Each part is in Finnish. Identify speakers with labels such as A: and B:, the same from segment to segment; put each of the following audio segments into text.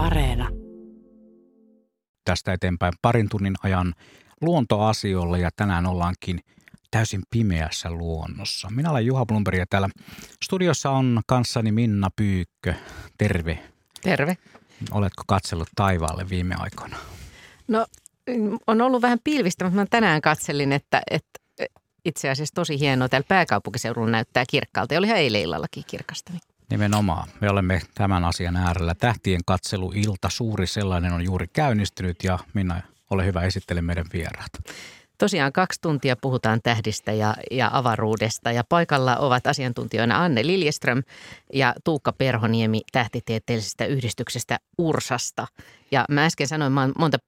A: Areena.
B: Tästä eteenpäin parin tunnin ajan luontoasioilla ja tänään ollaankin täysin pimeässä luonnossa. Minä olen Juha Blumberg ja täällä studiossa on kanssani Minna Pyykkö. Terve.
C: Terve.
B: Oletko katsellut taivaalle viime aikoina?
C: No on ollut vähän pilvistä, mutta mä tänään katselin, että, että itse asiassa tosi hienoa. Täällä pääkaupunkiseudulla näyttää kirkkaalta. Ja oli eilen illallakin kirkasta.
B: Nimenomaan. Me olemme tämän asian äärellä. Tähtien katseluilta, suuri sellainen on juuri käynnistynyt ja Minna, ole hyvä, esittele meidän vieraat.
C: Tosiaan kaksi tuntia puhutaan tähdistä ja, ja avaruudesta ja paikalla ovat asiantuntijoina Anne Liljeström ja Tuukka Perhoniemi tähtitieteellisestä yhdistyksestä Ursasta. Ja mä äsken sanoin, mä monta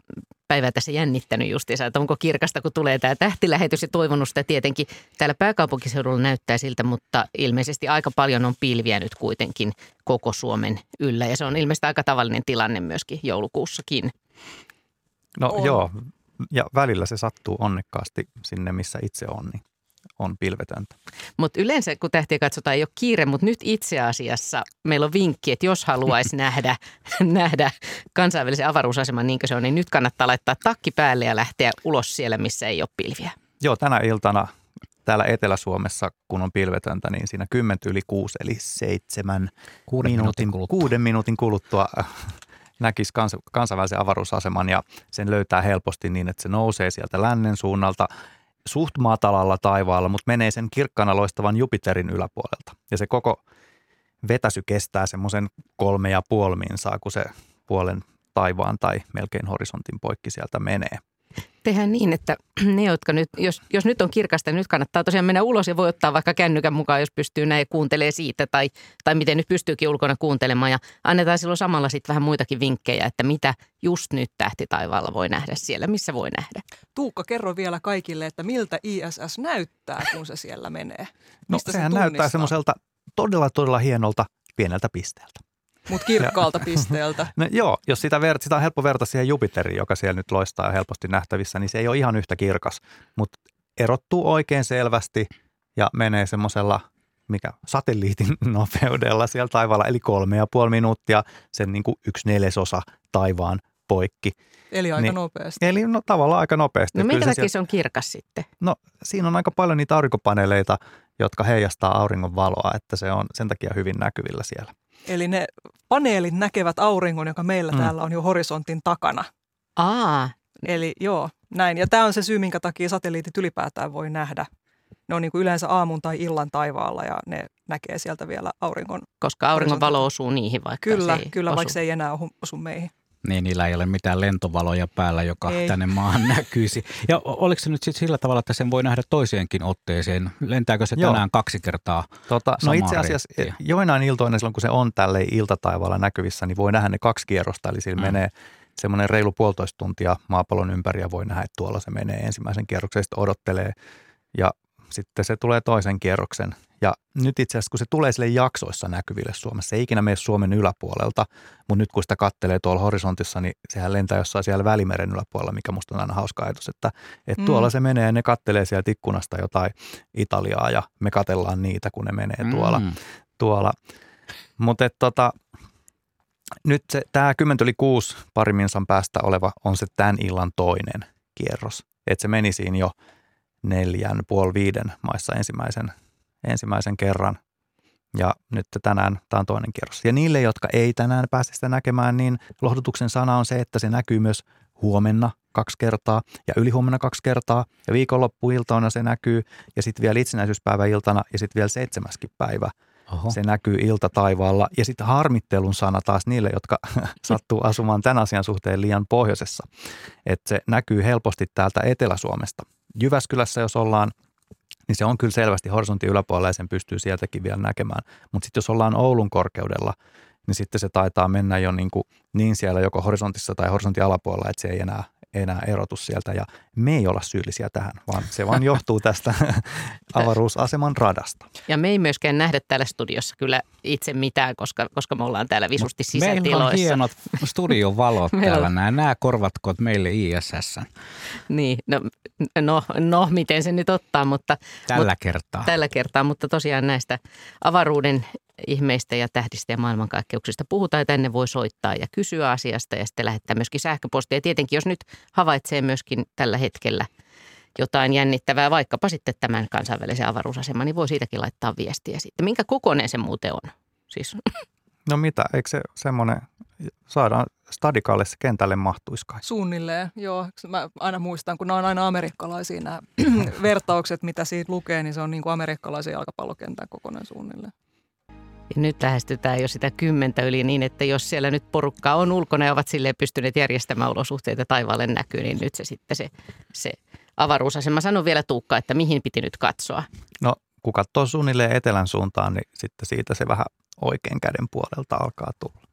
C: päivää tässä jännittänyt justiinsa, että onko kirkasta, kun tulee tämä tähtilähetys ja toivonut sitä tietenkin. Täällä pääkaupunkiseudulla näyttää siltä, mutta ilmeisesti aika paljon on pilviä nyt kuitenkin koko Suomen yllä ja se on ilmeisesti aika tavallinen tilanne myöskin joulukuussakin.
D: No on. joo, ja välillä se sattuu onnekkaasti sinne, missä itse on, niin on pilvetöntä.
C: Mutta yleensä kun tähtiä katsotaan ei ole kiire, mutta nyt itse asiassa meillä on vinkki, että jos haluaisi nähdä, nähdä kansainvälisen avaruusaseman niin kuin se on, niin nyt kannattaa laittaa takki päälle ja lähteä ulos siellä, missä ei ole pilviä.
D: Joo, tänä iltana täällä Etelä-Suomessa, kun on pilvetöntä, niin siinä 10 yli 6 eli 7
B: kuuden minuutin,
D: minuutin, kuuden minuutin kuluttua näkisi kans, kansainvälisen avaruusaseman ja sen löytää helposti niin, että se nousee sieltä lännen suunnalta suht matalalla taivaalla, mutta menee sen kirkkana loistavan Jupiterin yläpuolelta. Ja se koko vetäsy kestää semmoisen kolme ja puoli minsaa, kun se puolen taivaan tai melkein horisontin poikki sieltä menee –
C: tehdään niin, että ne, jotka nyt, jos, jos nyt on kirkasta, niin nyt kannattaa tosiaan mennä ulos ja voi ottaa vaikka kännykän mukaan, jos pystyy näin kuuntelee siitä tai, tai miten nyt pystyykin ulkona kuuntelemaan. Ja annetaan silloin samalla sitten vähän muitakin vinkkejä, että mitä just nyt tähtitaivaalla voi nähdä siellä, missä voi nähdä.
E: Tuukka, kerro vielä kaikille, että miltä ISS näyttää, kun se siellä menee.
D: No, Mistä no, sehän se näyttää semmoiselta todella, todella hienolta pieneltä pisteeltä.
E: Mutta kirkkaalta pisteeltä.
D: No joo, jos sitä, ver- sitä on helppo verrata siihen Jupiteriin, joka siellä nyt loistaa helposti nähtävissä, niin se ei ole ihan yhtä kirkas, mutta erottuu oikein selvästi ja menee semmoisella mikä satelliitin nopeudella siellä taivaalla, eli kolme ja puoli minuuttia, sen niin kuin yksi neljäsosa taivaan poikki.
E: Eli aika niin, nopeasti.
D: Eli no, tavallaan aika nopeasti.
C: No minkä takia se, se on kirkas sitten?
D: No siinä on aika paljon niitä aurinkopaneeleita, jotka heijastaa auringon valoa, että se on sen takia hyvin näkyvillä siellä.
E: Eli ne paneelit näkevät auringon, joka meillä mm. täällä on jo horisontin takana.
C: Aa.
E: Eli joo, näin. Ja tämä on se syy, minkä takia satelliitit ylipäätään voi nähdä. Ne on niin kuin yleensä aamun tai illan taivaalla ja ne näkee sieltä vielä auringon.
C: Koska auringon valo osuu niihin vaikka
E: Kyllä,
C: se ei
E: kyllä
C: osu.
E: vaikka se ei enää osu meihin.
B: Niin, niillä ei ole mitään lentovaloja päällä, joka ei. tänne maahan näkyisi. Ja oliko se nyt sitten sillä tavalla, että sen voi nähdä toiseenkin otteeseen? Lentääkö se Joo. tänään kaksi kertaa
D: tota, No itse asiassa reittiä? joinain iltoina silloin, kun se on tälle iltataivaalla näkyvissä, niin voi nähdä ne kaksi kierrosta. Eli sillä mm. menee semmoinen reilu puolitoista tuntia maapallon ympäri ja voi nähdä, että tuolla se menee ensimmäisen kierroksen, sitten odottelee ja sitten se tulee toisen kierroksen ja nyt itse asiassa, kun se tulee sille jaksoissa näkyville Suomessa, se ei ikinä mene Suomen yläpuolelta, mutta nyt kun sitä kattelee tuolla horisontissa, niin sehän lentää jossain siellä Välimeren yläpuolella, mikä musta on aina hauska ajatus, että, että mm. tuolla se menee ja ne kattelee sieltä ikkunasta jotain Italiaa ja me katellaan niitä, kun ne menee tuolla. Mm. tuolla. Mutta tota, nyt se, tämä 10 yli 6 pari minsan päästä oleva on se tämän illan toinen kierros. Että se meni siinä jo neljän, puoli viiden maissa ensimmäisen ensimmäisen kerran. Ja nyt tänään tämä on toinen kierros. Ja niille, jotka ei tänään pääse sitä näkemään, niin lohdutuksen sana on se, että se näkyy myös huomenna kaksi kertaa ja ylihuomenna kaksi kertaa ja viikonloppuiltana se näkyy ja sitten vielä itsenäisyyspäiväiltana ja sitten vielä seitsemäskin päivä Oho. se näkyy ilta taivaalla. Ja sitten harmittelun sana taas niille, jotka sattuu asumaan tämän asian suhteen liian pohjoisessa. Että se näkyy helposti täältä Etelä-Suomesta. Jyväskylässä, jos ollaan niin se on kyllä selvästi horisontin yläpuolella ja sen pystyy sieltäkin vielä näkemään. Mutta sitten jos ollaan Oulun korkeudella, niin sitten se taitaa mennä jo niin, kuin niin siellä joko horisontissa tai horisontin alapuolella, että se ei enää enää erotu sieltä ja me ei olla syyllisiä tähän, vaan se vaan johtuu tästä avaruusaseman radasta.
C: Ja me ei myöskään nähdä täällä studiossa kyllä itse mitään, koska, koska me ollaan täällä visusti sisätiloissa.
B: Meillä on hienot studion valot täällä. Nämä, nämä korvatkoot meille ISS.
C: Niin, no, no, no, miten se nyt ottaa, mutta...
B: Tällä
C: mutta,
B: kertaa.
C: Tällä kertaa, mutta tosiaan näistä avaruuden ihmeistä ja tähdistä ja maailmankaikkeuksista puhutaan, ja tänne voi soittaa ja kysyä asiasta ja sitten lähettää myöskin sähköpostia. Ja tietenkin, jos nyt havaitsee myöskin tällä hetkellä jotain jännittävää, vaikkapa sitten tämän kansainvälisen avaruusaseman, niin voi siitäkin laittaa viestiä sitten. Minkä kokoinen se muuten on? Siis.
D: No mitä, eikö se semmoinen, saadaan stadikalle se kentälle mahtuisi kai?
E: Suunnilleen, joo. Mä aina muistan, kun nämä on aina amerikkalaisia nämä vertaukset, mitä siitä lukee, niin se on niin kuin amerikkalaisen jalkapallokentän kokoinen suunnilleen.
C: Ja nyt lähestytään jo sitä kymmentä yli niin, että jos siellä nyt porukka on ulkona ja ovat silleen pystyneet järjestämään olosuhteita taivaalle näkyy, niin nyt se sitten se, se avaruusasema. Sano vielä Tuukka, että mihin piti nyt katsoa?
D: No kun katsoo suunnilleen etelän suuntaan, niin sitten siitä se vähän oikein käden puolelta alkaa tulla.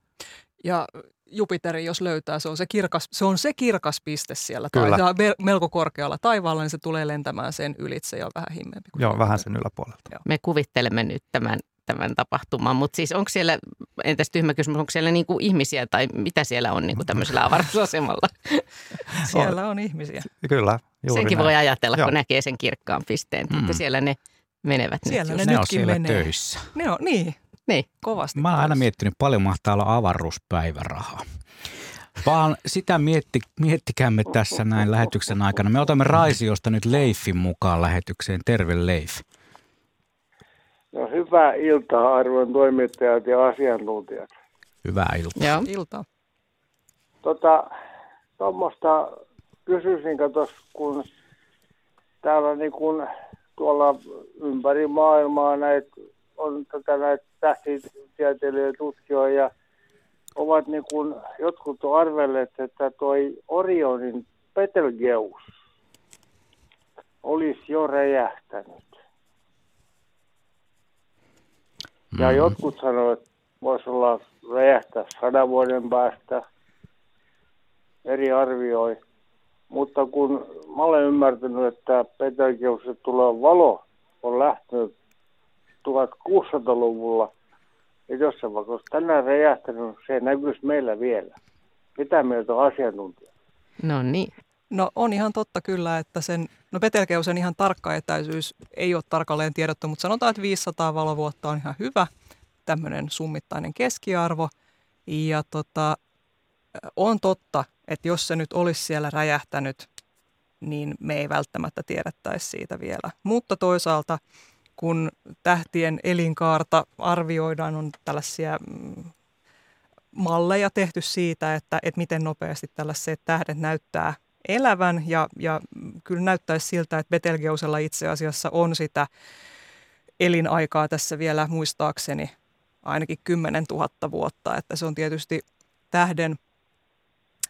E: Ja Jupiteri, jos löytää, se on se kirkas, se on se kirkas piste siellä. Kyllä. Tai melko korkealla taivaalla, niin se tulee lentämään sen ylitse ja vähän himmeempi.
D: Joo, vähän sen yläpuolelta. Joo.
C: Me kuvittelemme nyt tämän, tämän tapahtuman, mutta siis onko siellä, entäs tyhmä kysymys, onko siellä niin kuin ihmisiä tai mitä siellä on niin kuin tämmöisellä avaruusasemalla?
E: siellä on ihmisiä.
D: Kyllä,
C: juuri Senkin näin. voi ajatella, Joo. kun näkee sen kirkkaan pisteen, mm. että siellä ne menevät
E: siellä
C: nyt.
E: Ne,
B: ne on siellä menee. töissä.
E: Ne on, niin,
C: niin.
E: kovasti.
B: Mä oon aina miettinyt, paljon mahtaa olla avaruuspäivärahaa. Vaan sitä mietti, miettikäämme tässä näin lähetyksen aikana. Me otamme Raisiosta nyt Leifin mukaan lähetykseen. Terve Leif.
A: No hyvää iltaa arvon toimittajat ja asiantuntijat.
B: Hyvää iltaa.
E: Joo. Iltaa.
A: Tota, tuommoista kysyisin, katos, kun täällä niin kun tuolla ympäri maailmaa näitä on tätä näitä tähtitieteilijöitä tutkijoita ja ovat niin kuin, jotkut on arvelleet, että toi Orionin Betelgeuse olisi jo räjähtänyt. Ja mm. jotkut sanoivat, että voisi olla räjähtää sadan vuoden päästä. Eri arvioi. Mutta kun mä olen ymmärtänyt, että Betelgeuse tulee valo on lähtenyt 1600-luvulla, ja jossain vaiheessa tänään räjähtänyt, se näkyisi meillä vielä. Mitä mieltä on asiantuntija?
C: No niin.
E: No on ihan totta kyllä, että sen, no Betelgeusen ihan tarkka etäisyys ei ole tarkalleen tiedottu, mutta sanotaan, että 500 valovuotta on ihan hyvä tämmöinen summittainen keskiarvo. Ja tota, on totta, että jos se nyt olisi siellä räjähtänyt, niin me ei välttämättä tiedettäisi siitä vielä. Mutta toisaalta kun tähtien elinkaarta arvioidaan, on tällaisia mm, malleja tehty siitä, että, että miten nopeasti tällaiset tähdet näyttää elävän ja, ja kyllä näyttäisi siltä, että Betelgeusella itse asiassa on sitä elinaikaa tässä vielä muistaakseni ainakin 10 000 vuotta, että se on tietysti tähden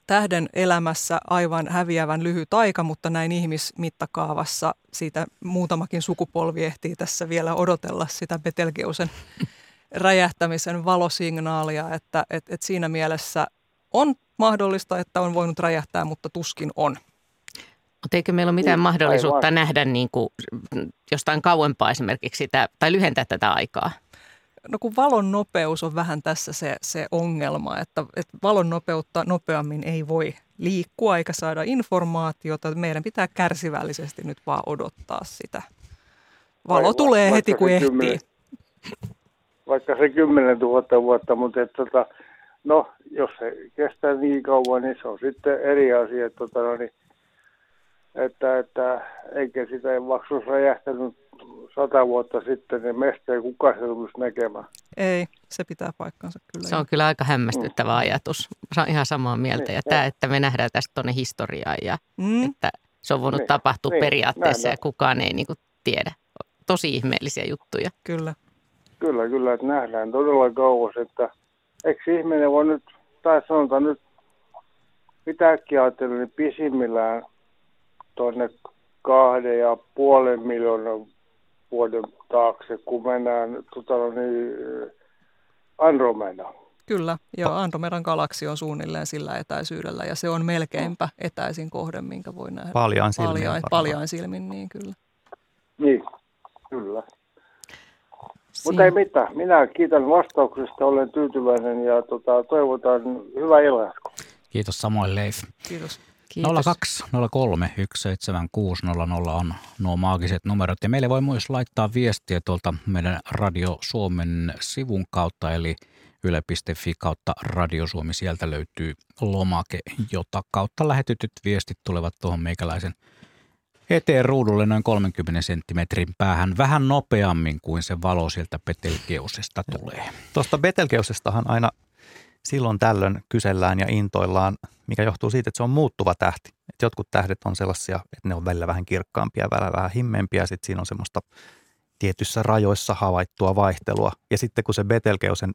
E: tähden elämässä aivan häviävän lyhyt aika, mutta näin ihmismittakaavassa siitä muutamakin sukupolvi ehtii tässä vielä odotella sitä Betelgeusen räjähtämisen valosignaalia, että et, et siinä mielessä on mahdollista, että on voinut räjähtää, mutta tuskin on.
C: Mutta eikö meillä ole mitään niin, mahdollisuutta aivan. nähdä niin kuin jostain kauempaa esimerkiksi sitä, tai lyhentää tätä aikaa?
E: No kun valon nopeus on vähän tässä se, se ongelma, että, että valon nopeutta nopeammin ei voi liikkua eikä saada informaatiota. Meidän pitää kärsivällisesti nyt vaan odottaa sitä. Valo Aivan, tulee heti kun ehtii. Kymmenen,
A: vaikka se 10 000 vuotta, mutta että, tota, no, jos se kestää niin kauan, niin se on sitten eri asia. Että, tota, no, niin, että, että eikä sitä maksussa räjähtänyt sata vuotta sitten, niin mestä ei kukaan se tulisi näkemään.
E: Ei, se pitää paikkansa kyllä.
C: Se on kyllä aika hämmästyttävä mm. ajatus. Se on ihan samaa mieltä. Niin, ja tämä, että me nähdään tästä tuonne historiaan ja mm. että se on voinut niin, tapahtua niin, periaatteessa nähdään. ja kukaan ei niin kuin tiedä. Tosi ihmeellisiä juttuja.
E: Kyllä.
A: Kyllä, kyllä, että nähdään todella kauas, että eikö ihminen voi nyt, tai sanotaan nyt, mitä äkkiä ajattelin, niin pisimmillään tuonne kahden ja puolen miljoonan vuoden taakse, kun mennään tota, no niin, Andromeda.
E: Kyllä, joo, Andromedan galaksi on suunnilleen sillä etäisyydellä ja se on melkeinpä etäisin kohde, minkä voi nähdä.
D: Paljain silmin.
E: Paljain, paljain silmin, niin kyllä.
A: Niin, kyllä. Siin... Mutta ei mitään. Minä kiitän vastauksesta, olen tyytyväinen ja tota, toivotan hyvää illanjatkoa.
B: Kiitos samoin Leif.
E: Kiitos.
C: Kiitos.
B: 02 03 17600 on nuo maagiset numerot. Ja meille voi myös laittaa viestiä tuolta meidän Radio Suomen sivun kautta, eli yle.fi kautta Radio Suomi. Sieltä löytyy lomake, jota kautta lähetetyt viestit tulevat tuohon meikäläisen eteen ruudulle noin 30 senttimetrin päähän vähän nopeammin kuin se valo sieltä Betelgeusesta tulee.
D: Tuosta Betelgeusestahan aina silloin tällöin kysellään ja intoillaan, mikä johtuu siitä, että se on muuttuva tähti. Et jotkut tähdet on sellaisia, että ne on välillä vähän kirkkaampia, välillä vähän himmeämpiä, sitten siinä on semmoista tietyssä rajoissa havaittua vaihtelua. Ja sitten kun se Betelgeusen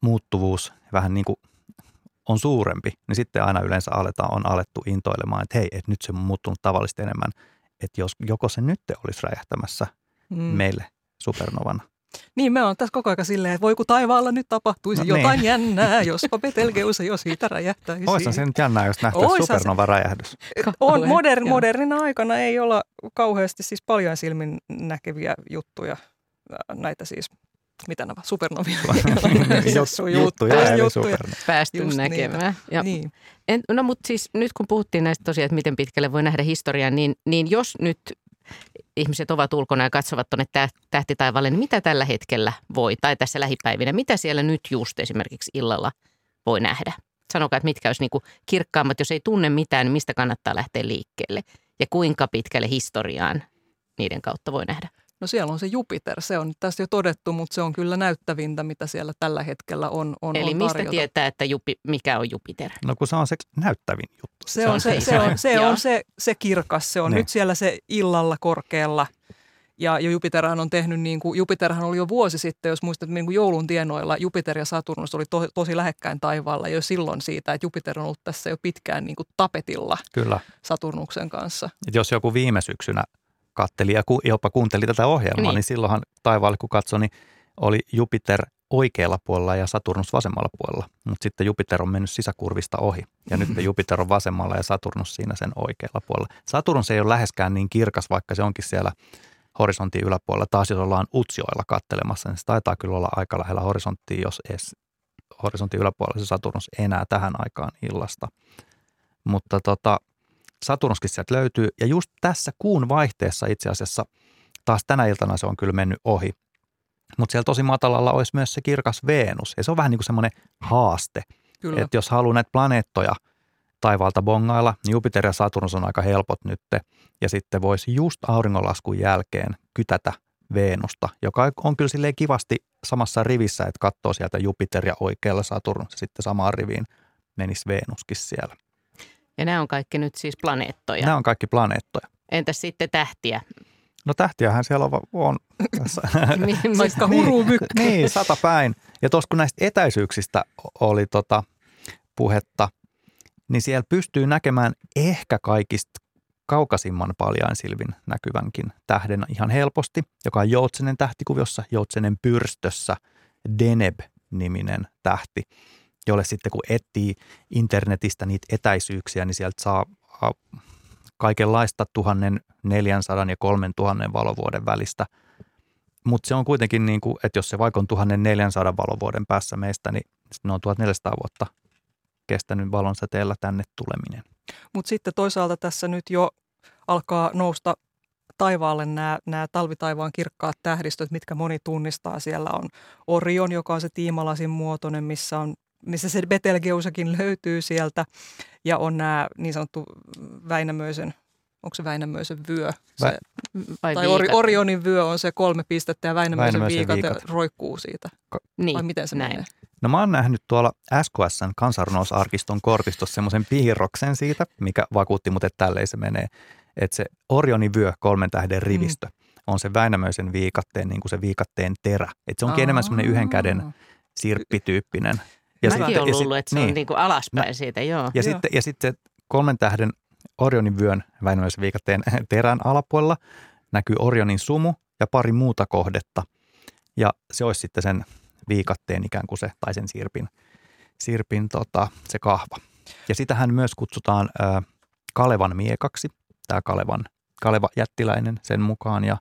D: muuttuvuus vähän niin kuin on suurempi, niin sitten aina yleensä aletaan, on alettu intoilemaan, että hei, että nyt se on muuttunut tavallista enemmän, että jos joko se nyt olisi räjähtämässä mm. meille supernovana.
E: Niin, me on tässä koko ajan silleen, että voi kun taivaalla nyt tapahtuisi no, jotain niin. jännää, jospa Betelgeuse jo siitä räjähtäisi.
D: Oisa se nyt jännää, jos nähtäisi supernova-räjähdys.
E: On, modern, modernina aikana ei olla kauheasti siis paljon silmin näkeviä juttuja, näitä siis mitä nämä supernovia
D: juttuja, juttuja, juttuja.
C: päästy Just näkemään. Niin. Ja, niin. En, no mutta siis nyt kun puhuttiin näistä tosiaan, että miten pitkälle voi nähdä historiaa, niin, niin jos nyt ihmiset ovat ulkona ja katsovat tuonne tähtitaivaalle, niin mitä tällä hetkellä voi, tai tässä lähipäivinä, mitä siellä nyt just esimerkiksi illalla voi nähdä? Sanokaa, että mitkä olisi niin kirkkaammat, jos ei tunne mitään, niin mistä kannattaa lähteä liikkeelle? Ja kuinka pitkälle historiaan niiden kautta voi nähdä?
E: No siellä on se Jupiter, se on tässä jo todettu, mutta se on kyllä näyttävintä, mitä siellä tällä hetkellä on, on
C: Eli
E: on
C: mistä tietää, että Jupi, mikä on Jupiter?
D: No kun se on se näyttävin juttu.
E: Se, se on se, se, on, se, on se, se kirkas, se on niin. nyt siellä se illalla korkealla. Ja, ja Jupiterhan on tehnyt, niin kuin, Jupiterhan oli jo vuosi sitten, jos muistat niin kuin joulun tienoilla, Jupiter ja Saturnus oli to, tosi lähekkäin taivaalla jo silloin siitä, että Jupiter on ollut tässä jo pitkään niin kuin tapetilla
D: Kyllä.
E: Saturnuksen kanssa.
D: Et jos joku viime syksynä katteli ja ku, jopa kuunteli tätä ohjelmaa, niin, niin silloinhan taivaalle kun katsoi, niin oli Jupiter oikealla puolella ja Saturnus vasemmalla puolella. Mutta sitten Jupiter on mennyt sisäkurvista ohi ja nyt Jupiter on vasemmalla ja Saturnus siinä sen oikealla puolella. Saturnus ei ole läheskään niin kirkas, vaikka se onkin siellä horisontin yläpuolella. Taas jos ollaan Utsioilla kattelemassa, niin se taitaa kyllä olla aika lähellä horisonttia, jos edes horisontin yläpuolella se Saturnus enää tähän aikaan illasta. Mutta tota, Saturnuskin sieltä löytyy. Ja just tässä kuun vaihteessa itse asiassa, taas tänä iltana se on kyllä mennyt ohi. Mutta siellä tosi matalalla olisi myös se kirkas Venus. Ja se on vähän niin kuin semmoinen haaste. Että jos haluaa näitä planeettoja taivaalta bongailla, niin Jupiter ja Saturnus on aika helpot nytte. Ja sitten voisi just auringonlaskun jälkeen kytätä Venusta, joka on kyllä silleen kivasti samassa rivissä, että katsoo sieltä Jupiter ja oikealla Saturnus ja sitten samaan riviin menisi Venuskin siellä.
C: Ja nämä on kaikki nyt siis planeettoja.
D: Nämä on kaikki planeettoja.
C: Entäs sitten tähtiä?
D: No tähtiähän siellä on, on
E: Vaikka hurumykkä.
D: niin, sata päin. Ja tuossa kun näistä etäisyyksistä oli tota puhetta, niin siellä pystyy näkemään ehkä kaikista kaukaisimman paljain silvin näkyvänkin tähden ihan helposti, joka on Joutsenen tähtikuviossa, Joutsenen pyrstössä, Deneb-niminen tähti jolle sitten kun etsii internetistä niitä etäisyyksiä, niin sieltä saa kaikenlaista 1400 ja 3000 valovuoden välistä. Mutta se on kuitenkin niin kuin, että jos se vaikka on 1400 valovuoden päässä meistä, niin ne on 1400 vuotta kestänyt valonsäteellä tänne tuleminen.
E: Mutta sitten toisaalta tässä nyt jo alkaa nousta taivaalle nämä, nämä talvitaivaan kirkkaat tähdistöt, mitkä moni tunnistaa. Siellä on Orion, joka on se tiimalasin muotoinen, missä on missä se Betelgeusakin löytyy sieltä. Ja on nämä niin sanottu Väinämöisen, onko se Väinämöisen vyö? Se, Vai tai Ori, Orionin vyö on se kolme pistettä ja Väinämöisen, Väinämöisen viikat, viikat roikkuu siitä. Niin, Vai miten se näin. menee?
D: No mä oon nähnyt tuolla SKSn kansanrunousarkiston kortistossa semmoisen piirroksen siitä, mikä vakuutti mut, että tälleen se menee. Että se Orionin vyö, kolmen tähden rivistö, mm. on se Väinämöisen viikatteen, niin kuin se viikatteen terä. Että se onkin Aa. enemmän semmoinen yhden käden sirppityyppinen.
C: Ja Mäkin sitten, olen luullut, että se niin, on niin kuin alaspäin no, siitä, joo.
D: Ja,
C: joo.
D: Sitten, ja sitten kolmen tähden Orionin vyön viikatteen terän alapuolella näkyy Orionin sumu ja pari muuta kohdetta. Ja se olisi sitten sen viikatteen ikään kuin se, tai sen sirpin, sirpin tota, se kahva. Ja sitähän myös kutsutaan ä, Kalevan miekaksi, tämä Kalevan, Kaleva jättiläinen sen mukaan ja,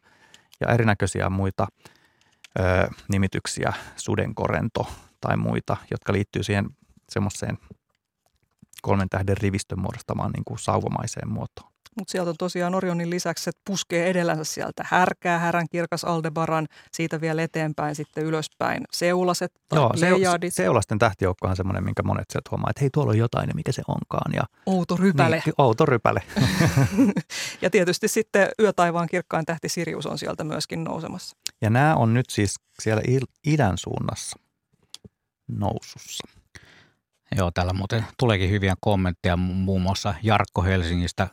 D: ja erinäköisiä muita ö, nimityksiä, sudenkorento tai muita, jotka liittyy siihen semmoiseen kolmen tähden rivistön muodostamaan niin kuin sauvamaiseen muotoon.
E: Mutta sieltä on tosiaan Orionin lisäksi, että puskee edellänsä sieltä härkää, härän kirkas Aldebaran, siitä vielä eteenpäin sitten ylöspäin seulaset tai
D: Joo, se, seulasten tähtijoukko on semmoinen, minkä monet sieltä huomaa, että hei tuolla on jotain ja mikä se onkaan. Ja,
E: Outo rypäle.
D: Niin, outo rypäle.
E: ja tietysti sitten yötaivaan kirkkain tähti Sirius on sieltä myöskin nousemassa.
D: Ja nämä on nyt siis siellä idän suunnassa nousussa.
B: Joo, täällä muuten tuleekin hyviä kommentteja muun muassa Jarkko Helsingistä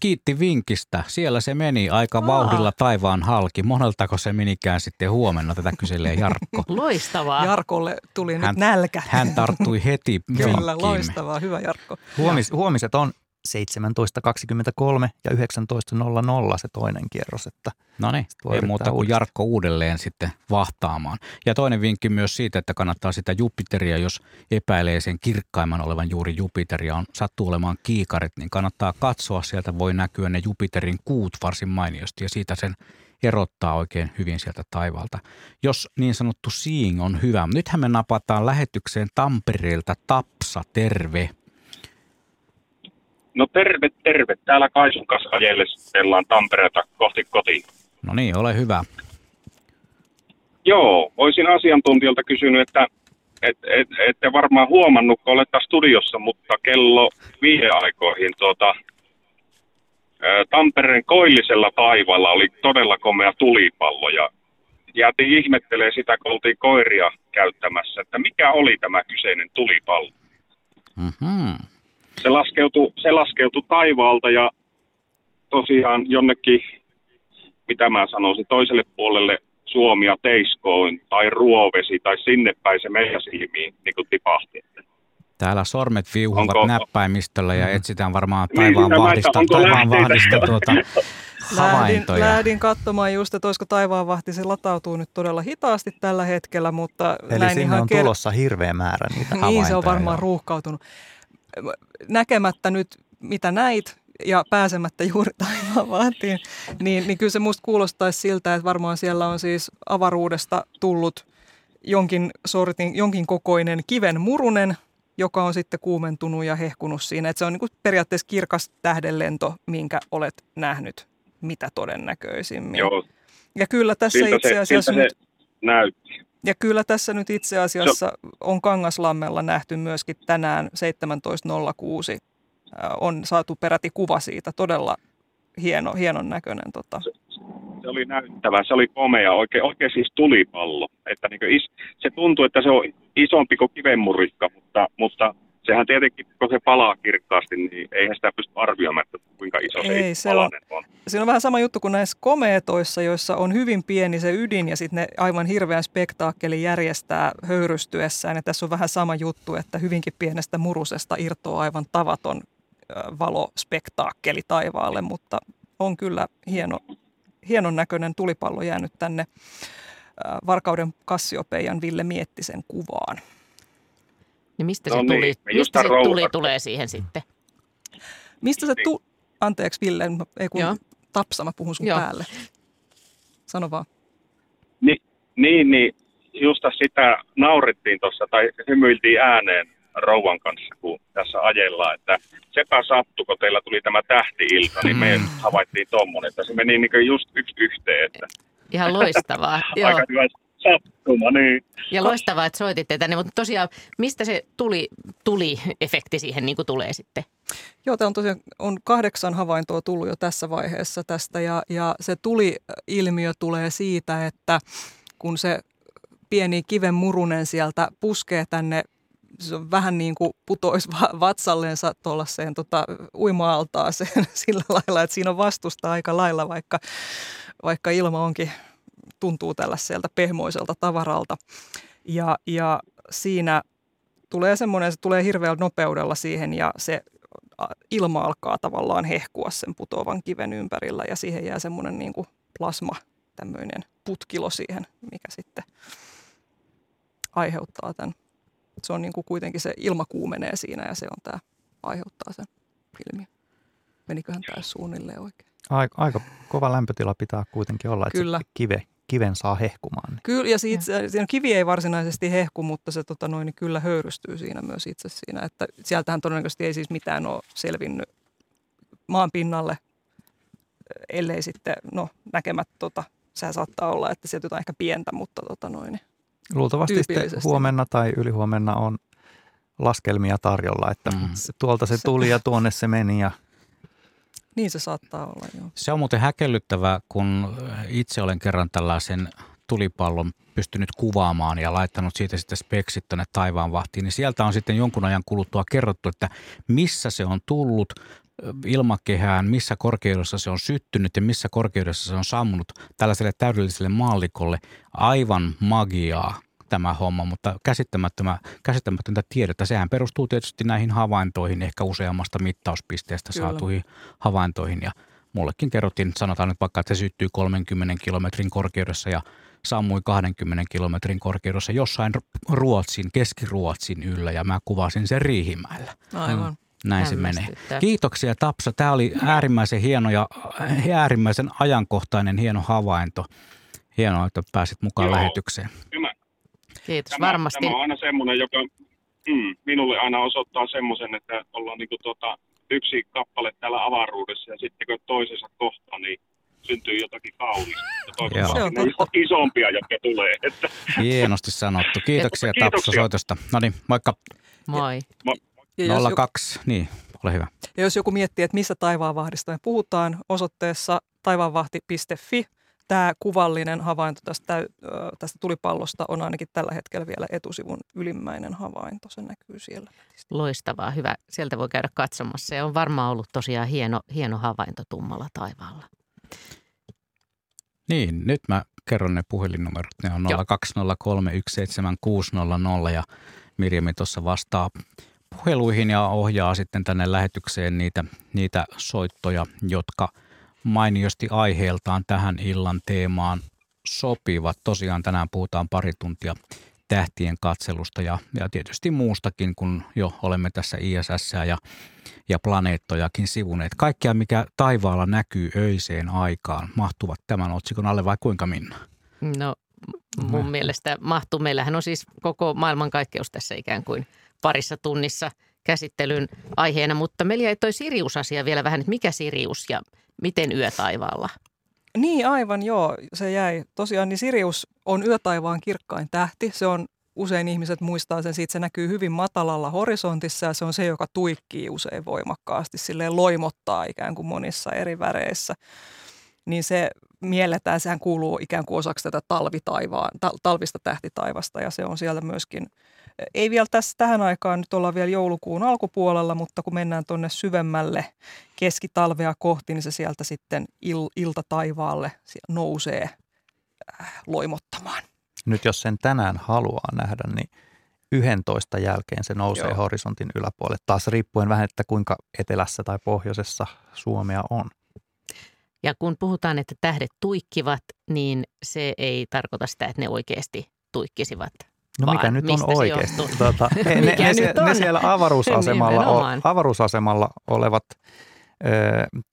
B: kiitti vinkistä. Siellä se meni aika Aa. vauhdilla taivaan halki. Moneltako se menikään sitten huomenna, tätä kyselee Jarkko.
C: Loistavaa.
E: Jarkolle tuli
B: hän,
E: nyt nälkä.
B: Hän tarttui heti
E: Kyllä, loistavaa. Hyvä Jarkko.
D: Huomis, huomiset on 17.23 ja 19.00 se toinen kierros. Että
B: no niin, ei muuta kuin Jarkko uudelleen sitten vahtaamaan. Ja toinen vinkki myös siitä, että kannattaa sitä Jupiteria, jos epäilee sen kirkkaimman olevan juuri Jupiteria, on sattuu olemaan kiikarit, niin kannattaa katsoa, sieltä voi näkyä ne Jupiterin kuut varsin mainiosti ja siitä sen erottaa oikein hyvin sieltä taivaalta. Jos niin sanottu seeing on hyvä. Nythän me napataan lähetykseen Tampereelta Tapsa, terve.
F: No terve, terve. Täällä Kaisun kanssa ajellaan Tampereelta kohti kotiin.
B: No niin, ole hyvä.
F: Joo, olisin asiantuntijalta kysynyt, että et, et, ette varmaan huomannut, kun olette studiossa, mutta kello viiden aikoihin tuota, Tampereen koillisella taivaalla oli todella komea tulipallo ja jäätiin ihmettelemään sitä, kun oltiin koiria käyttämässä, että mikä oli tämä kyseinen tulipallo. Mm-hmm se laskeutui, se laskeutui taivaalta ja tosiaan jonnekin, mitä mä sanoisin, toiselle puolelle Suomia teiskoon tai ruovesi tai sinne päin se meidän silmiin niin kuin tipahti.
B: Täällä sormet viuhuvat onko, näppäimistöllä ja etsitään varmaan niin, taivaan niin, vahdista, taivaan vahdista tuota havaintoja.
E: Lähdin, lähdin katsomaan just, että olisiko taivaan vahti, se latautuu nyt todella hitaasti tällä hetkellä, mutta
D: Eli
E: näin
D: sinne
E: ihan
D: on tulossa hirveä määrä niitä havaintoja.
E: Niin, se on varmaan ruuhkautunut näkemättä nyt mitä näit ja pääsemättä juuri taivaan vahtiin, niin, niin kyllä se musta kuulostaisi siltä, että varmaan siellä on siis avaruudesta tullut jonkin sortin, jonkin kokoinen kiven murunen, joka on sitten kuumentunut ja hehkunut siinä. Että se on niin kuin periaatteessa kirkas tähdenlento, minkä olet nähnyt mitä todennäköisimmin.
F: Joo.
E: Ja kyllä tässä siltä itse asiassa
F: se,
E: nyt,
F: näytti.
E: Ja kyllä tässä nyt itse asiassa on Kangaslammella nähty myöskin tänään 17.06 on saatu peräti kuva siitä. Todella hieno, hienon näköinen. Tota.
F: Se, se oli näyttävä, se oli komea, oikein, oikein siis tulipallo. Että niin is, se tuntuu, että se on isompi kuin kivenmurikka, mutta, mutta sehän tietenkin, kun se palaa kirkkaasti, niin eihän sitä pysty arvioimaan, että kuinka iso se, Ei, se on, on.
E: Siinä on vähän sama juttu kuin näissä komeetoissa, joissa on hyvin pieni se ydin ja sitten ne aivan hirveän spektaakkeli järjestää höyrystyessään. Ja tässä on vähän sama juttu, että hyvinkin pienestä murusesta irtoaa aivan tavaton valospektaakkeli taivaalle, mutta on kyllä hieno, hienon näköinen tulipallo jäänyt tänne Varkauden Kassiopeijan Ville Miettisen kuvaan.
C: Niin mistä no se, niin, tuli, mistä se tuli tulee siihen sitten?
E: Mistä se tuli? Anteeksi Ville, ei kun Joo. Tapsa, mä puhun sun Joo. päälle. Sano vaan.
F: Ni, niin, niin, just sitä naurittiin tuossa tai hymyiltiin ääneen rouvan kanssa, kun tässä ajellaan, että sepä sattui, kun teillä tuli tämä tähti-ilta, niin me mm. havaittiin tuommoinen, että se meni niin just yksi yhteen. Että.
C: Ihan loistavaa.
F: Aika hyvä sattuma, niin.
C: Ja loistavaa, että soititte tänne, mutta tosiaan mistä se tuli, tuli efekti siihen niin kuin tulee sitten?
E: Joo, tämä on tosiaan on kahdeksan havaintoa tullut jo tässä vaiheessa tästä ja, ja se tuli-ilmiö tulee siitä, että kun se pieni kiven murunen sieltä puskee tänne se on vähän niin kuin putoisi vatsallensa tuollaiseen tota, uima-altaaseen sillä lailla, että siinä on vastusta aika lailla, vaikka, vaikka ilma onkin tuntuu tällaiselta pehmoiselta tavaralta. Ja, ja siinä tulee semmoinen, se tulee hirveällä nopeudella siihen ja se ilma alkaa tavallaan hehkua sen putoavan kiven ympärillä ja siihen jää semmoinen niin kuin plasma, tämmöinen putkilo siihen, mikä sitten aiheuttaa tämän. Se on niin kuin kuitenkin se ilma kuumenee siinä ja se on tämä, aiheuttaa sen ilmiön. Meniköhän tämä suunnilleen oikein?
D: Aika, aika kova lämpötila pitää kuitenkin olla, että Kyllä. se kive kiven saa hehkumaan.
E: Kyllä, ja siitä, siinä kivi ei varsinaisesti hehku, mutta se tota noin, niin kyllä höyrystyy siinä myös itse siinä. Että sieltähän todennäköisesti ei siis mitään ole selvinnyt maan pinnalle, ellei sitten, no näkemät tota, sehän saattaa olla, että sieltä jotain ehkä pientä, mutta tota noin.
D: Luultavasti sitten huomenna tai ylihuomenna on laskelmia tarjolla, että mm. tuolta se tuli ja tuonne se meni ja
E: niin se saattaa olla, joo.
B: Se on muuten häkellyttävä, kun itse olen kerran tällaisen tulipallon pystynyt kuvaamaan ja laittanut siitä sitten speksit tuonne taivaanvahtiin, niin sieltä on sitten jonkun ajan kuluttua kerrottu, että missä se on tullut ilmakehään, missä korkeudessa se on syttynyt ja missä korkeudessa se on sammunut tällaiselle täydelliselle maalikolle. Aivan magiaa tämä homma, mutta käsittämätöntä tiedettä. Sehän perustuu tietysti näihin havaintoihin, ehkä useammasta mittauspisteestä Kyllä. saatuihin havaintoihin. Ja mullekin kerrottiin, sanotaan nyt vaikka, että se syttyy 30 kilometrin korkeudessa ja sammui 20 kilometrin korkeudessa jossain Ruotsin, Keski-Ruotsin yllä ja mä kuvasin sen Riihimäellä.
E: Aivan.
B: Näin se menee. Kiitoksia Tapsa. Tämä oli äärimmäisen hieno ja äärimmäisen ajankohtainen hieno havainto. Hienoa, että pääsit mukaan Joo. lähetykseen.
F: Kyllä.
C: Kiitos, tämä, varmasti.
F: Tämä on aina semmoinen, joka mm, minulle aina osoittaa semmoisen, että ollaan niin kuin tuota, yksi kappale täällä avaruudessa ja sitten kun toisensa kohta, niin syntyy jotakin kaunista. Ja on isompia, jotka tulee. Että.
B: Hienosti sanottu. Kiitoksia, Kiitoksia. Tapsa soitosta. No niin, moikka.
C: Moi.
F: Moi.
B: 02, niin, ole hyvä.
E: Ja jos joku miettii, että missä taivaanvahdista me puhutaan, osoitteessa taivaanvahti.fi tämä kuvallinen havainto tästä, tästä tulipallosta on ainakin tällä hetkellä vielä etusivun ylimmäinen havainto. Se näkyy siellä.
C: Loistavaa, hyvä. Sieltä voi käydä katsomassa. Se on varmaan ollut tosiaan hieno, hieno havainto tummalla taivaalla.
B: Niin, nyt mä kerron ne puhelinnumerot. Ne on 020317600 ja Mirjami tuossa vastaa puheluihin ja ohjaa sitten tänne lähetykseen niitä, niitä soittoja, jotka – mainiosti aiheeltaan tähän illan teemaan sopivat. Tosiaan tänään puhutaan pari tuntia tähtien katselusta ja, ja tietysti muustakin, kun jo olemme tässä ISS ja, ja planeettojakin sivuneet. Kaikkea, mikä taivaalla näkyy öiseen aikaan, mahtuvat tämän otsikon alle vai kuinka Minna?
C: No mun Mä. mielestä mahtuu. Meillähän on siis koko maailmankaikkeus tässä ikään kuin parissa tunnissa käsittelyn aiheena, mutta meillä jäi toi Sirius-asia vielä vähän, että mikä Sirius ja miten yötaivaalla?
E: Niin aivan joo, se jäi. Tosiaan niin Sirius on yötaivaan kirkkain tähti. Se on usein ihmiset muistaa sen siitä, se näkyy hyvin matalalla horisontissa ja se on se, joka tuikkii usein voimakkaasti, silleen loimottaa ikään kuin monissa eri väreissä. Niin se mielletään, sehän kuuluu ikään kuin osaksi tätä talvitaivaan, talvista tähtitaivasta ja se on siellä myöskin – ei vielä tässä tähän aikaan, nyt ollaan vielä joulukuun alkupuolella, mutta kun mennään tuonne syvemmälle keskitalvea kohti, niin se sieltä sitten il, iltataivaalle nousee äh, loimottamaan.
D: Nyt jos sen tänään haluaa nähdä, niin 11 jälkeen se nousee Joo. horisontin yläpuolelle. Taas riippuen vähän, että kuinka etelässä tai pohjoisessa Suomea on.
C: Ja kun puhutaan, että tähdet tuikkivat, niin se ei tarkoita sitä, että ne oikeasti tuikkisivat
D: No mikä nyt on oikeasti? Tuota, ne, ne, ne, ne siellä avaruusasemalla, o, avaruusasemalla olevat ö,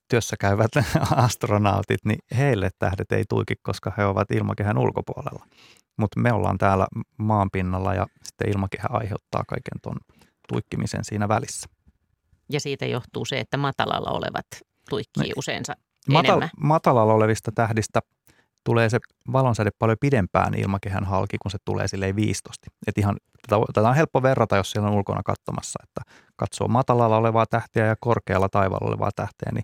D: työssä käyvät astronautit, niin heille tähdet ei tuiki, koska he ovat ilmakehän ulkopuolella. Mutta me ollaan täällä maan pinnalla ja sitten ilmakehä aiheuttaa kaiken tuon tuikkimisen siinä välissä.
C: Ja siitä johtuu se, että matalalla olevat tuikkii no, useinsa
D: matal-
C: enemmän.
D: Matalalla olevista tähdistä tulee se valonsäde paljon pidempään ilmakehän halki, kun se tulee silleen viistosti. Et ihan, tätä on helppo verrata, jos siellä on ulkona katsomassa, että katsoo matalalla olevaa tähteä ja korkealla taivaalla olevaa tähteä, niin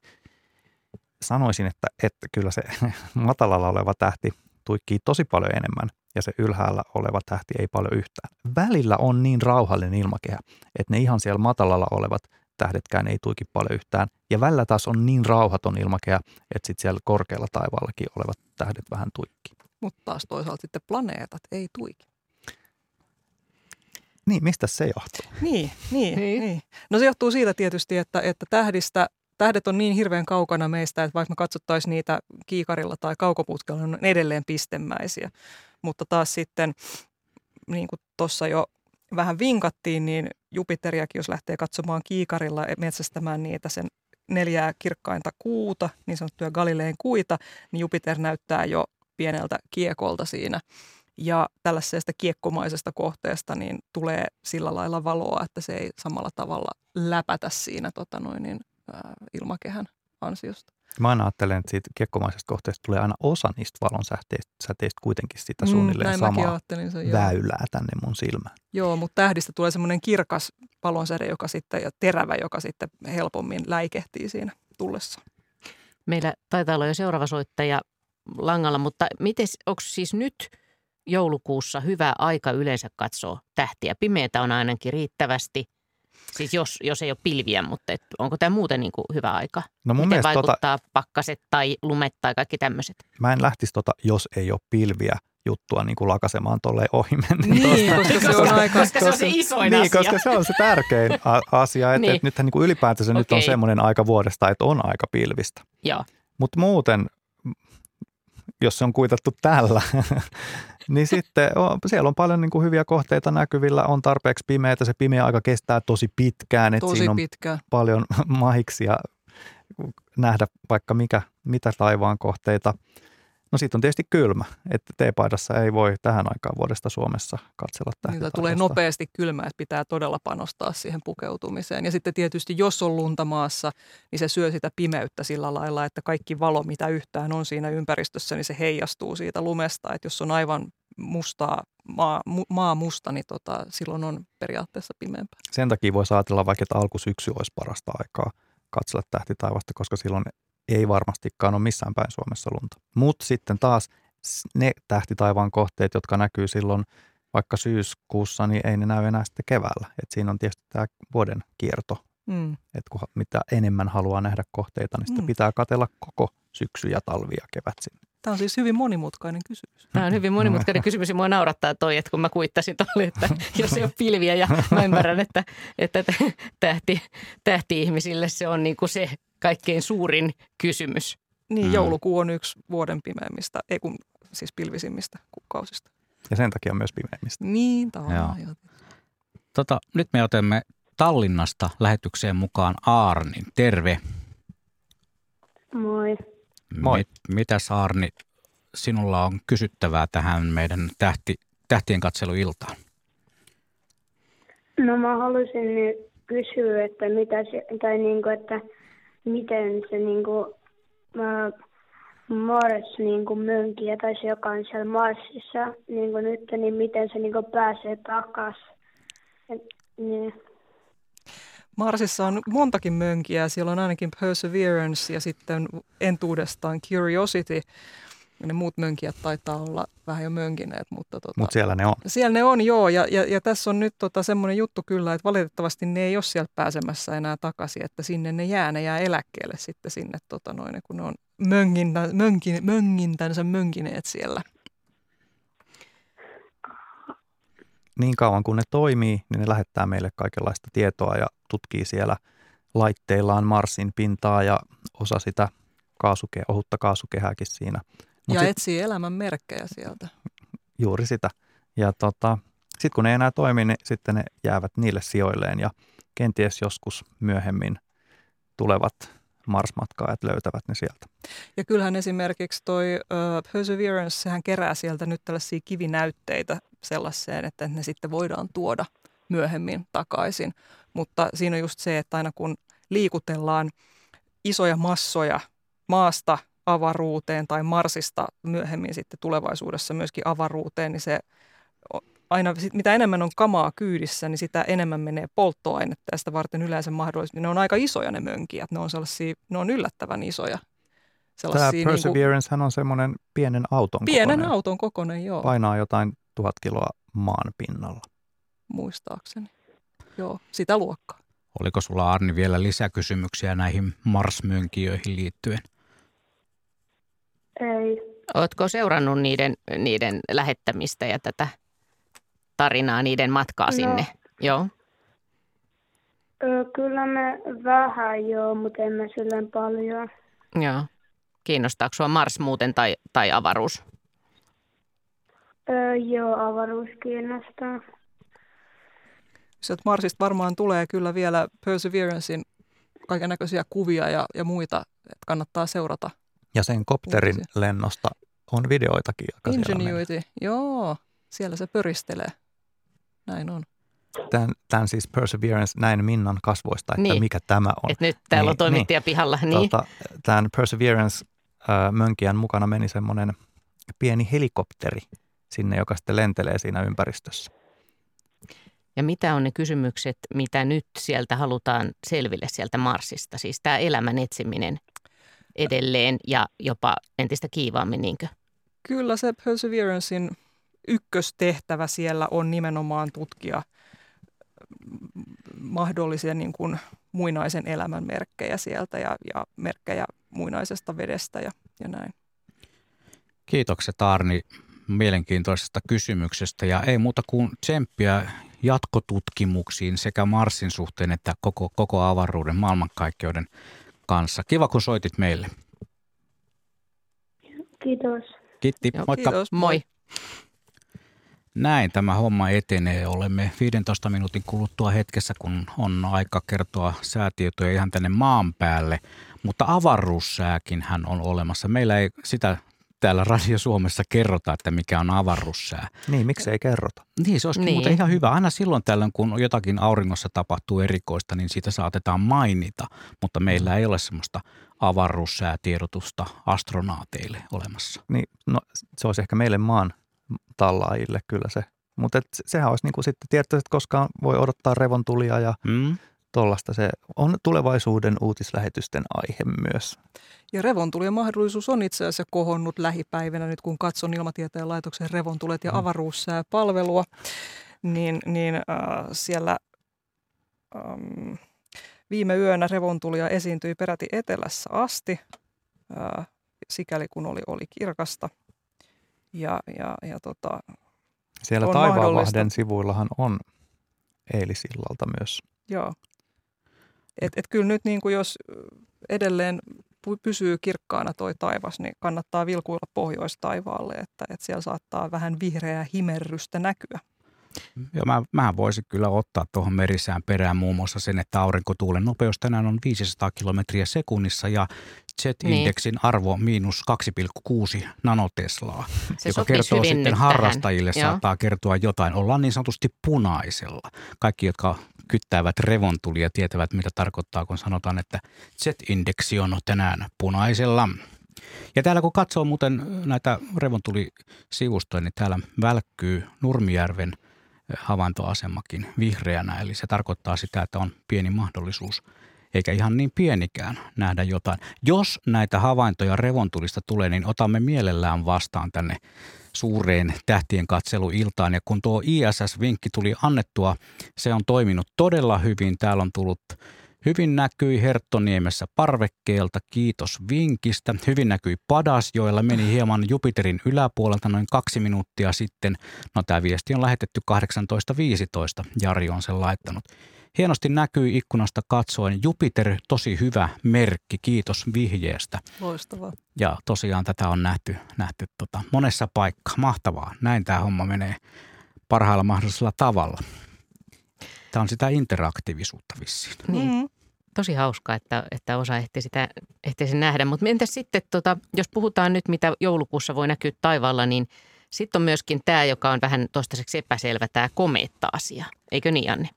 D: sanoisin, että, että kyllä se matalalla oleva tähti tuikkii tosi paljon enemmän ja se ylhäällä oleva tähti ei paljon yhtään. Välillä on niin rauhallinen ilmakehä, että ne ihan siellä matalalla olevat – tähdetkään ei tuiki paljon yhtään. Ja välillä taas on niin rauhaton ilmakehä, että sitten siellä korkealla taivaallakin olevat tähdet vähän tuikki.
E: Mutta taas toisaalta sitten planeetat ei tuiki.
D: Niin, mistä se johtuu?
E: Niin, niin, niin. niin. No se johtuu siitä tietysti, että, että tähdistä, tähdet on niin hirveän kaukana meistä, että vaikka me katsottaisiin niitä kiikarilla tai kaukoputkella, ne on edelleen pistemäisiä. Mutta taas sitten, niin kuin tuossa jo vähän vinkattiin, niin Jupiteriakin, jos lähtee katsomaan kiikarilla metsästämään niitä sen neljää kirkkainta kuuta, niin sanottuja Galileen kuita, niin Jupiter näyttää jo pieneltä kiekolta siinä. Ja tällaisesta kiekkomaisesta kohteesta niin tulee sillä lailla valoa, että se ei samalla tavalla läpätä siinä tota noin, niin, ää, ilmakehän ansiosta.
D: Mä aina ajattelen, että siitä kiekkomaisesta kohteesta tulee aina osa niistä valonsäteistä säteistä kuitenkin sitä mm, suunnilleen mm, samaa sen, väylää tänne mun silmään.
E: Joo, mutta tähdistä tulee semmoinen kirkas valonsäde joka sitten, ja terävä, joka sitten helpommin läikehtii siinä tullessa.
C: Meillä taitaa olla jo seuraava soittaja langalla, mutta miten, onko siis nyt joulukuussa hyvä aika yleensä katsoa tähtiä? Pimeätä on ainakin riittävästi – Siis jos, jos ei ole pilviä, mutta et onko tämä muuten niin kuin hyvä aika? No mun Miten tota- vaikuttaa tota, pakkaset tai lumet tai kaikki tämmöiset?
D: Mä en lähtisi tota, jos ei ole pilviä juttua niin kuin lakasemaan tolleen ohi
E: Niin, koska se on aika...
C: Koska se on se isoin
D: niin, asia. koska se on se tärkein asia. Että niin. et nythän niin kuin ylipäätänsä okay. nyt on semmoinen aika vuodesta, että on aika pilvistä.
C: Joo.
D: Mutta muuten, jos se on kuitattu tällä, niin sitten on, siellä on paljon niin kuin hyviä kohteita näkyvillä, on tarpeeksi pimeää, se pimeä aika kestää tosi pitkään.
E: Että tosi siinä on pitkään.
D: paljon mahiksia nähdä vaikka mikä, mitä taivaan kohteita. No siitä on tietysti kylmä, että teepaidassa ei voi tähän aikaan vuodesta Suomessa katsella tähtitaivasta.
E: Niitä tulee nopeasti kylmä, että pitää todella panostaa siihen pukeutumiseen. Ja sitten tietysti, jos on lunta maassa, niin se syö sitä pimeyttä sillä lailla, että kaikki valo, mitä yhtään on siinä ympäristössä, niin se heijastuu siitä lumesta. Että jos on aivan mustaa, maa, maa musta, niin tota, silloin on periaatteessa pimeämpää.
D: Sen takia voisi ajatella vaikka, että alkusyksy olisi parasta aikaa katsella tähtitaivasta, koska silloin ei varmastikaan ole missään päin Suomessa lunta. Mutta sitten taas ne tähtitaivaan kohteet, jotka näkyy silloin vaikka syyskuussa, niin ei ne näy enää sitten keväällä. Et siinä on tietysti tämä vuoden kierto. Mm. Että kun mitä enemmän haluaa nähdä kohteita, niin sitten mm. pitää katella koko syksy ja talvi ja kevät sinne.
E: Tämä on siis hyvin monimutkainen kysymys.
C: Tämä on hyvin monimutkainen kysymys ja mua naurattaa toi, että kun mä kuittasin tuolle, että jos ei ole pilviä ja mä ymmärrän, että, että tähti, tähti-ihmisille se on niin kuin se kaikkein suurin kysymys.
E: Niin, mm. joulukuu on yksi vuoden pimeimmistä, ei kun siis pilvisimmistä kuukausista.
D: Ja sen takia myös pimeimmistä.
E: Niin, tavallaan.
B: Tota, nyt me otamme Tallinnasta lähetykseen mukaan Aarnin. Terve.
G: Moi.
B: Moi. Mit, mitäs Aarni, sinulla on kysyttävää tähän meidän tähti, tähtien katseluiltaan?
G: No mä halusin nyt kysyä, että mitä se, tai niin kuin, että miten se niin kuin, mä, Mars niin kuin mönkiä tai se, joka on siellä Marsissa niin kuin nyt, niin miten se niin kuin pääsee takaisin. Niin.
E: Marsissa on montakin mönkiä. Siellä on ainakin Perseverance ja sitten entuudestaan Curiosity. Ne muut mönkijät taitaa olla vähän jo mönkineet. Mutta tota,
D: Mut siellä ne on.
E: Siellä ne on, joo. Ja, ja, ja tässä on nyt tota semmoinen juttu kyllä, että valitettavasti ne ei ole sieltä pääsemässä enää takaisin. Että sinne ne jää, ne jää eläkkeelle sitten sinne, tota noin, kun ne on möngintä, mönkin, möngintänsä mönkineet siellä.
D: niin kauan kun ne toimii, niin ne lähettää meille kaikenlaista tietoa ja tutkii siellä laitteillaan Marsin pintaa ja osa sitä kaasuke, ohutta kaasukehääkin siinä.
E: Mut ja sit, etsii elämän merkkejä sieltä.
D: Juuri sitä. Ja tota, sitten kun ne ei enää toimi, niin sitten ne jäävät niille sijoilleen ja kenties joskus myöhemmin tulevat Mars-matkaajat löytävät ne sieltä.
E: Ja kyllähän esimerkiksi toi uh, Perseverance, sehän kerää sieltä nyt tällaisia kivinäytteitä sellaiseen, että ne sitten voidaan tuoda myöhemmin takaisin. Mutta siinä on just se, että aina kun liikutellaan isoja massoja maasta avaruuteen tai Marsista myöhemmin sitten tulevaisuudessa myöskin avaruuteen, niin se aina, mitä enemmän on kamaa kyydissä, niin sitä enemmän menee polttoainetta ja sitä varten yleensä mahdollisesti. Ne on aika isoja ne mönkijät, ne on, sellaisia, ne on yllättävän isoja.
D: Tämä Perseverance niin kuin, on semmoinen pienen auton
E: Pienen
D: kokoinen.
E: auton kokoinen, joo.
D: Painaa jotain tuhat kiloa maan pinnalla.
E: Muistaakseni. Joo, sitä luokkaa.
B: Oliko sulla Arni vielä lisäkysymyksiä näihin Mars-mönkijöihin liittyen?
G: Ei.
C: Oletko seurannut niiden, niiden lähettämistä ja tätä tarinaa, niiden matkaa no, sinne? Joo.
G: Ö, kyllä me vähän joo, mutta emme silleen paljon.
C: Joo. Kiinnostaako sinua Mars muuten tai, tai avaruus?
G: Öö, joo, avaruus kiinnostaa.
E: Sieltä Marsista varmaan tulee kyllä vielä Perseverancein kaiken näköisiä kuvia ja, ja muita, että kannattaa seurata.
D: Ja sen kopterin lennosta on videoitakin. Joka
E: Ingenuity, joo, siellä se pöristelee. Näin on.
D: Tämän, tämän siis Perseverance, näin Minnan kasvoista, että
C: Niin.
D: mikä tämä on.
C: Et nyt täällä on
D: Niin,
C: toimittaja pihalla. Niin.
D: Tota, tämän Perseverance-mönkijän mukana meni semmoinen pieni helikopteri sinne, joka sitten lentelee siinä ympäristössä.
C: Ja mitä on ne kysymykset, mitä nyt sieltä halutaan selville sieltä Marsista? Siis tämä elämän etsiminen edelleen ja jopa entistä kiivaammin, niinkö?
E: Kyllä se Perseverancein ykköstehtävä siellä on nimenomaan tutkia mm, mahdollisia niin kuin muinaisen elämän merkkejä sieltä ja, ja merkkejä muinaisesta vedestä ja, ja näin.
B: Kiitokset Arni mielenkiintoisesta kysymyksestä ja ei muuta kuin tsemppiä jatkotutkimuksiin sekä Marsin suhteen että koko, koko avaruuden maailmankaikkeuden kanssa. Kiva kun soitit meille.
G: Kiitos.
B: Kiitti,
C: Joo,
B: moikka.
E: Kiitos.
C: Moi.
B: Näin tämä homma etenee. Olemme 15 minuutin kuluttua hetkessä, kun on aika kertoa säätietoja ihan tänne maan päälle. Mutta avaruussääkin hän on olemassa. Meillä ei sitä täällä Radio Suomessa kerrota, että mikä on avaruussää.
D: Niin, miksei kerrota?
B: Niin, se olisikin
C: Niin.
B: muuten ihan hyvä. Aina silloin tällöin, kun jotakin auringossa tapahtuu erikoista, niin siitä saatetaan mainita. Mutta meillä ei ole semmoista avaruussäätiedotusta astronaateille olemassa.
D: Niin, no, se olisi ehkä meille maan tallaajille kyllä se. Mutta sehän olisi niin kuin sitten, tiedätkö, että koskaan voi odottaa revontulia ja
B: Mm?
D: Tollasta. Se on tulevaisuuden uutislähetysten aihe myös.
E: Ja revontulien mahdollisuus on itse asiassa kohonnut lähipäivinä, nyt kun katson Ilmatieteen laitoksen revontulet ja avaruussääpalvelua, niin, niin äh, siellä ähm, viime yönä revontulia esiintyi peräti etelässä asti, äh, sikäli kun oli, oli kirkasta. Ja, ja, ja tota,
D: Siellä Taivaanvahden sivuillahan on eilisillalta myös.
E: joo. Et, et kyllä nyt niin kuin jos edelleen py- pysyy kirkkaana toi taivas, niin kannattaa vilkuilla pohjoistaivaalle, että, että siellä saattaa vähän vihreää himerrystä näkyä.
B: Ja mä, mä voisin kyllä ottaa tuohon merisään perään muun muassa sen, että aurinkotuulen nopeus tänään on 500 kilometriä sekunnissa ja Z-indeksin arvo miinus 2,6 nanoteslaa,
C: Se
B: joka kertoo sitten harrastajille,
C: tähän. Joo.
B: saattaa kertoa jotain. Ollaan niin sanotusti punaisella. Kaikki, jotka kyttäävät revontulia, tietävät, mitä tarkoittaa, kun sanotaan, että Z-indeksi on tänään punaisella. Ja täällä kun katsoo muuten näitä revontulisivustoja, niin täällä välkkyy Nurmijärven havaintoasemakin vihreänä. Eli se tarkoittaa sitä, että on pieni mahdollisuus, eikä ihan niin pienikään, nähdä jotain. Jos näitä havaintoja revontulista tulee, niin otamme mielellään vastaan tänne suureen tähtien katseluiltaan. Ja kun tuo ISS-vinkki tuli annettua, se on toiminut todella hyvin. Täällä on tullut Hyvin näkyi Herttoniemessä parvekkeelta, kiitos vinkistä. Hyvin näkyi Padasjoella, meni hieman Jupiterin yläpuolelta noin kaksi minuuttia sitten. No tämä viesti on lähetetty 18.15, Jari on sen laittanut. Hienosti näkyy ikkunasta katsoen Jupiter, tosi hyvä merkki, kiitos vihjeestä.
E: Loistavaa.
B: Ja tosiaan tätä on nähty, nähty tota, monessa paikkaa. Mahtavaa. Näin tämä homma menee parhaalla mahdollisella tavalla. Tämä on sitä interaktiivisuutta vissiin.
C: Niin.
E: Mm.
C: Tosi hauskaa, että, että osa ehti sitä, ehti sen nähdä. Mutta entäs sitten, tota, jos puhutaan nyt, mitä joulukuussa voi näkyä taivaalla, niin sitten on myöskin tämä, joka on vähän toistaiseksi epäselvä, tämä komeetta-asia. Eikö niin, Anne?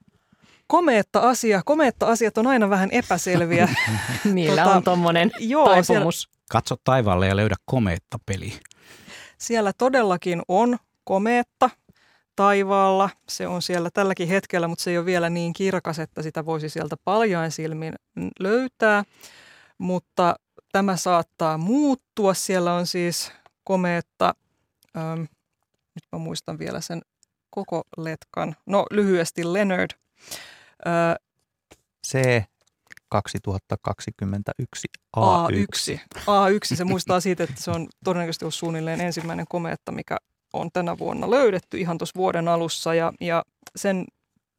E: Komeetta-asia. Komeetta-asiat on aina vähän epäselviä.
C: Niillä
E: Tota,
C: on tuommoinen
E: joo, siellä,
C: taipumus.
B: Katso taivaalle ja löydä komeetta peli.
E: siellä todellakin on komeetta taivaalla. Se on siellä tälläkin hetkellä, mutta se ei ole vielä niin kirkas, että sitä voisi sieltä paljain silmin löytää. Mutta tämä saattaa muuttua. Siellä on siis komeetta, ähm, nyt mä muistan vielä sen koko letkan, no lyhyesti Leonard. Äh,
D: C 2021 A1.
E: A1. A1, se muistaa siitä, että se on todennäköisesti ollut suunnilleen ensimmäinen komeetta, mikä on tänä vuonna löydetty ihan tuossa vuoden alussa. Ja, ja sen,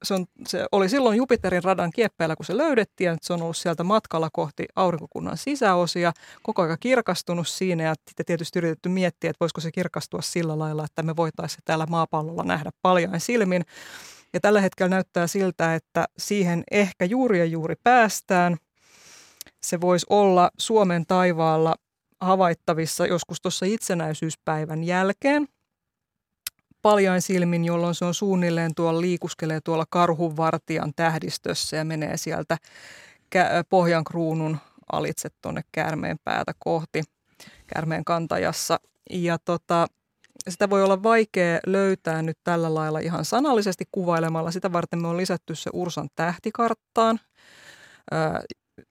E: se, on, se oli silloin Jupiterin radan kieppeillä, kun se löydettiin, ja se on ollut sieltä matkalla kohti aurinkokunnan sisäosia, koko ajan kirkastunut siinä, ja tietysti yritetty miettiä, että voisiko se kirkastua sillä lailla, että me voitaisiin täällä maapallolla nähdä paljain silmin. Ja tällä hetkellä näyttää siltä, että siihen ehkä juuri ja juuri päästään. Se voisi olla Suomen taivaalla havaittavissa joskus tuossa itsenäisyyspäivän jälkeen paljain silmin, jolloin se on suunnilleen tuolla liikuskelee tuolla karhunvartijan tähdistössä ja menee sieltä pohjan kruunun alitse tuonne käärmeen päätä kohti käärmeen kantajassa. Ja tota, sitä voi olla vaikea löytää nyt tällä lailla ihan sanallisesti kuvailemalla. Sitä varten me on lisätty se Ursan tähtikarttaan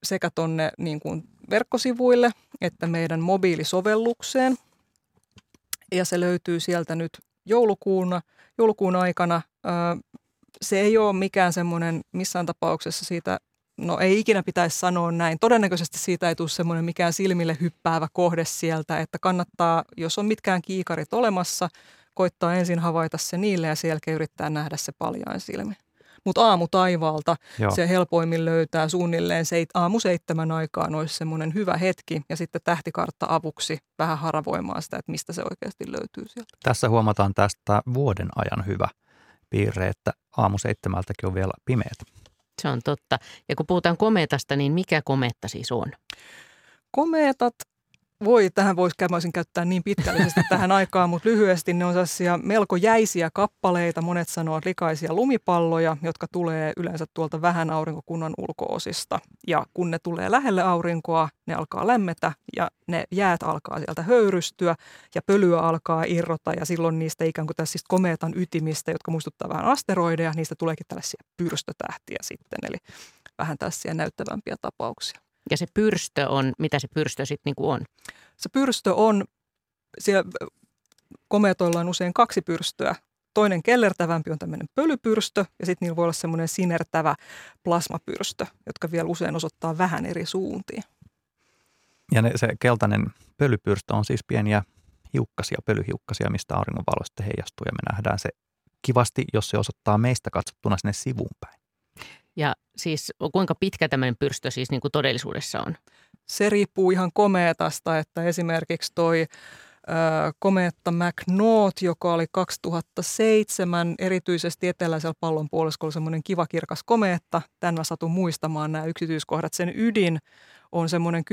E: sekä tuonne niin kuin verkkosivuille että meidän mobiilisovellukseen. Ja se löytyy sieltä nyt joulukuun, joulukuun aikana. Se ei ole mikään semmoinen missään tapauksessa siitä, no ei ikinä pitäisi sanoa näin. Todennäköisesti siitä ei tule semmoinen mikään silmille hyppäävä kohde sieltä, että kannattaa, jos on mitkään kiikarit olemassa, koittaa ensin havaita se niille ja sen jälkeen yrittää nähdä se paljain silmi. Mutta aamu taivaalta Joo. se helpoimmin löytää suunnilleen seit, aamu seitsemän aikaan olisi semmoinen hyvä hetki ja sitten tähtikartta avuksi vähän haravoimaan sitä, että mistä se oikeasti löytyy sieltä.
D: Tässä huomataan tästä vuoden ajan hyvä piirre, että aamu seitsemältäkin on vielä pimeät.
C: Se on totta. Ja kun puhutaan kometasta, niin mikä kometta siis on?
E: Komeetat voi, tähän voisi voisin käyttää niin pitkällisesti tähän aikaan, mutta lyhyesti ne on sellaisia melko jäisiä kappaleita, monet sanoo likaisia lumipalloja, jotka tulee yleensä tuolta vähän aurinkokunnan ulkoosista. Ja kun ne tulee lähelle aurinkoa, ne alkaa lämmetä ja ne jäät alkaa sieltä höyrystyä ja pölyä alkaa irrota ja silloin niistä ikään kuin tässä komeetan ytimistä, jotka muistuttaa vähän asteroideja, niistä tuleekin tällaisia pyrstötähtiä sitten, eli vähän tässä näyttävämpiä tapauksia.
C: Ja se pyrstö on, mitä se pyrstö sitten niinku on?
E: Se pyrstö on, siellä komeetoilla on usein kaksi pyrstöä. Toinen kellertävämpi on tämmöinen pölypyrstö ja sitten niillä voi olla semmoinen sinertävä plasmapyrstö, jotka vielä usein osoittaa vähän eri suuntiin.
D: Ja ne, se keltainen pölypyrstö on siis pieniä hiukkasia, pölyhiukkasia, mistä auringonvalo sitten heijastuu ja me nähdään se kivasti, jos se osoittaa meistä katsottuna sinne sivuun päin.
C: Ja siis kuinka pitkä tämmöinen pyrstö siis niin kuin todellisuudessa on?
E: Se riippuu ihan komeetasta, että esimerkiksi toi komeetta McNaught, joka oli 2007 erityisesti eteläisellä pallonpuoliskolla semmoinen kiva kirkas komeetta. Tän mä satun muistamaan nämä yksityiskohdat. Sen ydin on semmoinen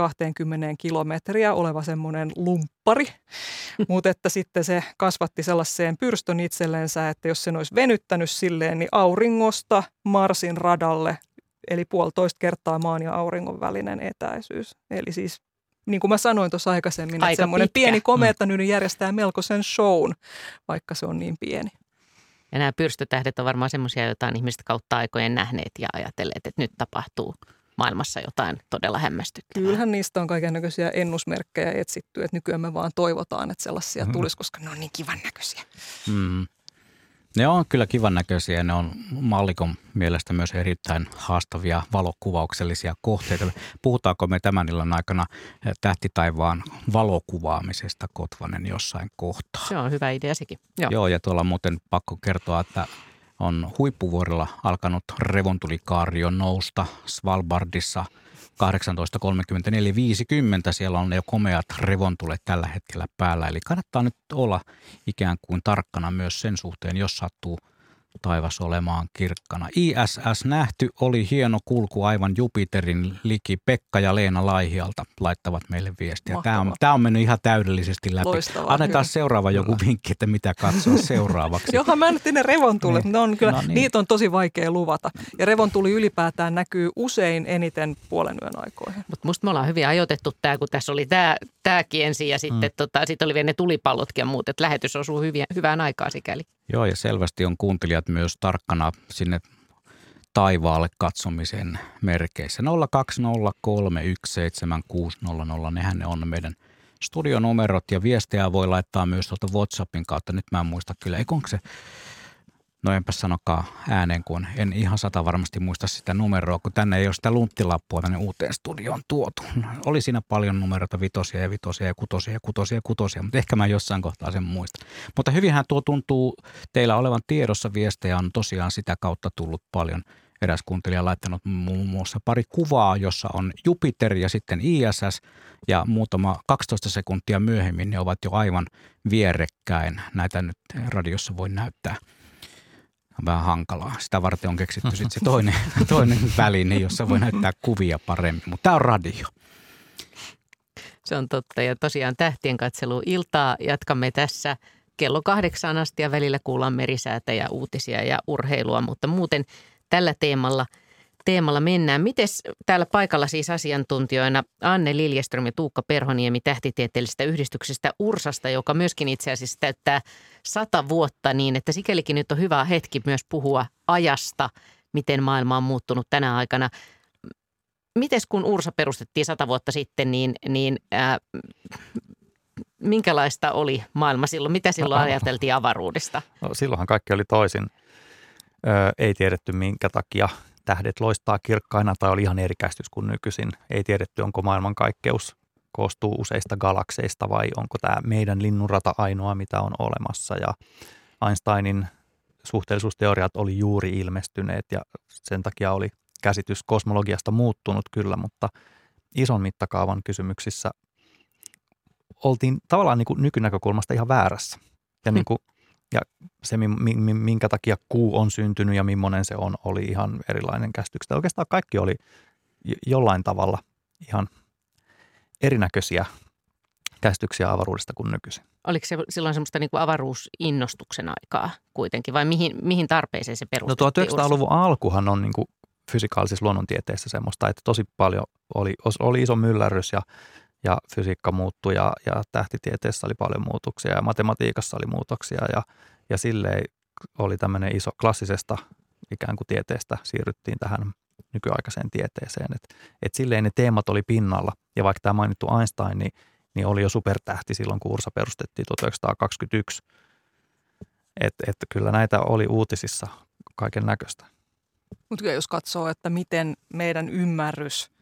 E: 10-20 kilometriä oleva semmoinen lumppari, mutta että sitten se kasvatti sellaiseen pyrstön itsellensä, että jos sen olisi venyttänyt silleen, niin auringosta Marsin radalle, eli puolitoista kertaa maan ja auringon välinen etäisyys. Eli siis niin kuin mä sanoin tuossa aikaisemmin, Aika että semmoinen pitkä. pieni komeetta mm. järjestää melkoisen shown, vaikka se on niin pieni.
C: Ja nämä pyrstötähdet on varmaan semmoisia, joita on ihmiset kautta aikojen nähneet ja ajatelleet, että nyt tapahtuu maailmassa jotain todella hämmästyttävää.
E: Kyllähän niistä on kaikenlaisia ennusmerkkejä etsitty, että nykyään me vaan toivotaan, että sellaisia mm. tulisi, koska ne on niin kivan näköisiä. Mm.
B: Ne on kyllä kivan näköisiä. Ne on mallikon mielestä myös erittäin haastavia valokuvauksellisia kohteita. Puhutaanko me tämän illan aikana tähtitaivaan valokuvaamisesta Kotvanen jossain kohtaa?
C: Se on hyvä idea sekin.
B: Joo, Joo ja tuolla muuten pakko kertoa, että on huippuvuorilla alkanut revontulikaario nousta Svalbardissa 18.34.50. Siellä on jo komeat revontulet tällä hetkellä päällä. Eli kannattaa nyt olla ikään kuin tarkkana myös sen suhteen, jos sattuu – taivas olemaan kirkkana. ISS nähty oli hieno kulku aivan Jupiterin liki. Pekka ja Leena Laihialta laittavat meille viestiä. Tämä on, tämä on mennyt ihan täydellisesti läpi. Loistavaa, Annetaan hyvä. seuraava joku vinkki, että mitä katsoa seuraavaksi.
E: Johan mä nyt ne revontulet, niin. on kyllä, no niin. niitä on tosi vaikea luvata. Ja revontuli ylipäätään näkyy usein eniten puolen yön aikoihin.
C: Mutta musta me ollaan hyvin ajoitettu tämä, kun tässä oli tämä, tämä kiensi ja sitten mm. tota, sit oli vielä ne tulipallotkin ja muut. Että lähetys osuu hyviä, hyvään aikaan sikäli.
B: Joo, ja selvästi on kuuntelijat myös tarkkana sinne taivaalle katsomisen merkeissä. 020317600, nehän ne on meidän studionumerot ja viestejä voi laittaa myös tuolta WhatsAppin kautta. Nyt mä en muista kyllä, eikö onko se No enpä sanokaan ääneen, kun en ihan sata varmasti muista sitä numeroa, kun tänne ei ole sitä lunttilappua tänne uuteen studioon tuotu. Oli siinä paljon numeroita, vitosia ja vitosia ja kutosia ja kutosia ja kutosia, mutta ehkä mä jossain kohtaa sen muistan. Mutta hyvinhän tuo tuntuu teillä olevan tiedossa viestejä on tosiaan sitä kautta tullut paljon. Eräs kuuntelija laittanut muun muassa pari kuvaa, jossa on Jupiter ja sitten ISS ja muutama 12 sekuntia myöhemmin ne ovat jo aivan vierekkäin. Näitä nyt radiossa voi näyttää – on vähän hankalaa. Sitä varten on keksitty sitten se toinen, toinen väline, jossa voi näyttää kuvia paremmin. Mutta tämä on radio.
C: Se on totta ja tosiaan tähtien katselu iltaa jatkamme tässä kello kahdeksaan asti ja välillä kuullaan merisäätä ja uutisia ja urheilua, mutta muuten tällä teemalla – teemalla mennään. Mites täällä paikalla siis asiantuntijoina Anne Liljeström ja Tuukka Perhoniemi tähtitieteellisestä yhdistyksestä Ursasta, joka myöskin itse asiassa täyttää sata vuotta niin, että sikälikin nyt on hyvä hetki myös puhua ajasta, miten maailma on muuttunut tänä aikana. Mites kun Ursa perustettiin sata vuotta sitten, niin, niin ää, minkälaista oli maailma silloin? Mitä silloin ajateltiin avaruudesta?
D: No, silloinhan kaikki oli toisin. Ö, ei tiedetty minkä takia tähdet loistaa kirkkaina tai oli ihan eri käsitys kuin nykyisin. Ei tiedetty, onko maailmankaikkeus koostuu useista galakseista vai onko tämä meidän linnunrata ainoa, mitä on olemassa. Ja Einsteinin suhteellisuusteoriat oli juuri ilmestyneet ja sen takia oli käsitys kosmologiasta muuttunut kyllä, mutta ison mittakaavan kysymyksissä oltiin tavallaan niin kuin nykynäkökulmasta ihan väärässä. Ja hmm. niin kuin ja se, minkä takia kuu on syntynyt ja millainen se on, oli ihan erilainen käsityksestä. Oikeastaan kaikki oli jollain tavalla ihan erinäköisiä käsityksiä avaruudesta kuin nykyisin.
C: Oliko se silloin semmoista niin kuin avaruusinnostuksen aikaa kuitenkin vai mihin, mihin tarpeeseen se perustettiin?
D: No 1900-luvun alkuhan on niin kuin fysikaalisissa luonnontieteissä semmoista, että tosi paljon oli, oli iso myllärrys ja ja fysiikka muuttui ja, ja tähtitieteessä oli paljon muutoksia ja matematiikassa oli muutoksia ja, ja silleen oli tämmöinen iso klassisesta ikään kuin tieteestä siirryttiin tähän nykyaikaiseen tieteeseen. Et, et silleen ne teemat oli pinnalla ja vaikka tämä mainittu Einstein, niin, niin oli jo supertähti silloin, kun Ursa perustettiin 1921. Että et kyllä näitä oli uutisissa kaiken näköistä.
E: Mutta jos katsoo, että miten meidän ymmärrys –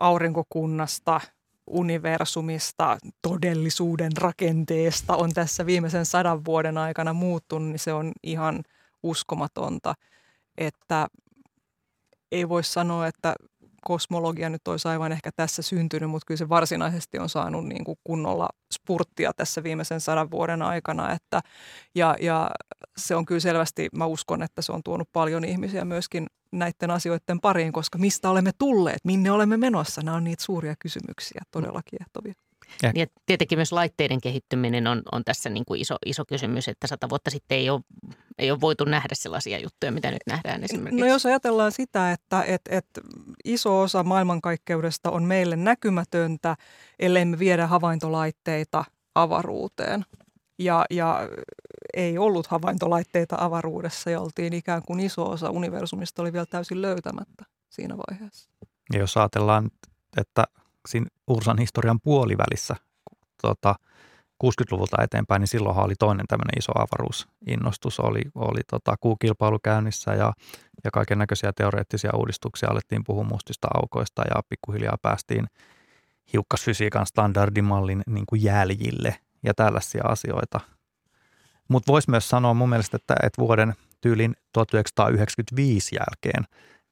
E: aurinkokunnasta, universumista, todellisuuden rakenteesta on tässä viimeisen sadan vuoden aikana muuttunut, niin se on ihan uskomatonta, että ei voi sanoa, että kosmologia nyt olisi aivan ehkä tässä syntynyt, mutta kyllä se varsinaisesti on saanut niin kuin kunnolla spurttia tässä viimeisen sadan vuoden aikana. Että, ja, ja se on kyllä selvästi, mä uskon, että se on tuonut paljon ihmisiä myöskin näiden asioiden pariin, koska mistä olemme tulleet, minne olemme menossa, nämä on niitä suuria kysymyksiä, todella kiehtovia.
C: Ja. Niin, tietenkin myös laitteiden kehittyminen on, on tässä niin kuin iso, iso kysymys, että sata vuotta sitten ei ole, ei ole voitu nähdä sellaisia juttuja, mitä nyt nähdään esimerkiksi.
E: No jos ajatellaan sitä, että et, et iso osa maailmankaikkeudesta on meille näkymätöntä, ellei me viedä havaintolaitteita avaruuteen. Ja, ja ei ollut havaintolaitteita avaruudessa ja oltiin ikään kuin iso osa universumista oli vielä täysin löytämättä siinä vaiheessa.
D: Ja jos ajatellaan, että siinä Ursan historian puolivälissä tota, 60-luvulta eteenpäin, niin silloinhan oli toinen tämmöinen iso avaruusinnostus. Oli, oli tota, kuukilpailu käynnissä ja, ja kaiken näköisiä teoreettisia uudistuksia alettiin puhua mustista aukoista ja pikkuhiljaa päästiin hiukkasfysiikan standardimallin niin kuin jäljille ja tällaisia asioita. Mutta voisi myös sanoa mun mielestä, että, että vuoden tyylin 1995 jälkeen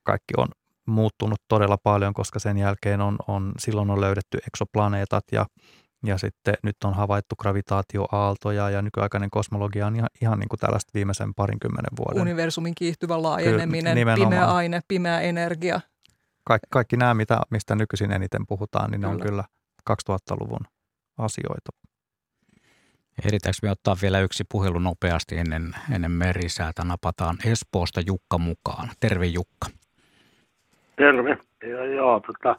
D: kaikki on muuttunut todella paljon, koska sen jälkeen on, on silloin on löydetty eksoplaneetat ja, ja sitten nyt on havaittu gravitaatioaaltoja ja nykyaikainen kosmologia on ihan, ihan niin kuin tällaista viimeisen parinkymmenen vuoden.
E: Universumin kiihtyvä laajeneminen, Kyllä, pimeä aine, pimeä energia.
D: Kaik, kaikki nämä, mitä, mistä nykyisin eniten puhutaan, niin ne kyllä. on kyllä 2000-luvun asioita.
B: Ehditäänkö me ottaa vielä yksi puhelu nopeasti ennen, ennen merisäätä? Napataan Espoosta Jukka mukaan. Terve Jukka.
H: Terve. Ja, joo, tota,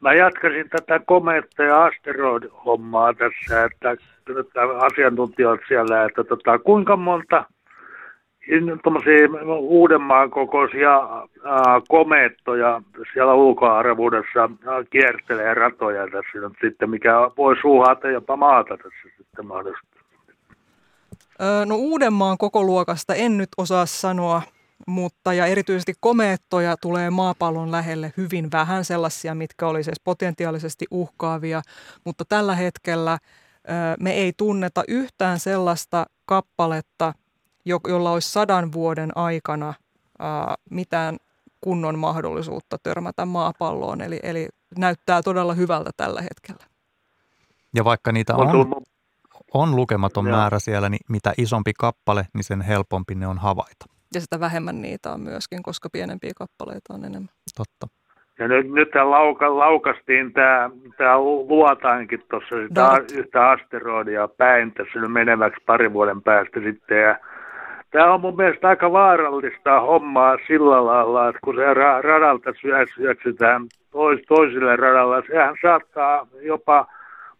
H: mä jatkasin tätä kometta ja asteroid-hommaa tässä, että asiantuntijat siellä, että tota, kuinka monta Uudenmaan kokoisia ää, komettoja siellä ulkoarvuudessa kiertelee ratoja tässä nyt sitten, mikä voi suuhata jopa maata tässä sitten mahdollisesti.
E: No Uudenmaan koko luokasta en nyt osaa sanoa, mutta ja erityisesti komeettoja tulee maapallon lähelle hyvin vähän sellaisia, mitkä olisivat potentiaalisesti uhkaavia, mutta tällä hetkellä me ei tunneta yhtään sellaista kappaletta, jolla olisi sadan vuoden aikana mitään kunnon mahdollisuutta törmätä maapalloon. Eli, eli näyttää todella hyvältä tällä hetkellä.
D: Ja vaikka niitä on, on lukematon määrä siellä, niin mitä isompi kappale, niin sen helpompi ne on havaita.
E: Ja sitä vähemmän niitä on myöskin, koska pienempiä kappaleita on enemmän.
D: Totta.
I: Ja nyt, nyt lauka, laukastiin tämä, tämä luotainkin tuossa sitä
E: Dart.
I: yhtä asteroidia päin tässä nyt meneväksi parin vuoden päästä sitten. Ja tämä on mun mielestä aika vaarallista hommaa sillä lailla, että kun se ra- radalta syö- syöksytään tois, toiselle radalla, sehän saattaa jopa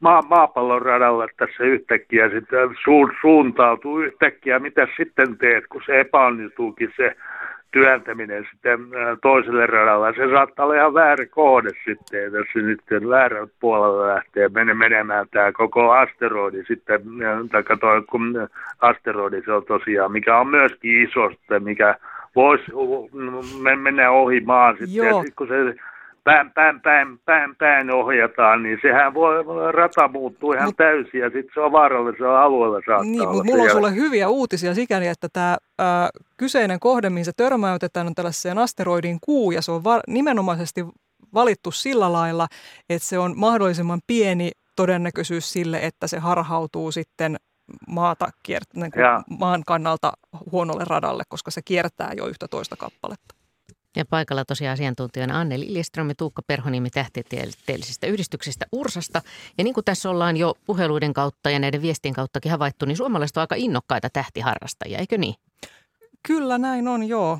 I: maa, maapallon radalle tässä yhtäkkiä sitten suun, suuntautuu yhtäkkiä. Mitä sitten teet, kun se epäonnistuukin se työntäminen sitten ää, toiselle radalle. Se saattaa olla ihan väärä kohde sitten, jos se nyt väärällä puolella lähtee mene- menemään tämä koko asteroidi sitten, tai toi, kun asteroidi se on tosiaan, mikä on myöskin iso sitten, mikä voisi men- mennä ohi maan sitten, ja
E: Joo.
I: sit, kun se päin, päin, päin, päin, päin ohjataan, niin sehän voi, rata muuttuu ihan
E: Mut-
I: täysin, ja sitten se on vaarallisella alueella saattaa
E: Niin, mutta mulla on sulle hyviä uutisia sikäli, että tämä kyseinen kohde, mihin se törmäytetään, on tällaiseen asteroidin kuu, ja se on va- nimenomaisesti valittu sillä lailla, että se on mahdollisimman pieni todennäköisyys sille, että se harhautuu sitten maata kiert- niin maan kannalta huonolle radalle, koska se kiertää jo yhtä toista kappaletta.
C: Ja paikalla tosiaan asiantuntijana Anne Liljeström ja Tuukka Perhoniemi tähtitieteellisestä yhdistyksestä Ursasta. Ja niin kuin tässä ollaan jo puheluiden kautta ja näiden viestien kauttakin havaittu, niin suomalaiset on aika innokkaita tähtiharrastajia, eikö niin?
E: Kyllä näin on, joo.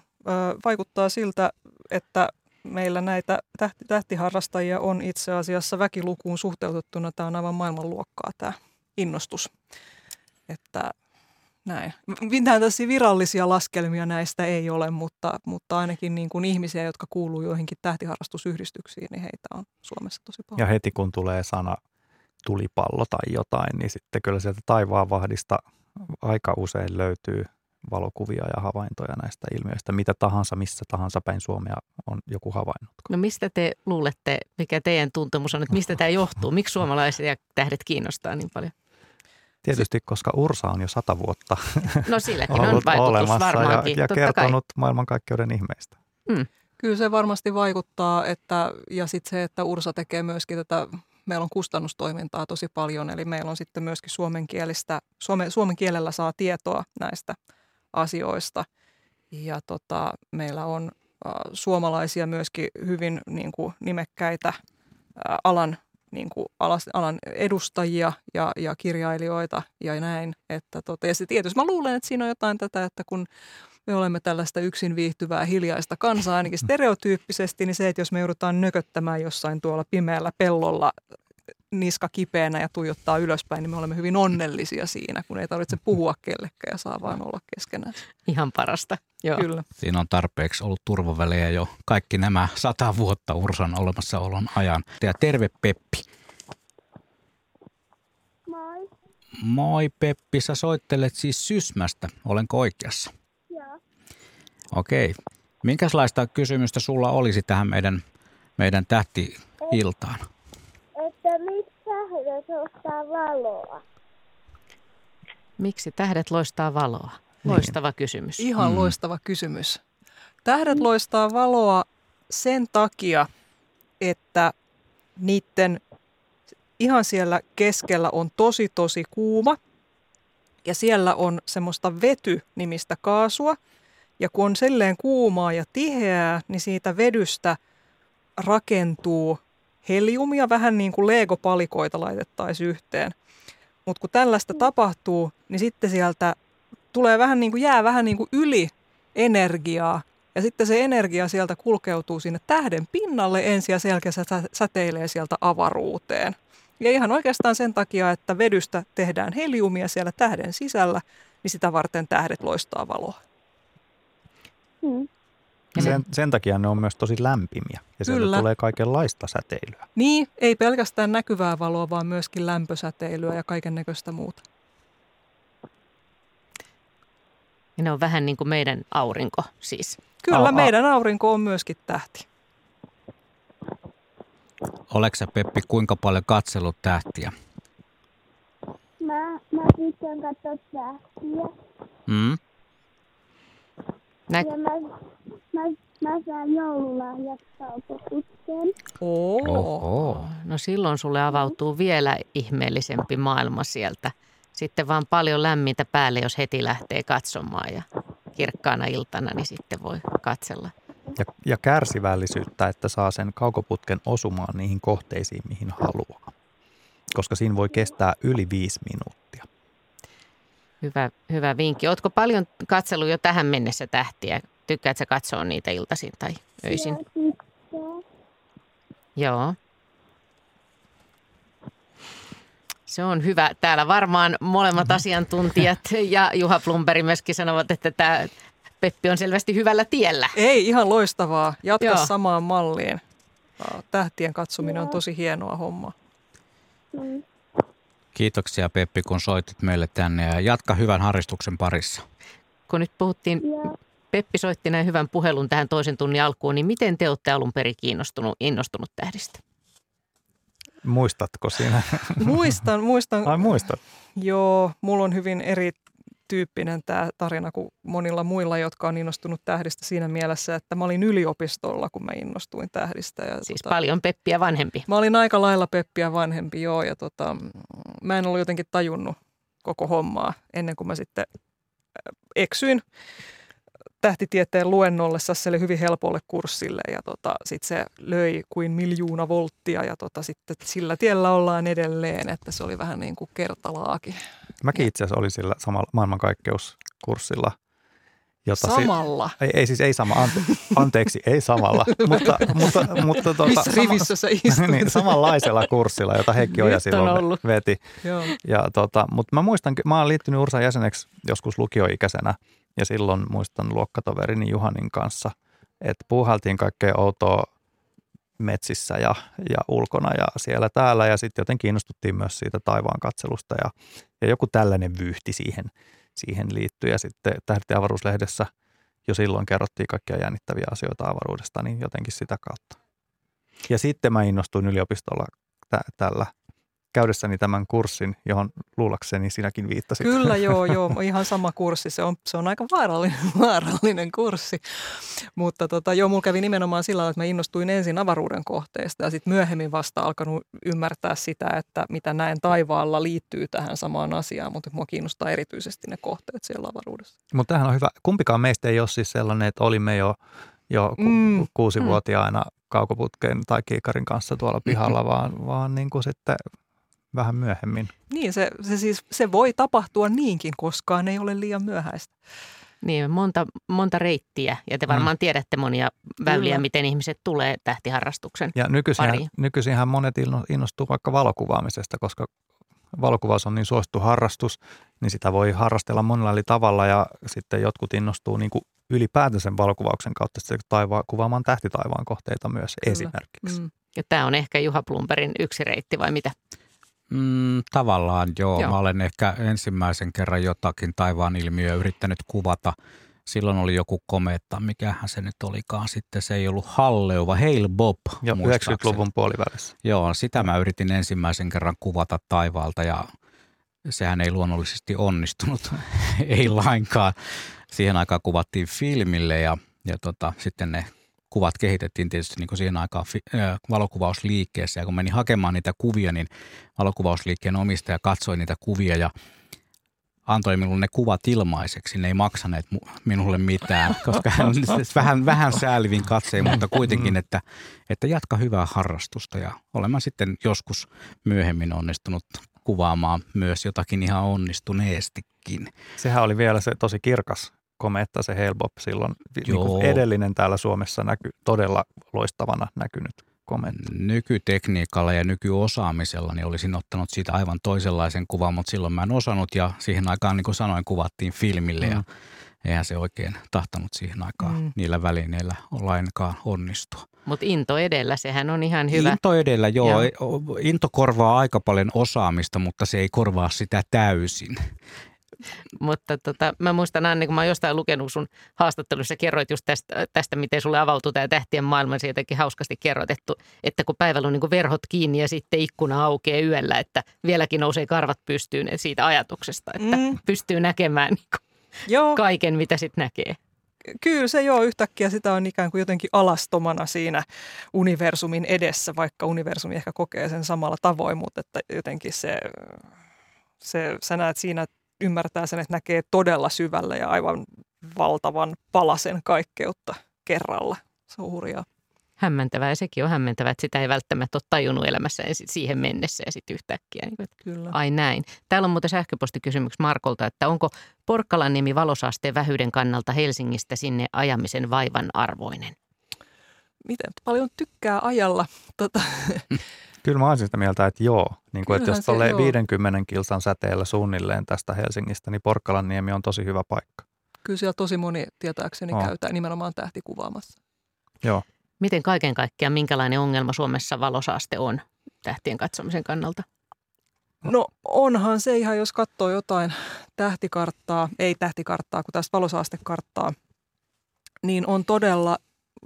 E: Vaikuttaa siltä, että meillä näitä tähti, tähtiharrastajia on itse asiassa väkilukuun suhteutettuna. Tämä on aivan maailmanluokkaa tämä innostus. Että näin. Mitään tässä virallisia laskelmia näistä ei ole, mutta, mutta ainakin niin kuin ihmisiä, jotka kuuluu joihinkin tähtiharrastusyhdistyksiin, niin heitä on Suomessa tosi paljon.
D: Ja heti kun tulee sana tulipallo tai jotain, niin sitten kyllä sieltä taivaan vahdista aika usein löytyy valokuvia ja havaintoja näistä ilmiöistä. Mitä tahansa, missä tahansa päin Suomea on joku havainnut.
C: No mistä te luulette, mikä teidän tuntemus on, että mistä tämä johtuu? Miksi suomalaisia tähdet kiinnostaa niin paljon?
D: Tietysti, koska Ursa on jo sata vuotta
C: No silläkin on vaikutus
D: olemassa ja,
C: varmaankin,
D: ja
C: kai.
D: kertonut maailmankaikkeuden ihmeistä.
E: Kyllä se varmasti vaikuttaa, että, ja sitten se, että Ursa tekee myöskin tätä, meillä on kustannustoimintaa tosi paljon, eli meillä on sitten myöskin suomenkielistä, suome, suomen kielellä saa tietoa näistä asioista. Ja tota, meillä on äh, suomalaisia myöskin hyvin niin kuin, nimekkäitä äh, alan, niin kuin, alas, alan edustajia ja, ja kirjailijoita ja näin. Että, tota, ja se tietysti mä luulen, että siinä on jotain tätä, että kun me olemme tällaista yksin viihtyvää hiljaista kansaa ainakin stereotyyppisesti, niin se, että jos me joudutaan nököttämään jossain tuolla pimeällä pellolla niska kipeänä ja tuijottaa ylöspäin, niin me olemme hyvin onnellisia siinä, kun ei tarvitse puhua kellekään ja saa vain olla keskenään.
C: Ihan parasta. Joo.
E: Kyllä.
B: Siinä on tarpeeksi ollut turvavälejä jo kaikki nämä sata vuotta Ursan olemassaolon ajan. Ja terve Peppi.
J: Moi.
B: Moi Peppi, sä soittelet siis Sysmästä, olenko oikeassa?
J: Joo.
B: Okei. Minkälaista kysymystä sulla olisi tähän meidän, meidän tähti-iltaan?
J: Että mistä tähdet ostaa valoa?
C: Miksi tähdet loistaa valoa? Loistava kysymys.
E: Ihan
B: Mm.
E: loistava kysymys. Tähdet loistaa valoa sen takia, että niiden ihan siellä keskellä on tosi tosi kuuma ja siellä on semmoista vety-nimistä kaasua. Ja kun on silleen kuumaa ja tiheää, niin siitä vedystä rakentuu heliumia, vähän niin kuin Lego-palikoita laitettaisiin yhteen. Mutta kun tällaista tapahtuu, niin sitten sieltä tulee vähän niin kuin, jää vähän niin kuin yli energiaa. Ja sitten se energia sieltä kulkeutuu sinne tähden pinnalle ensin ja sen säteilee sieltä avaruuteen. Ja ihan oikeastaan sen takia, että vedystä tehdään heliumia siellä tähden sisällä, niin sitä varten tähdet loistaa valoa.
J: Hmm.
C: Ja
D: Sen, sen takia ne on myös tosi lämpimiä ja sieltä
E: Kyllä.
D: tulee kaikenlaista säteilyä.
E: Niin, ei pelkästään näkyvää valoa, vaan myöskin lämpösäteilyä ja kaiken näköistä muuta.
C: Ja ne on vähän niin kuin meidän aurinko siis.
E: Kyllä,
D: Aa,
E: meidän aurinko on myöskin tähti.
B: Oletko sä Peppi kuinka paljon katsellut tähtiä?
J: Mä, mä tykkään katsoa tähtiä.
B: Mm?
C: Nä-
J: Ja mä, mä, mä saan joululahjat kaukoputkeen.
E: Oo.
B: Oho.
C: No silloin sulle avautuu vielä ihmeellisempi maailma sieltä. Sitten vaan paljon lämmintä päälle, jos heti lähtee katsomaan ja kirkkaana iltana, niin sitten voi katsella
D: ja, ja kärsivällisyyttä, että saa sen kaukoputken osumaan niihin kohteisiin, mihin haluaa. Koska siinä voi kestää yli viisi minuuttia.
C: Hyvä, hyvä vinkki. Oletko paljon katsellut jo tähän mennessä tähtiä? Tykkäätkö katsoa niitä iltaisin tai öisin? Joo. Se on hyvä. Täällä varmaan molemmat asiantuntijat ja Juha Plumberi myöskin sanovat, että tämä Peppi on selvästi hyvällä tiellä.
E: Ei, ihan loistavaa. Jatka Joo. samaan malliin. Tähtien katsominen on tosi hienoa hommaa.
B: Kiitoksia Peppi, kun soitit meille tänne ja jatka hyvän harrastuksen parissa.
C: Kun nyt puhuttiin, Peppi soitti näin hyvän puhelun tähän toisen tunnin alkuun, niin miten te olette alun perin kiinnostunut, innostunut tähdistä?
D: Muistatko sinä?
E: Muistan, muistan.
D: Ai muistat?
E: Joo, mulla on hyvin erityyppinen tämä tarina kuin monilla muilla, jotka on innostunut tähdistä siinä mielessä, että mä olin yliopistolla, kun mä innostuin tähdistä. Ja
C: siis tota, paljon Peppiä vanhempi.
E: Mä olin aika lailla Peppiä vanhempi, joo, ja tota, mä en ollut jotenkin tajunnut koko hommaa ennen kuin mä sitten eksyin tähtitieteen luennolle Sasselle hyvin helpolle kurssille ja tota, sitten se löi kuin miljoona volttia ja tota, sitten sillä tiellä ollaan edelleen, että se oli vähän niin kuin kertalaakin.
D: Mäkin itse asiassa olin sillä samalla maailmankaikkeuskurssilla.
E: Jota samalla?
D: Si- ei, ei siis ei sama, ante, anteeksi, ei samalla, mutta, mutta, mutta tuota,
E: Missä rivissä sä istut?
D: niin, samanlaisella kurssilla, jota Heikki Oja silloin ollut. veti.
E: Joo.
D: Ja, tota, mutta mä muistan, mä oon liittynyt Ursan jäseneksi joskus lukioikäisenä – ja silloin muistan luokkatoverini Juhanin kanssa, että puuhaltiin kaikkea outoa metsissä ja, ja ulkona ja siellä täällä. Ja sitten jotenkin kiinnostuttiin myös siitä taivaan katselusta ja, ja joku tällainen vyyhti siihen, siihen liittyy. Ja sitten Tähdet avaruuslehdessä jo silloin kerrottiin kaikkia jännittäviä asioita avaruudesta, niin jotenkin sitä kautta. Ja sitten mä innostuin yliopistolla tä- tällä käydessäni tämän kurssin, johon luulakseni sinäkin viittasit.
E: Kyllä, joo, joo, ihan sama kurssi. Se on, se on aika vaarallinen, vaarallinen kurssi. Mutta tota, joo, mulla kävi nimenomaan sillä että mä innostuin ensin avaruuden kohteesta ja sitten myöhemmin vasta alkanut ymmärtää sitä, että mitä näen taivaalla liittyy tähän samaan asiaan, mutta mua kiinnostaa erityisesti ne kohteet siellä avaruudessa.
D: Mutta tämähän on hyvä. Kumpikaan meistä ei ole siis sellainen, että olimme jo jo ku, mm. kuusivuotiaana mm. kaukoputken tai kiikarin kanssa tuolla pihalla, mm-hmm. vaan, vaan niin kuin sitten vähän myöhemmin.
E: Niin, se, se, siis, se voi tapahtua niinkin, koskaan ei ole liian myöhäistä.
C: Niin, monta, monta reittiä ja te varmaan mm. tiedätte monia väyliä, Kyllä. miten ihmiset tulee tähtiharrastuksen
D: Ja nykyisinhän, nykyisinhän monet innostuu vaikka valokuvaamisesta, koska valokuvaus on niin suosittu harrastus, niin sitä voi harrastella monella eri tavalla ja sitten jotkut innostuu niin kuin ylipäätään sen valokuvauksen kautta taivaan, kuvaamaan tähtitaivaan kohteita myös Kyllä. esimerkiksi. Mm.
C: Ja tämä on ehkä Juha Plumberin yksi reitti vai mitä?
B: Mm, tavallaan joo. joo. Mä olen ehkä ensimmäisen kerran jotakin taivaan ilmiöä yrittänyt kuvata. Silloin oli joku kometta, mikähän se nyt olikaan sitten. Se ei ollut Halleu, vaan Hail Bob.
D: Joo, 90-luvun puolivälissä.
B: Joo, sitä mä yritin ensimmäisen kerran kuvata taivaalta ja sehän ei luonnollisesti onnistunut, ei lainkaan. Siihen aikaan kuvattiin filmille ja, ja tota, sitten ne kuvat kehitettiin tietysti niin kuin siihen aikaan valokuvausliikkeessä. Ja kun menin hakemaan niitä kuvia, niin valokuvausliikkeen omistaja katsoi niitä kuvia ja antoi minulle ne kuvat ilmaiseksi. Ne ei maksaneet minulle mitään, koska hän siis vähän, vähän säälivin katsein, mutta kuitenkin, että, että jatka hyvää harrastusta. Ja olen sitten joskus myöhemmin onnistunut kuvaamaan myös jotakin ihan onnistuneestikin.
D: Sehän oli vielä se tosi kirkas kometta se Hellbop silloin. Niin kuin edellinen täällä Suomessa näky, todella loistavana näkynyt kometta.
B: Nykytekniikalla ja nykyosaamisella niin olisin ottanut siitä aivan toisenlaisen kuvan, mutta silloin mä en osannut ja siihen aikaan, niin kuin sanoin, kuvattiin filmille mm. ja eihän se oikein tahtonut siihen aikaan mm. niillä välineillä lainkaan onnistua.
C: Mutta into edellä, sehän on ihan hyvä.
B: Into edellä, joo. Ja. Into korvaa aika paljon osaamista, mutta se ei korvaa sitä täysin.
C: Mutta tota, mä muistan Anni, kun mä oon jostain lukenut sun haastattelussa, kerroit just tästä, tästä miten sulle avautuu tämä tähtien maailma. Se jotenkin hauskasti kerrotettu, että kun päivällä on niin verhot kiinni ja sitten ikkuna aukeaa yöllä, että vieläkin nousee karvat pystyyn siitä ajatuksesta, että mm. pystyy näkemään niin joo. kaiken, mitä sitten näkee.
E: Kyllä se joo, yhtäkkiä sitä on ikään kuin jotenkin alastomana siinä universumin edessä, vaikka universumi ehkä kokee sen samalla tavoin, mutta että jotenkin se, se sä näet siinä ymmärtää sen, että näkee todella syvälle ja aivan valtavan palasen kaikkeutta kerralla. Se on hurjaa.
C: Hämmentävää ja sekin on hämmentävää, että sitä ei välttämättä ole tajunnut elämässä siihen mennessä ja sitten yhtäkkiä. Niin kuin, että
E: Kyllä.
C: Ai näin. Täällä on muuten sähköpostikysymys Markolta, että onko Porkkalanniemi valosaasteen vähyyden kannalta Helsingistä sinne ajamisen vaivan arvoinen?
E: Miten paljon tykkää ajalla? Tota,
D: Kyllä mä olisin sitä mieltä, että joo. Niin kuin, että jos
E: joo.
D: 50 kilsan säteellä suunnilleen tästä Helsingistä, niin Porkkalanniemi on tosi hyvä paikka.
E: kyllä siellä tosi moni tietääkseni
D: On.
E: käyttää nimenomaan tähtikuvaamassa.
D: Joo.
C: Miten kaiken kaikkiaan, minkälainen ongelma Suomessa valosaaste on tähtien katsomisen kannalta?
E: No onhan se ihan, jos katsoo jotain tähtikarttaa, ei tähtikarttaa, kun tästä valosaastekarttaa, niin on todella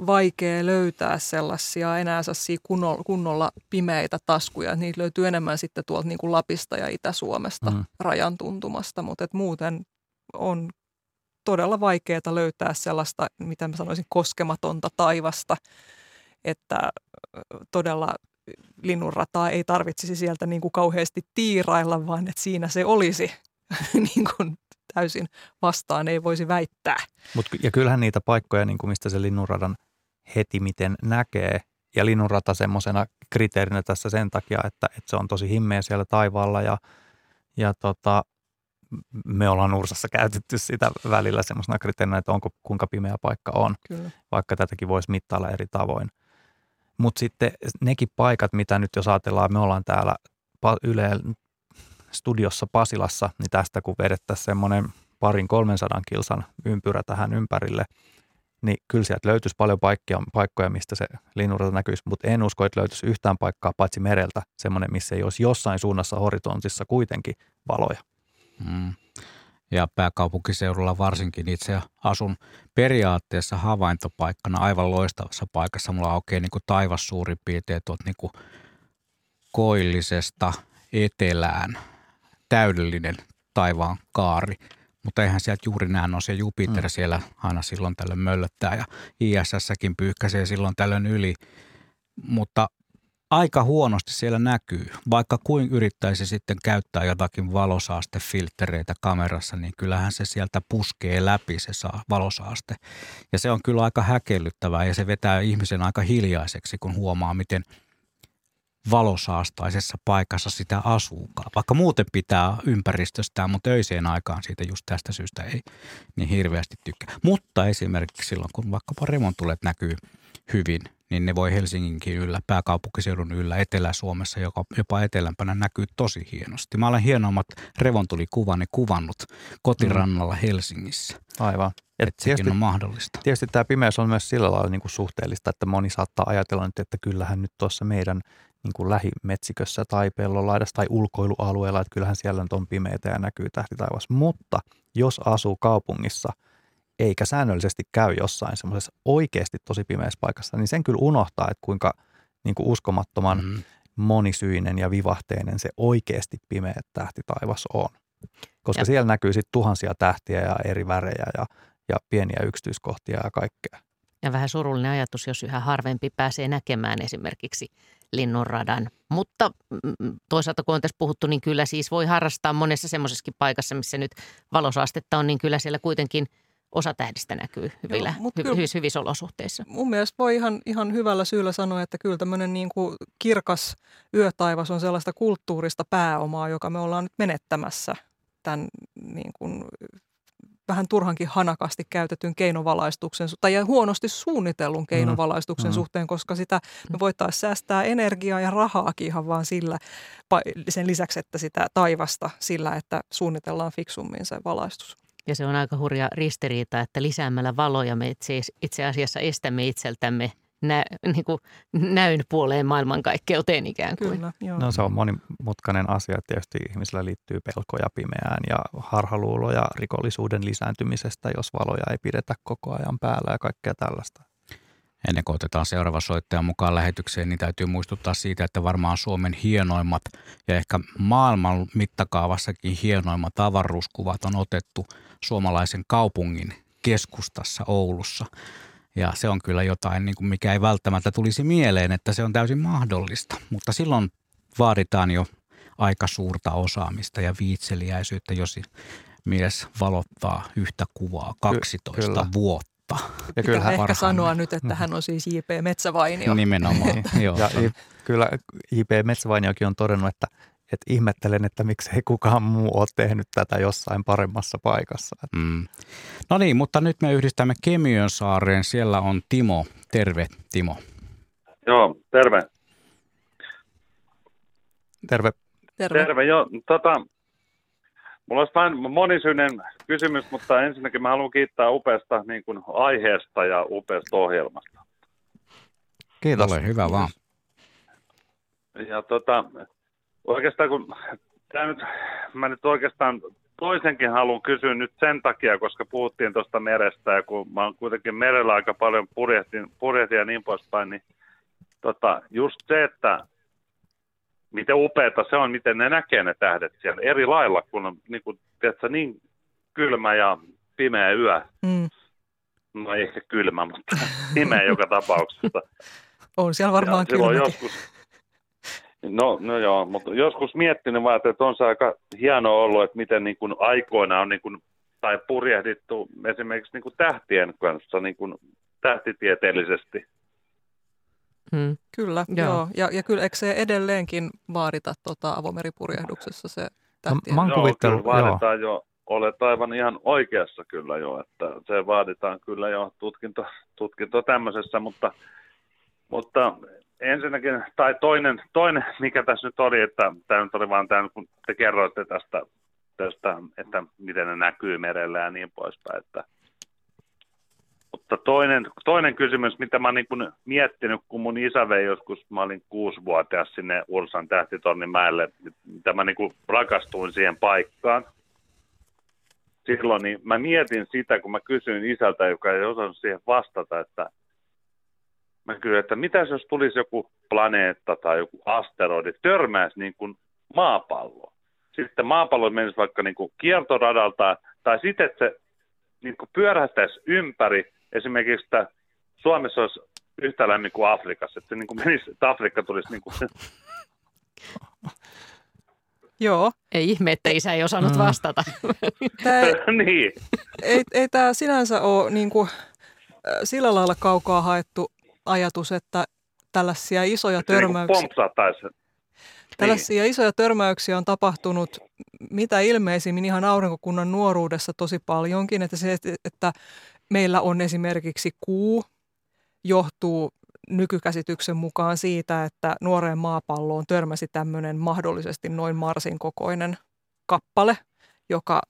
E: vaikea löytää sellaisia enää sellaisia kunnolla, kunnolla pimeitä taskuja. Niitä löytyy enemmän sitten tuolta niin kuin Lapista ja Itä-Suomesta
D: Mm.
E: rajan tuntumasta, mutta et muuten on todella vaikeaa löytää sellaista, mitä mä sanoisin, koskematonta taivasta, että todella linnunrataa ei tarvitsisi sieltä niin kuin kauheasti tiirailla, vaan että siinä se olisi niin kuin täysin vastaan, ei voisi väittää.
D: Mut, ja kyllähän niitä paikkoja, niin kuin mistä se linnunradan heti miten näkee, ja linnunrata semmoisena kriteerinä tässä sen takia, että, että se on tosi himmeä siellä taivaalla ja, ja tota, me ollaan Ursassa käytetty sitä välillä semmoisena kriteerinä, että onko kuinka pimeä paikka on,
E: Kyllä.
D: vaikka tätäkin voisi mittailla eri tavoin. Mutta sitten nekin paikat, mitä nyt jos ajatellaan, me ollaan täällä Yle studiossa Pasilassa, niin tästä kun vedettäisiin semmoinen parin 300 kilsan ympyrä tähän ympärille, niin kyllä sieltä löytyisi paljon paikkoja, paikkoja mistä se linnunrata näkyisi, mutta en usko, että löytyisi yhtään paikkaa paitsi mereltä, semmoinen, missä ei olisi jossain suunnassa horisontissa kuitenkin valoja.
B: Mm. Ja pääkaupunkiseudulla varsinkin itse asun periaatteessa havaintopaikkana aivan loistavassa paikassa. Mulla aukeaa niin taivas suurin piirtein tuot niin kuin koillisesta etelään täydellinen taivaan kaari. Mutta eihän sieltä juuri näin ole se Jupiter mm. siellä aina silloin tällöin möllöttää ja ISSkin pyyhkäisee silloin tällöin yli. Mutta aika huonosti siellä näkyy. Vaikka kuin yrittäisi sitten käyttää jotakin valosaastefilttereitä kamerassa, niin kyllähän se sieltä puskee läpi se saa valosaaste. Ja se on kyllä aika häkellyttävää ja se vetää ihmisen aika hiljaiseksi, kun huomaa, miten valosaastaisessa paikassa sitä asuukaan. Vaikka muuten pitää ympäristöstään, mutta öiseen aikaan siitä just tästä syystä ei niin hirveästi tykkää. Mutta esimerkiksi silloin, kun vaikkapa remontulet näkyy hyvin, niin ne voi Helsinginkin yllä, pääkaupunkiseudun yllä, Etelä-Suomessa, joka jopa etelämpänä näkyy tosi hienosti. Mä olen hienommat revontulikuvanne kuvannut kotirannalla Helsingissä.
D: Aivan. Ja
B: Että sekin on mahdollista.
D: Tietysti tämä pimeys on myös sillä lailla niin kuin suhteellista, että moni saattaa ajatella nyt, että kyllähän nyt tuossa meidän niin kuin lähimetsikössä tai pellonlaidassa tai ulkoilualueella, että kyllähän siellä nyt on pimeitä ja näkyy tähtitaivas. Mutta jos asuu kaupungissa eikä säännöllisesti käy jossain semmoisessa oikeasti tosi pimeässä paikassa, niin sen kyllä unohtaa, että kuinka niin kuin uskomattoman
B: Mm.
D: monisyinen ja vivahteinen se oikeasti pimeä tähtitaivas on. Koska
C: Ja-
D: siellä näkyy sitten tuhansia tähtiä ja eri värejä ja, ja pieniä yksityiskohtia ja kaikkea.
C: Ja vähän surullinen ajatus, jos yhä harvempi pääsee näkemään esimerkiksi linnunradan. Mutta mm, toisaalta kun on tässä puhuttu, niin kyllä siis voi harrastaa monessa semmoisessakin paikassa, missä nyt valosaastetta on, niin kyllä siellä kuitenkin osa tähdistä näkyy hyvillä,
E: mut
C: hy,
E: kyllä-
C: hyvissä olosuhteissa.
E: Mun mielestä voi ihan, ihan hyvällä syyllä sanoa, että kyllä tämmöinen niin kuin kirkas yötaivas on sellaista kulttuurista pääomaa, joka me ollaan nyt menettämässä tämän niin kuin, vähän turhankin hanakasti käytetyn keinovalaistuksen tai huonosti suunnitellun keinovalaistuksen
D: mm.
E: suhteen, koska sitä me voitaisiin säästää energiaa ja rahaakin ihan vaan sillä, sen lisäksi, että sitä taivasta sillä, että suunnitellaan fiksummin se valaistus.
C: Ja se on aika hurja ristiriita, että lisäämällä valoja me itse, itse asiassa estämme itseltämme nä, niin kuin näyn puoleen maailmankaikkeuteen ikään kuin.
E: Kyllä, joo.
D: No se on monimutkainen asia. Tietysti ihmisillä liittyy pelkoja pimeään ja harhaluuloja rikollisuuden lisääntymisestä, jos valoja ei pidetä koko ajan päällä ja kaikkea tällaista.
B: Ennen kuin otetaan seuraava soittaja mukaan lähetykseen, niin täytyy muistuttaa siitä, että varmaan Suomen hienoimmat ja ehkä maailman mittakaavassakin hienoimmat avaruuskuvat on otettu suomalaisen kaupungin keskustassa Oulussa. Ja se on kyllä jotain, niin kuin mikä ei välttämättä tulisi mieleen, että se on täysin mahdollista. Mutta silloin vaaditaan jo aika suurta osaamista ja viitseliäisyyttä, jos mies valottaa yhtä kuvaa 12
D: kyllä.
B: vuotta. Ja
E: kyllä ehkä parhaan. sanoa nyt, että hän on siis J.P. Metsävainio.
B: Nimenomaan, joo.
D: Ja kyllä J.P. Metsävainiokin on todennut, että että ihmettelen, että miksei kukaan muu ole tehnyt tätä jossain paremmassa paikassa. Mm.
B: No niin, mutta nyt me yhdistämme Kemiön saareen. Siellä on Timo. Terve, Timo.
K: Joo, terve.
D: Terve.
K: Terve. Terve, joo. Tota, mulla olisi vähän monisyinen kysymys, mutta ensinnäkin mä haluan kiittää upeasta niin kuin aiheesta ja upeasta ohjelmasta.
B: Kiitos. Ole hyvä vaan.
K: Ja tota, Oikeastaan kun tämä nyt, mä nyt oikeastaan toisenkin haluan kysyä nyt sen takia, koska puhuttiin tuosta merestä ja kun mä oon kuitenkin merellä aika paljon purjehtin, purjehtin ja niin poispäin, niin tota, just se, että miten upeata se on, miten ne näkee ne tähdet siellä eri lailla, kun on niin, kuin, tiedätkö, niin kylmä ja pimeä yö. Mm. No ei ehkä kylmä, mutta pimeä joka tapauksessa.
E: On siellä varmaan kylmäkin.
K: Joskus, No, no joo, mutta joskus miettinyt vaan, että on se aika hienoa ollut, että miten niin kuin aikoina on niin kuin, tai purjehdittu esimerkiksi niin kuin tähtien kanssa niin kuin tähtitieteellisesti.
E: Hmm. Kyllä, joo. joo. Ja, ja kyllä eikö se edelleenkin vaadita tuota avomeripurjehduksessa se tähtien?
K: No, joo, kyllä vaaditaan joo. jo, olet aivan ihan oikeassa kyllä jo, että se vaaditaan kyllä jo tutkinto, tutkinto tämmöisessä, mutta, mutta ensinnäkin, tai toinen, toinen, mikä tässä nyt oli, että tämä nyt oli vaan tämä, kun te kerroitte tästä, tästä, että miten ne näkyy merellä ja niin poispäin, että mutta toinen, toinen kysymys, mitä mä oon niin miettinyt, kun mun isä vei joskus, mä olin kuusivuotias sinne Ursan tähtitonnin mäelle, mitä mä niin rakastuin siihen paikkaan. Silloin niin mä mietin sitä, kun mä kysyin isältä, joka ei osannut siihen vastata, että mä kysyin, että mitä jos tulisi joku planeetta tai joku asteroidi, törmäisi niin kuin maapallo. Sitten maapallo menisi vaikka niin kuin kiertoradalta, tai sitten, että se niin kuin pyörähtäisi ympäri, esimerkiksi että Suomessa olisi yhtä lämmin kuin Afrikassa, että se niin kuin menisi, että Afrikka tulisi niin kuin
E: Joo.
C: Ei ihme, että isä ei osannut mm. vastata.
E: Tämä ei,
K: niin.
E: ei, ei tämä sinänsä ole niin kuin, sillä lailla kaukaa haettu ajatus, että tällaisia isoja törmäyksiä... Tällaisia niin. isoja törmäyksiä on tapahtunut mitä ilmeisimmin ihan aurinkokunnan nuoruudessa tosi paljonkin, että se, että meillä on esimerkiksi kuu, johtuu nykykäsityksen mukaan siitä, että nuoreen maapalloon törmäsi tämmöinen mahdollisesti noin Marsin kokoinen kappale, joka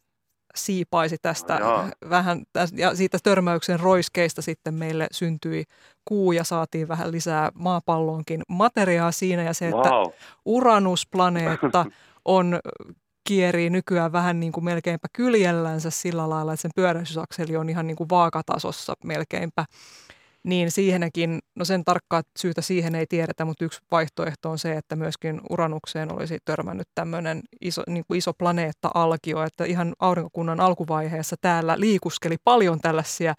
E: siipaisi tästä no, vähän, ja siitä törmäyksen roiskeista sitten meille syntyi kuu ja saatiin vähän lisää maapalloonkin materiaa siinä. Ja se, että wow. Uranusplaneetta on kierii nykyään vähän niin kuin melkeinpä kyljellänsä sillä lailla, että sen pyöräisyysakseli on ihan niin kuin vaakatasossa melkeinpä niin siihenkin, no sen tarkkaa syytä siihen ei tiedetä, mutta yksi vaihtoehto on se, että myöskin Uranukseen olisi törmännyt tämmöinen iso, niin kuin iso planeetta-alkio, että ihan aurinkokunnan alkuvaiheessa täällä liikuskeli paljon tällaisia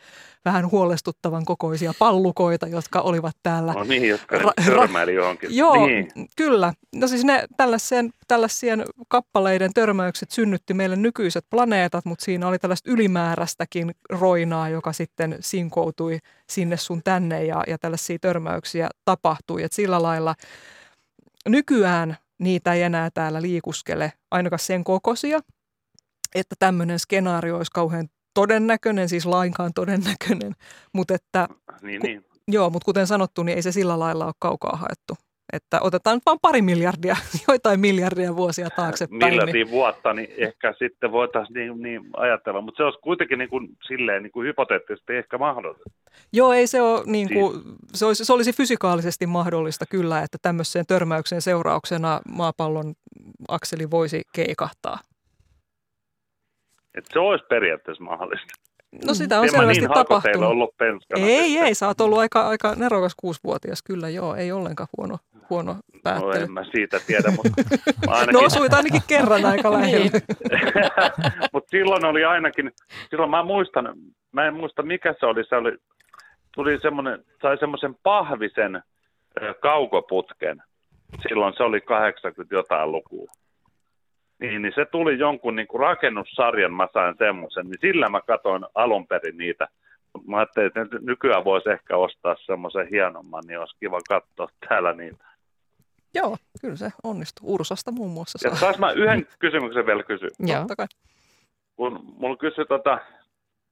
E: vähän huolestuttavan kokoisia pallukoita, jotka olivat täällä.
K: No niin, jotka ra- törmäili johonkin.
E: Joo,
K: niin.
E: kyllä. No siis ne tällaisien, tällaisien kappaleiden törmäykset synnytti meille nykyiset planeetat, mutta siinä oli tällaista ylimääräistäkin roinaa, joka sitten sinkoutui sinne sun tänne ja, ja tällaisia törmäyksiä tapahtui. Et sillä lailla nykyään niitä ei enää täällä liikuskele ainakaan sen kokoisia, että tämmöinen skenaario olisi kauhean todennäköinen, siis lainkaan todennäköinen, mutta että,
K: niin, niin.
E: Ku, joo, mutta kuten sanottu, niin ei se sillä lailla ole kaukaa haettu. Että otetaan nyt vaan pari miljardia, joitain miljardia vuosia taaksepäin.
K: Miljardia niin. vuotta, niin ehkä sitten voitaisiin niin, niin ajatella, mutta se olisi kuitenkin niin kuin, silleen niin kuin hypoteettisesti ehkä mahdollista.
E: Joo, ei se ole, niin kuin, siis- se, olisi, se olisi fysikaalisesti mahdollista kyllä, että tämmöiseen törmäyksen seurauksena maapallon akseli voisi keikahtaa.
K: Että se olisi periaatteessa mahdollista.
E: No sitä on en selvästi niin tapahtunut.
K: ollut penskana.
E: Ei, ei, sä oot ollut aika, aika nerokas kuusivuotias, kyllä joo, ei ollenkaan huono, huono päättely.
K: No en mä siitä tiedä, mutta ainakin...
E: No osuit ainakin kerran aika lähellä. Niin.
K: mutta silloin oli ainakin, silloin mä muistan, mä en muista mikä se oli, se oli, tuli semmoinen, sai semmoisen pahvisen kaukoputken. Silloin se oli 80 jotain lukua. Niin, niin se tuli jonkun niin kuin rakennussarjan, mä sain semmoisen, niin sillä mä katoin alun perin niitä mä ajattelin, että nykyään voisi ehkä ostaa semmoisen hienomman, niin olisi kiva katsoa täällä niitä.
E: Joo, kyllä se onnistuu. Ursasta muun muassa
K: Ja saas mä yhden kysymyksen vielä kysyä.
C: Joo.
E: Totta kai.
K: Kun mulla kysyi tota,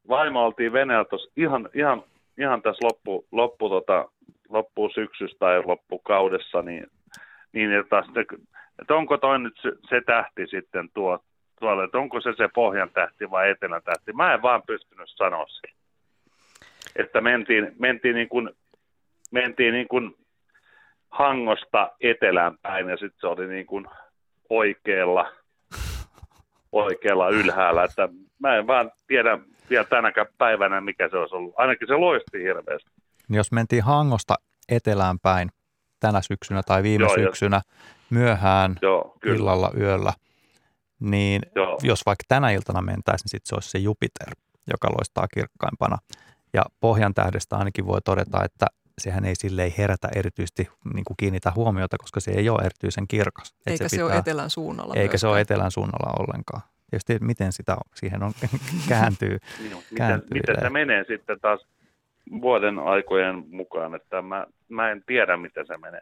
K: vaimo oltiin veneellä tuossa ihan, ihan, ihan tässä loppu, loppu, tota, loppu syksystä tai loppukaudessa, niin, niin että, että onko toi nyt se, se tähti sitten tuo, tuolla, että onko se se pohjan tähti vai etelän tähti. Mä en vaan pystynyt sanoa siihen. Että mentiin, mentiin niin kuin, mentiin niin kuin Hangosta etelään päin ja sitten se oli niin kuin oikealla, oikealla ylhäällä. Että mä en vaan tiedä vielä tänäkään päivänä, mikä se olisi ollut. Ainakin se loisti hirveästi.
D: Niin jos mentiin Hangosta etelään päin tänä syksynä tai viime
K: Joo,
D: syksynä myöhään
K: Joo, kyllä.
D: illalla yöllä, niin
K: Joo.
D: jos vaikka tänä iltana mentäisiin, niin sitten se olisi se Jupiter, joka loistaa kirkkaimpana. Ja pohjan tähdestä ainakin voi todeta, että sehän ei silleen herätä erityisesti niin kuin kiinnitä huomiota, koska se ei ole erityisen kirkas. Et
E: Eikä se, se ole etelän suunnalla
D: Eikä se ole
E: myöskään.
D: etelän suunnalla ollenkaan. Tietysti miten sitä siihen on, kääntyy.
K: Niin, miten,
D: kääntyy
K: miten se menee sitten taas vuoden aikojen mukaan, että mä, mä en tiedä, miten se menee.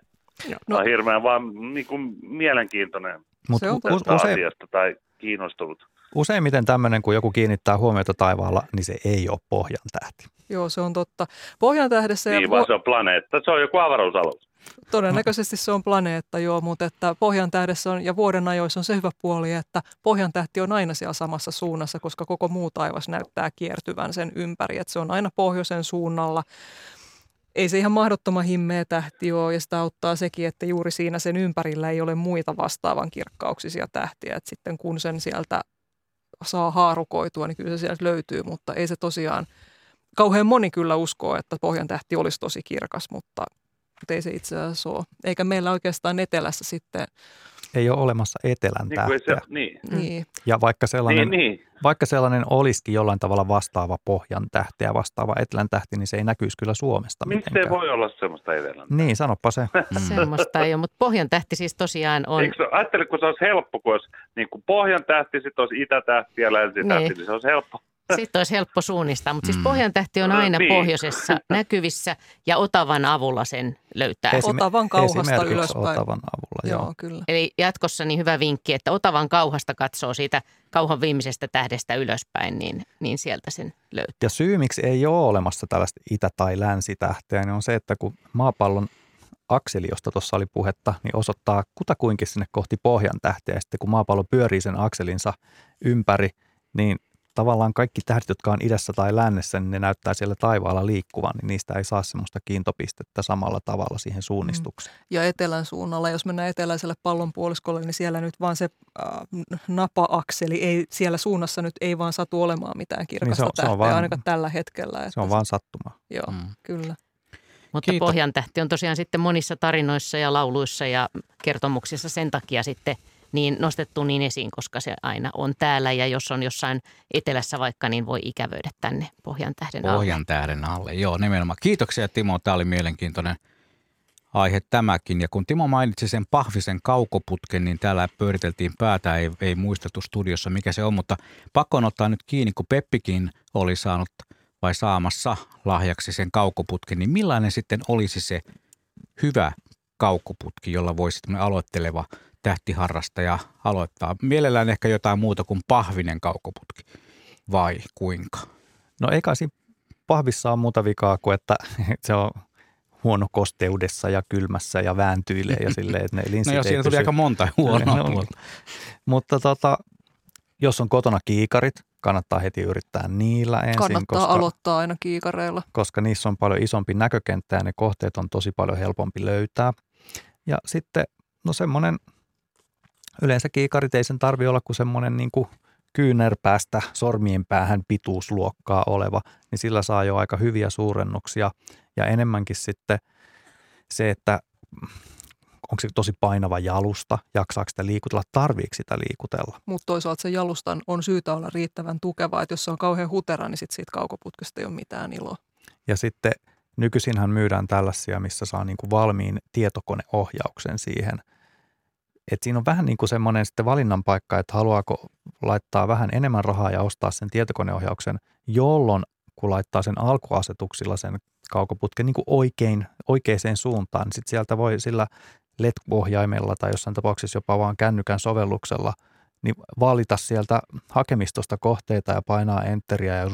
E: No,
K: No. on hirveän vaan niin kuin mielenkiintoinen
D: Mutta
E: Se on
K: tästä
D: usein,
K: asiasta tai kiinnostunut.
D: Useimmiten tämmöinen, kun joku kiinnittää huomiota taivaalla, niin se ei ole pohjan tähti.
E: Joo, se on totta. Pohjan tähdessä ja
K: Niin,
E: vo-
K: vaan se on planeetta. Se on joku avaruusalus.
E: todennäköisesti se on planeetta, joo, mutta että pohjan tähdessä on, ja vuoden ajoissa on se hyvä puoli, että pohjan tähti on aina siellä samassa suunnassa, koska koko muu taivas näyttää kiertyvän sen ympäri, että se on aina pohjoisen suunnalla. Ei se ihan mahdottoman himmeä tähti ole, ja sitä auttaa sekin, että juuri siinä sen ympärillä ei ole muita vastaavan kirkkauksisia tähtiä, että sitten kun sen sieltä saa haarukoitua, niin kyllä se sieltä löytyy, mutta ei se tosiaan, kauhean moni kyllä uskoo, että pohjan tähti olisi tosi kirkas, mutta mutta ei se itse asiassa ole. Eikä meillä oikeastaan etelässä sitten,
D: Ei ole olemassa etelän
K: Niin,
D: tähteä.
K: se, niin,
E: mm. niin,
D: Ja vaikka sellainen,
K: niin, niin.
D: vaikka sellainen olisikin jollain tavalla vastaava pohjan tähti ja vastaava etelän tähti, niin se ei näkyisi kyllä Suomesta
K: Miksi
D: mitenkään.
K: ei voi olla semmoista etelän?
D: Niin, sanoppa se.
C: Semmoista ei ole, mutta pohjan tähti siis tosiaan on,
K: Eikö se, ajattele, kun se olisi helppo, kun olisi niin kuin pohjan tähti, sitten olisi itätähti ja länsitähti,
C: niin.
K: niin se olisi helppo.
C: Sitten olisi helppo suunnistaa, mutta siis
D: Mm.
C: pohjan tähti on aina
K: Niin.
C: pohjoisessa näkyvissä ja otavan avulla sen löytää.
D: Esime-
E: Otavan kauhasta
D: esimerkiksi
E: ylöspäin.
D: Otavan avulla, joo.
E: joo, kyllä.
C: Eli jatkossa niin hyvä vinkki, että otavan kauhasta katsoo siitä kauhan viimeisestä tähdestä ylöspäin, niin, niin sieltä sen löytää.
D: Ja syy, miksi ei ole olemassa tällaista itä- tai länsitähteä, niin on se, että kun maapallon akseli, josta tuossa oli puhetta, niin osoittaa kutakuinkin sinne kohti pohjan tähteä. Ja sitten kun maapallo pyörii sen akselinsa ympäri, niin tavallaan kaikki tähdet, jotka on idässä tai lännessä, niin ne näyttää siellä taivaalla liikkuvan, niin niistä ei saa semmoista kiintopistettä samalla tavalla siihen suunnistukseen.
E: Ja etelän suunnalla, jos mennään eteläiselle pallonpuoliskolle, niin siellä nyt vaan se äh, napa-akseli, ei, siellä suunnassa nyt ei vaan satu olemaan mitään kirkasta
D: Niin se on- se on
E: tähteä,
D: vaan-
E: ainakaan tällä hetkellä. Että
D: Se on vaan sattuma.
E: Joo,
B: Mm.
E: kyllä.
C: Mutta
B: Kiitos.
C: pohjan tähti on tosiaan sitten monissa tarinoissa ja lauluissa ja kertomuksissa sen takia sitten niin nostettu niin esiin, koska se aina on täällä ja jos on jossain etelässä vaikka, niin voi ikävöidä tänne pohjan tähden alle.
B: Pohjan tähden alle. Joo, nimenomaan. Kiitoksia Timo, tämä oli mielenkiintoinen aihe tämäkin. Ja kun Timo mainitsi sen pahvisen kaukoputken, niin täällä pyöriteltiin päätä, ei, ei muisteltu studiossa mikä se on, mutta pakko ottaa nyt kiinni, kun Peppikin oli saanut vai saamassa lahjaksi sen kaukoputken, niin millainen sitten olisi se hyvä kaukoputki, jolla voisi aloitteleva tähtiharrastaja aloittaa? Mielellään ehkä jotain muuta kuin pahvinen kaukoputki, vai kuinka?
D: No ei kai siinä pahvissa on muuta vikaa kuin, että se on huono kosteudessa ja kylmässä ja vääntyilee ja silleen, että ne linsit
B: No joo,
D: ei
B: siinä tuli aika monta huonoa
D: No,
B: puolta.
D: Mutta tota, jos on kotona kiikarit, kannattaa heti yrittää niillä ensin,
E: Kannattaa
D: koska,
E: aloittaa aina kiikareilla.
D: koska niissä on paljon isompi näkökenttä ja ne kohteet on tosi paljon helpompi löytää. Ja sitten, no semmoinen, yleensä kiikarit ei sen tarvi olla kuin semmoinen niin kuin kyynärpäästä sormien päähän pituusluokkaa oleva, niin sillä saa jo aika hyviä suurennuksia. Ja enemmänkin sitten se, että onko se tosi painava jalusta, jaksaako sitä liikutella, tarviiko sitä liikutella.
E: Mutta toisaalta se jalustan on syytä olla riittävän tukeva, että jos se on kauhean hutera, niin sit siitä kaukoputkesta ei ole mitään iloa.
D: Ja sitten nykyisinhän myydään tällaisia, missä saa niin kuin valmiin tietokoneohjauksen siihen. Et siinä on vähän niin kuin semmoinen sitten valinnan paikka, että haluaako laittaa vähän enemmän rahaa ja ostaa sen tietokoneohjauksen, jolloin kun laittaa sen alkuasetuksilla sen kaukoputken niin kuin oikein, oikeaan suuntaan, niin sitten sieltä voi sillä LED-ohjaimella tai jossain tapauksessa jopa vaan kännykän sovelluksella niin valita sieltä hakemistosta kohteita ja painaa enteriä ja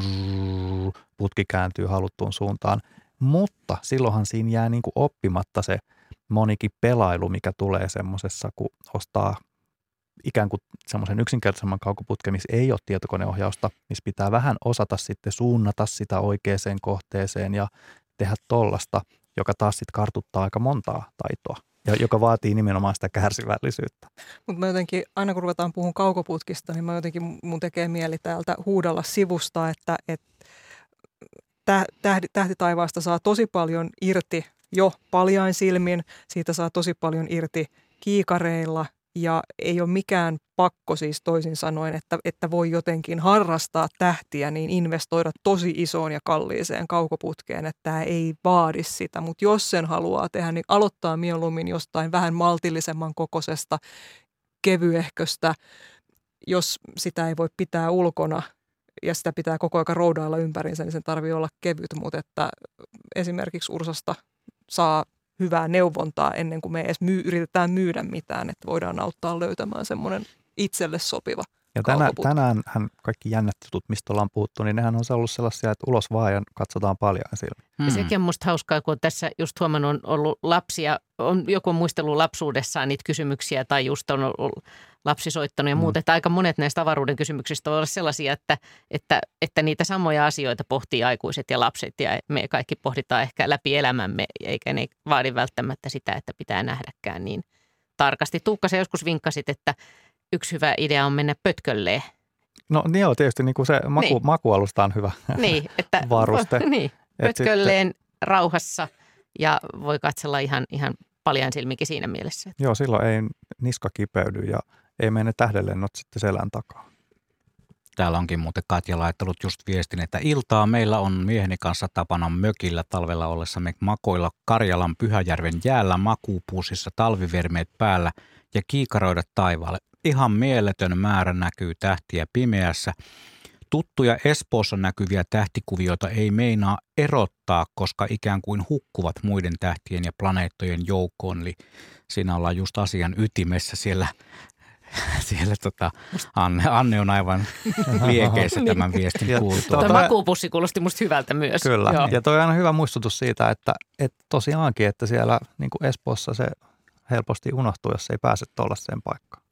D: putki kääntyy haluttuun suuntaan. Mutta silloinhan siinä jää niin kuin oppimatta se monikin pelailu, mikä tulee semmoisessa, kun ostaa ikään kuin semmoisen yksinkertaisemman kaukoputken, missä ei ole tietokoneohjausta, missä pitää vähän osata sitten suunnata sitä oikeaan kohteeseen ja tehdä tollasta, joka taas sitten kartuttaa aika montaa taitoa ja joka vaatii nimenomaan sitä kärsivällisyyttä.
E: Mutta mä jotenkin, aina kun ruvetaan puhumaan kaukoputkista, niin mä jotenkin mun tekee mieli täältä huudella sivusta, että, että tähti, tähti taivaasta saa tosi paljon irti jo paljain silmin, siitä saa tosi paljon irti kiikareilla. Ja ei ole mikään pakko siis toisin sanoen, että, että voi jotenkin harrastaa tähtiä, niin investoida tosi isoon ja kalliiseen kaukoputkeen, että tämä ei vaadi sitä. Mutta jos sen haluaa tehdä, niin aloittaa mieluummin jostain vähän maltillisemman kokoisesta, kevyehköstä, jos sitä ei voi pitää ulkona ja sitä pitää koko ajan roudailla ympärinsä, niin sen tarvii olla kevyt, mutta että esimerkiksi Ursasta saa hyvää neuvontaa ennen kuin me edes myy, yritetään myydä mitään, että voidaan auttaa löytämään semmoinen itselle sopiva
D: ja tänään, tänään hän kaikki jännät jutut, mistä ollaan puhuttu, niin nehän on ollut sellaisia, että ulos vaan ja katsotaan paljon silmiin.
C: Hmm. Ja sekin on musta hauskaa, kun tässä just huomannut on ollut lapsia, on joku muistellut lapsuudessaan niitä kysymyksiä tai just on ollut lapsi soittanut ja muuta. Hmm. Että aika monet näistä avaruuden kysymyksistä voi olla sellaisia, että, että, että niitä samoja asioita pohtii aikuiset ja lapset ja me kaikki pohditaan ehkä läpi elämämme, eikä ne vaadi välttämättä sitä, että pitää nähdäkään niin tarkasti. Tuukka, sä joskus vinkkasit, että yksi hyvä idea on mennä pötkölleen.
D: No niin joo, tietysti niin kuin se maku, niin. makualusta on hyvä
C: niin, että, varuste. Niin, pötkölleen sitten, rauhassa ja voi katsella ihan, ihan paljon silmikin siinä mielessä.
D: Joo, silloin ei niska kipeydy ja ei mene tähdenlennot sitten selän takaa.
B: Täällä onkin muuten Katja laittanut just viestin, että iltaa meillä on mieheni kanssa tapana mökillä talvella ollessamme makoilla Karjalan Pyhäjärven jäällä makuupuusissa talvivermeet päällä ja kiikaroida taivaalle ihan mieletön määrä näkyy tähtiä pimeässä. Tuttuja Espoossa näkyviä tähtikuvioita ei meinaa erottaa, koska ikään kuin hukkuvat muiden tähtien ja planeettojen joukkoon. Eli siinä ollaan just asian ytimessä siellä siellä tota, Anne, Anne on aivan liekeissä tämän viestin kuultua.
C: Tuo makuupussi kuulosti musta hyvältä myös.
D: Kyllä, Joo. ja toi on aina hyvä muistutus siitä, että, että tosiaankin, että siellä niin kuin Espoossa se helposti unohtuu, jos ei pääse tuollaiseen paikkaan.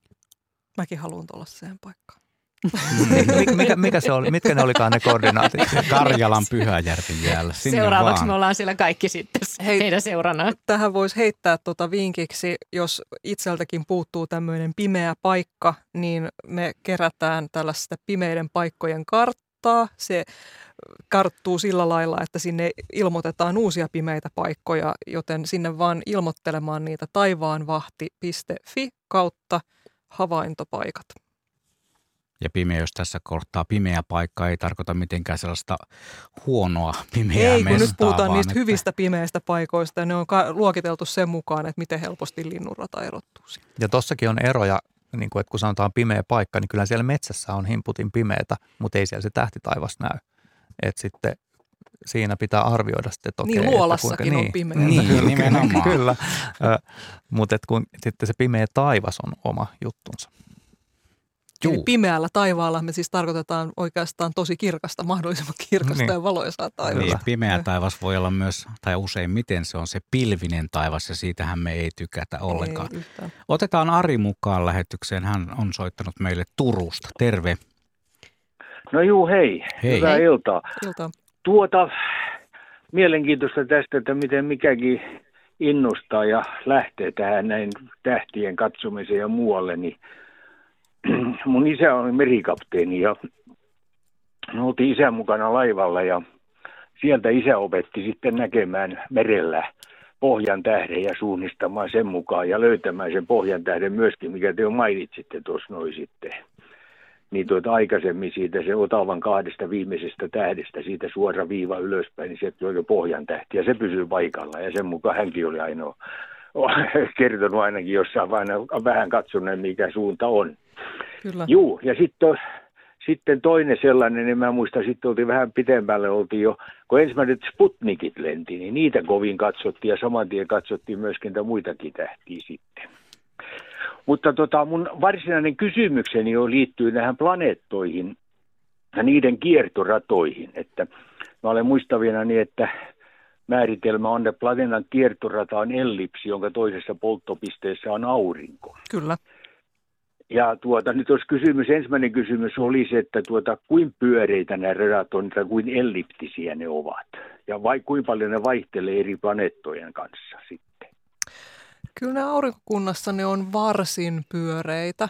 E: Mäkin haluan tuollaiseen paikkaan.
D: Mm. mikä, mikä se oli? Mitkä ne olikaan ne koordinaatit?
B: Karjalan Pyhäjärven jäällä.
C: Sinne Seuraavaksi vaan. me ollaan siellä kaikki sitten Hei, heidän seuranaan.
E: Tähän voisi heittää tuota vinkiksi, jos itseltäkin puuttuu tämmöinen pimeä paikka, niin me kerätään tällaista pimeiden paikkojen karttaa. Se karttuu sillä lailla, että sinne ilmoitetaan uusia pimeitä paikkoja, joten sinne vaan ilmoittelemaan niitä taivaanvahti.fi kautta – havaintopaikat.
B: Ja pimeys tässä kohtaa, pimeä paikka ei tarkoita mitenkään sellaista huonoa pimeää
E: Ei, kun
B: mestaa,
E: nyt puhutaan niistä
B: että...
E: hyvistä pimeistä paikoista ja ne on luokiteltu sen mukaan, että miten helposti linnunrata erottuu siitä.
D: Ja tossakin on eroja, niin kuin, että kun sanotaan pimeä paikka, niin kyllä siellä metsässä on himputin pimeätä, mutta ei siellä se tähtitaivas näy. Et sitten siinä pitää arvioida sitten, että okei.
E: Niin luolassakin
D: kuinka,
E: on
D: niin,
E: pimeä.
D: Niin, kyllä, nimenomaan. kyllä. mutta kun sitten se pimeä taivas on oma juttunsa.
E: Juu. Eli pimeällä taivaalla me siis tarkoitetaan oikeastaan tosi kirkasta, mahdollisimman kirkasta niin. ja valoisaa taivasta. Niin,
B: pimeä taivas voi olla myös, tai useimmiten se on se pilvinen taivas ja siitähän me ei tykätä ollenkaan. Ei Otetaan Ari mukaan lähetykseen. Hän on soittanut meille Turusta. Terve.
L: No juu, hei. hei. Hyvää hei. iltaa.
E: iltaa.
L: Tuota, mielenkiintoista tästä, että miten mikäkin innostaa ja lähtee tähän näin tähtien katsomiseen ja muualle, niin mun isä oli merikapteeni ja me oltiin isän mukana laivalla ja sieltä isä opetti sitten näkemään merellä pohjan tähden ja suunnistamaan sen mukaan ja löytämään sen pohjan tähden myöskin, mikä te jo mainitsitte tuossa noin sitten niin tuota aikaisemmin siitä se Otavan kahdesta viimeisestä tähdestä, siitä suora viiva ylöspäin, niin se oli pohjan tähti ja se pysyy paikalla ja sen mukaan hänkin oli ainoa kertonut ainakin jossain vain vähän katsoneen, mikä suunta on.
E: Kyllä.
L: Juu, ja sitten sitten toinen sellainen, niin mä muistan, sitten oltiin vähän pitemmälle, oltiin jo, kun ensimmäiset Sputnikit lenti, niin niitä kovin katsottiin ja saman tien katsottiin myöskin muitakin tähtiä sitten. Mutta tota, mun varsinainen kysymykseni jo liittyy näihin planeettoihin ja niiden kiertoratoihin. Että mä olen muistavina niin, että määritelmä on, että planeetan kiertorata on ellipsi, jonka toisessa polttopisteessä on aurinko.
E: Kyllä.
L: Ja tuota, nyt olisi kysymys, ensimmäinen kysymys oli se, että tuota, kuin pyöreitä nämä radat on, tai kuin elliptisiä ne ovat. Ja vai, kuinka paljon ne vaihtelee eri planeettojen kanssa sitten.
E: Kyllä ne aurinkokunnassa ne on varsin pyöreitä,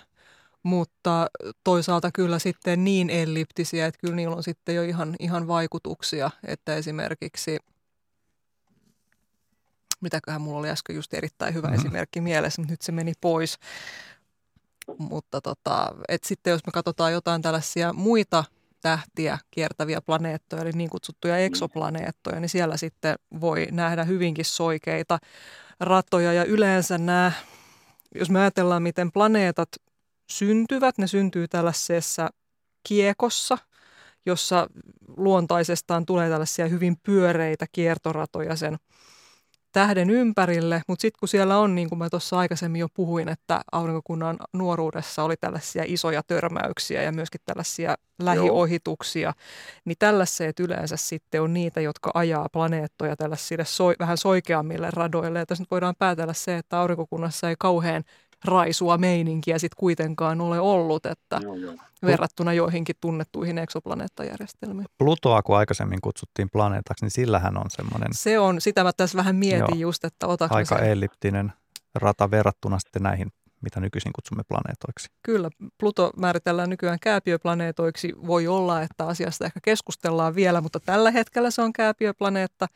E: mutta toisaalta kyllä sitten niin elliptisiä, että kyllä niillä on sitten jo ihan, ihan vaikutuksia, että esimerkiksi mitäköhän mulla oli äsken just erittäin hyvä mm-hmm. esimerkki mielessä, mutta nyt se meni pois. Mutta tota, et sitten jos me katsotaan jotain tällaisia muita tähtiä kiertäviä planeettoja, eli niin kutsuttuja mm. eksoplaneettoja, niin siellä sitten voi nähdä hyvinkin soikeita ratoja. Ja yleensä nämä, jos me ajatellaan, miten planeetat syntyvät, ne syntyy tällaisessa kiekossa, jossa luontaisestaan tulee tällaisia hyvin pyöreitä kiertoratoja sen tähden ympärille, mutta sitten kun siellä on, niin kuin mä tuossa aikaisemmin jo puhuin, että aurinkokunnan nuoruudessa oli tällaisia isoja törmäyksiä ja myöskin tällaisia lähiohituksia, Joo. niin tällaiset yleensä sitten on niitä, jotka ajaa planeettoja tällaisille so, vähän soikeammille radoille. Ja tässä nyt voidaan päätellä se, että aurinkokunnassa ei kauhean raisua meininkiä sitten kuitenkaan ole ollut, että joo, joo. verrattuna joihinkin tunnettuihin eksoplaneettajärjestelmiin.
D: Plutoa, kun aikaisemmin kutsuttiin planeetaksi, niin sillähän on semmoinen...
E: Se on, sitä mä tässä vähän mietin joo, just, että otako
D: Aika se... elliptinen rata verrattuna sitten näihin mitä nykyisin kutsumme planeetoiksi.
E: Kyllä, Pluto määritellään nykyään kääpiöplaneetoiksi. Voi olla, että asiasta ehkä keskustellaan vielä, mutta tällä hetkellä se on kääpiöplaneetta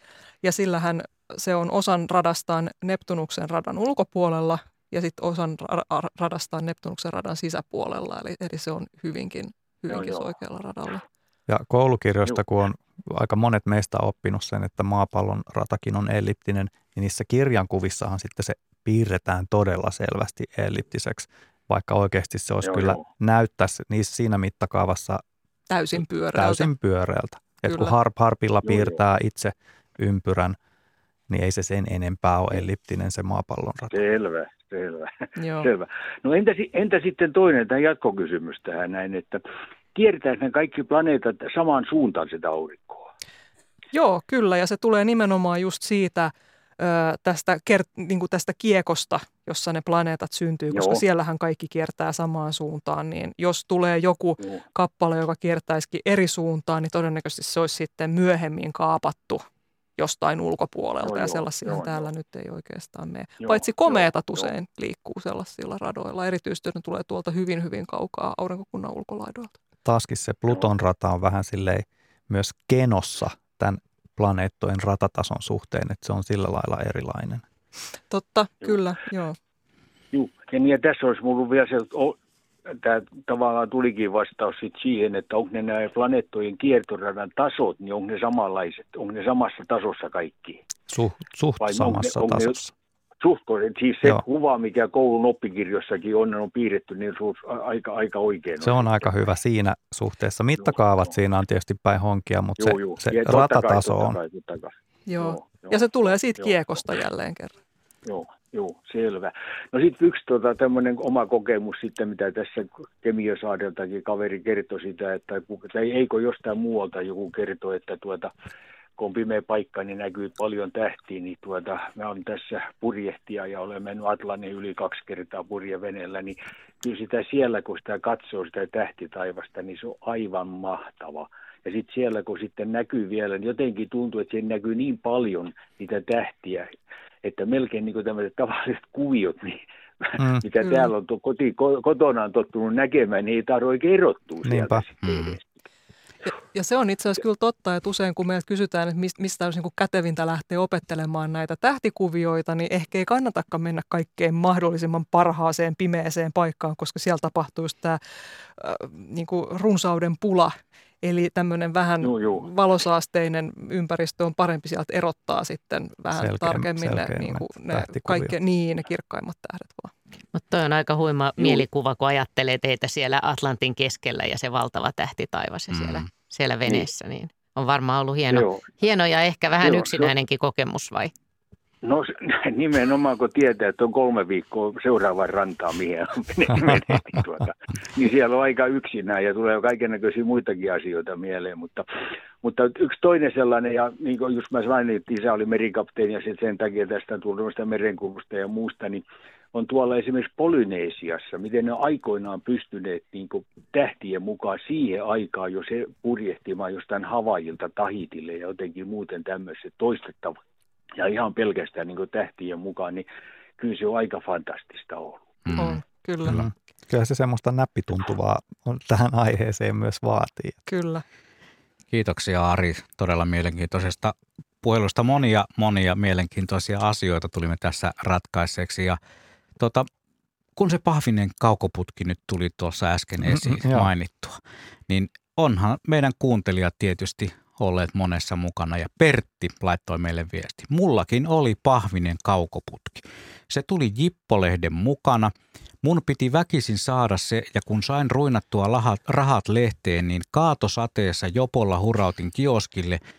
E: ja sillähän se on osan radastaan Neptunuksen radan ulkopuolella ja sitten osan ra- radasta on Neptunuksen radan sisäpuolella, eli, eli se on hyvinkin, hyvinkin joo, oikealla radalla.
D: Ja koulukirjoista, kun on aika monet meistä oppinut sen, että maapallon ratakin on elliptinen, niin niissä kirjankuvissahan sitten se piirretään todella selvästi elliptiseksi, vaikka oikeasti se olisi joo, kyllä joo. näyttäisi niissä siinä mittakaavassa
E: täysin pyöreältä.
D: Täysin pyöreältä. Et kun harp harpilla piirtää joo, joo. itse ympyrän, niin ei se sen enempää ole elliptinen se maapallon rata.
L: Selvä, selvä. Joo. selvä. No entä, entä sitten toinen, tämä jatkokysymys tähän näin, että kiertääkö ne kaikki planeetat samaan suuntaan sitä aurinkoa?
E: Joo, kyllä, ja se tulee nimenomaan just siitä, tästä, niin kuin tästä kiekosta, jossa ne planeetat syntyy, Joo. koska siellähän kaikki kiertää samaan suuntaan, niin jos tulee joku Joo. kappale, joka kiertäisikin eri suuntaan, niin todennäköisesti se olisi sitten myöhemmin kaapattu jostain ulkopuolelta joo, ja sellaisia joo, täällä joo. nyt ei oikeastaan mene. Joo, Paitsi komeetat joo, usein joo. liikkuu sellaisilla radoilla, erityisesti ne tulee tuolta hyvin hyvin kaukaa aurinkokunnan ulkolaidoilta.
D: Taaskin se Pluton rata on vähän silleen myös kenossa tämän planeettojen ratatason suhteen, että se on sillä lailla erilainen.
E: Totta, joo. kyllä, joo.
L: Joo, ja, niin, ja tässä olisi minulla vielä se, tämä tavallaan tulikin vastaus sit siihen, että onko ne nämä planeettojen kiertoradan tasot, niin onko ne samanlaiset, onko ne samassa tasossa kaikki?
D: Suht, suht Vai samassa onko ne, tasossa.
L: Suht, siis se Joo. kuva, mikä koulun oppikirjossakin on, on piirretty, niin suht, aika, aika oikein.
D: Se on aika hyvä siinä suhteessa. Mittakaavat joo, siinä on tietysti päin honkia, mutta joo, se, joo. se ja ratataso kai, on. Kai,
E: kai. Joo. joo, ja se tulee siitä joo, kiekosta joo. jälleen kerran.
L: Joo, Joo, selvä. No sitten yksi tota, tämmöinen oma kokemus sitten, mitä tässä Kemiosaadeltakin kaveri kertoi sitä, että tai eikö jostain muualta joku kertoi, että tuota, kun on pimeä paikka, niin näkyy paljon tähtiä, niin tuota, mä olen tässä purjehtija ja olen mennyt Atlantin yli kaksi kertaa purjeveneellä, niin kyllä sitä siellä, kun sitä katsoo sitä tähtitaivasta, niin se on aivan mahtava. Ja sitten siellä, kun sitten näkyy vielä, niin jotenkin tuntuu, että siinä näkyy niin paljon niitä tähtiä, että melkein niin tämmöiset tavalliset kuviot, niin mm. mitä mm. täällä on koti, kotona on tottunut näkemään, niin ei tarvitse oikein erottua sieltä. Mm.
E: Ja, se on itse asiassa kyllä totta, että usein kun meiltä kysytään, että mistä olisi niin kätevintä lähteä opettelemaan näitä tähtikuvioita, niin ehkä ei kannatakaan mennä kaikkein mahdollisimman parhaaseen pimeeseen paikkaan, koska siellä tapahtuu just tämä äh, niin kuin runsauden pula. Eli tämmöinen vähän juu, juu. valosaasteinen ympäristö on parempi sieltä erottaa sitten vähän Selkeä, tarkemmin ne, niin kuin ne kaikke, niin, ne kirkkaimmat tähdet vaan.
C: Mutta toi on aika huima Juu. mielikuva, kun ajattelee teitä siellä Atlantin keskellä ja se valtava tähti taivas mm. siellä, siellä veneessä. Niin. niin on varmaan ollut hieno, hieno ja ehkä vähän Joo, yksinäinenkin kokemus vai?
L: No nimenomaan kun tietää, että on kolme viikkoa seuraavaan rantaan, mihin menee, niin, tuota, niin siellä on aika yksinään ja tulee kaikenlaisia muitakin asioita mieleen. Mutta, mutta yksi toinen sellainen, ja niin kuin just mä sanoin, että isä oli merikapteeni ja sen takia tästä on tullut merenkulusta ja muusta, niin on tuolla esimerkiksi Polyneesiassa, miten ne aikoinaan pystyneet niin kuin tähtien mukaan siihen aikaan jo se purjehtimaan jostain Havajilta Tahitille ja jotenkin muuten tämmöiset toistettava. Ja ihan pelkästään niin kuin tähtien mukaan, niin kyllä se on aika fantastista ollut.
E: Mm. On, kyllä. Mm.
D: Kyllä se semmoista näppituntuvaa on tähän aiheeseen myös vaatii.
E: Kyllä.
B: Kiitoksia Ari todella mielenkiintoisesta puhelusta. Monia, monia mielenkiintoisia asioita tulimme tässä ratkaiseksi ja tota, kun se pahvinen kaukoputki nyt tuli tuossa äsken esiin mm, mainittua, niin onhan meidän kuuntelijat tietysti olleet monessa mukana ja Pertti laittoi meille viesti. Mullakin oli pahvinen kaukoputki. Se tuli Jippolehden mukana. Mun piti väkisin saada se ja kun sain ruinattua rahat, rahat lehteen, niin kaatosateessa Jopolla hurautin kioskille –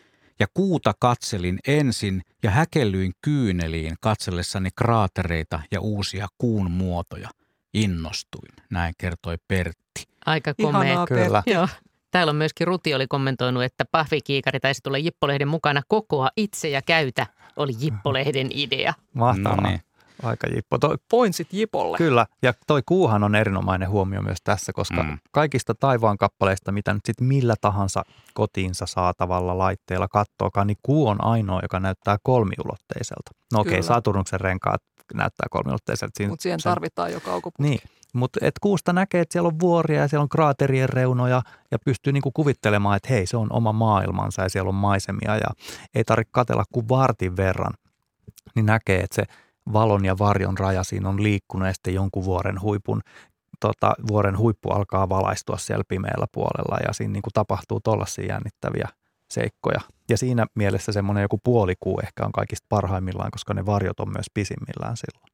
B: ja kuuta katselin ensin ja häkellyin kyyneliin katsellessani kraatereita ja uusia kuun muotoja. Innostuin, näin kertoi Pertti.
C: Aika komea. Kyllä. Joo. Täällä on myöskin Ruti oli kommentoinut, että pahvikiikari taisi tulla Jippolehden mukana kokoa itse ja käytä, oli Jippolehden idea.
D: Mahtavaa. No niin. Aika Jippo.
E: Toi, Pointsit Jipolle.
D: Kyllä, ja toi kuuhan on erinomainen huomio myös tässä, koska mm. kaikista taivaan kappaleista, mitä nyt sitten millä tahansa kotiinsa saatavalla laitteella kattookaan, niin kuu on ainoa, joka näyttää kolmiulotteiselta. No okei, okay, Saturnuksen renkaat näyttää kolmiulotteiselta.
E: Mutta siihen tarvitaan jo kaukoputki.
D: Niin, mutta et kuusta näkee, että siellä on vuoria ja siellä on kraaterien reunoja ja pystyy niinku kuvittelemaan, että hei, se on oma maailmansa ja siellä on maisemia ja ei tarvitse katella kuin vartin verran, niin näkee, että se valon ja varjon raja siinä on liikkunut ja sitten jonkun vuoren huipun tota, vuoren huippu alkaa valaistua siellä pimeällä puolella ja siinä niin kuin tapahtuu tuollaisia jännittäviä seikkoja. Ja siinä mielessä semmoinen joku puolikuu ehkä on kaikista parhaimmillaan, koska ne varjot on myös pisimmillään silloin.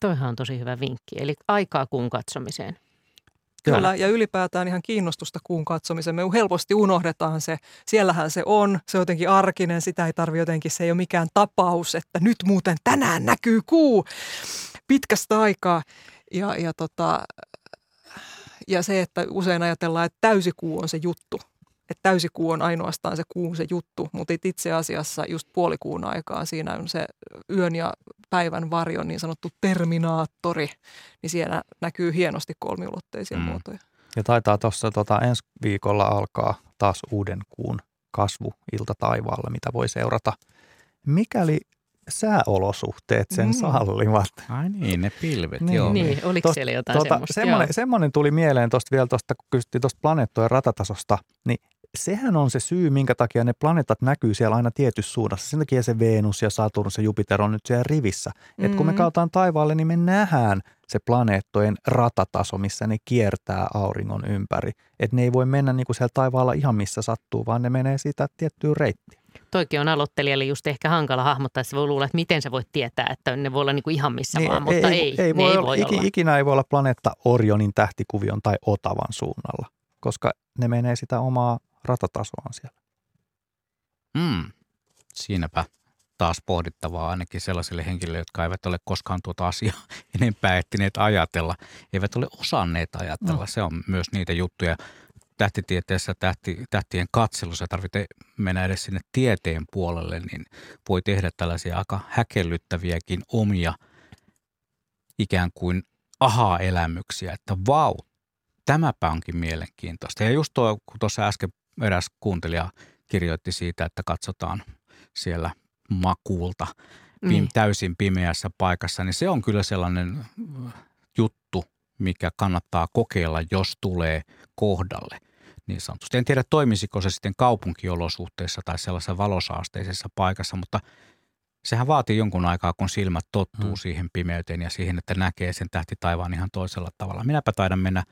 C: Toihan on tosi hyvä vinkki, eli aikaa kuun katsomiseen.
E: Kyllä, ja ylipäätään ihan kiinnostusta kuun katsomiseen. Me helposti unohdetaan se. Siellähän se on, se on jotenkin arkinen, sitä ei tarvi jotenkin, se ei ole mikään tapaus, että nyt muuten tänään näkyy kuu pitkästä aikaa. Ja, ja, tota, ja se, että usein ajatellaan, että täysikuu on se juttu että täysikuu on ainoastaan se kuun se juttu, mutta itse asiassa just puolikuun aikaa siinä on se yön ja päivän varjon niin sanottu terminaattori, niin siellä näkyy hienosti kolmiulotteisia mm. muotoja.
D: Ja taitaa tuossa tota, ensi viikolla alkaa taas uuden kuun kasvu ilta taivaalla, mitä voi seurata, mikäli sääolosuhteet sen mm. sallivat.
B: Ai niin, ne pilvet,
C: niin.
B: joo.
C: Niin, oliko Tost, siellä jotain tuota, semmoista?
D: Semmoinen, semmoinen tuli mieleen tuosta vielä tuosta, kun kysyttiin tuosta planeettojen ratatasosta, niin sehän on se syy, minkä takia ne planeetat näkyy siellä aina tietyssä suunnassa. Sen takia se Venus ja Saturnus ja Jupiter on nyt siellä rivissä. Mm-hmm. Et kun me mm. kautaan taivaalle, niin me nähdään se planeettojen ratataso, missä ne kiertää auringon ympäri. Että ne ei voi mennä niin kuin siellä taivaalla ihan missä sattuu, vaan ne menee siitä tiettyyn reittiin.
C: Toikin on aloittelijalle just ehkä hankala hahmottaa, että se voi luulla, että miten sä voit tietää, että ne voi olla niin kuin ihan missä niin, vaan, mutta ei, ei, ei, voi, ei olla, voi olla.
D: Ikinä ei voi olla planeetta Orionin tähtikuvion tai Otavan suunnalla, koska ne menee sitä omaa ratatasoaan siellä.
B: Mm, siinäpä taas pohdittavaa ainakin sellaisille henkilöille, jotka eivät ole koskaan tuota asiaa enempää ehtineet ajatella, eivät ole osanneet ajatella. No. Se on myös niitä juttuja. Tähtitieteessä, tähti, tähtien katselussa tarvitsee mennä edes sinne tieteen puolelle, niin voi tehdä tällaisia aika häkellyttäviäkin omia ikään kuin aha-elämyksiä, että vau, tämäpä onkin mielenkiintoista. Ja just tuo, kun tuossa äsken eräs kuuntelija kirjoitti siitä, että katsotaan siellä makuulta niin. täysin pimeässä paikassa, niin se on kyllä sellainen juttu, mikä kannattaa kokeilla, jos tulee kohdalle niin sanotusti. En tiedä, toimisiko se sitten kaupunkiolosuhteissa tai sellaisessa valosaasteisessa paikassa, mutta sehän vaatii jonkun aikaa, kun silmät tottuu hmm. siihen pimeyteen ja siihen, että näkee sen tähti taivaan ihan toisella tavalla. Minäpä taidan mennä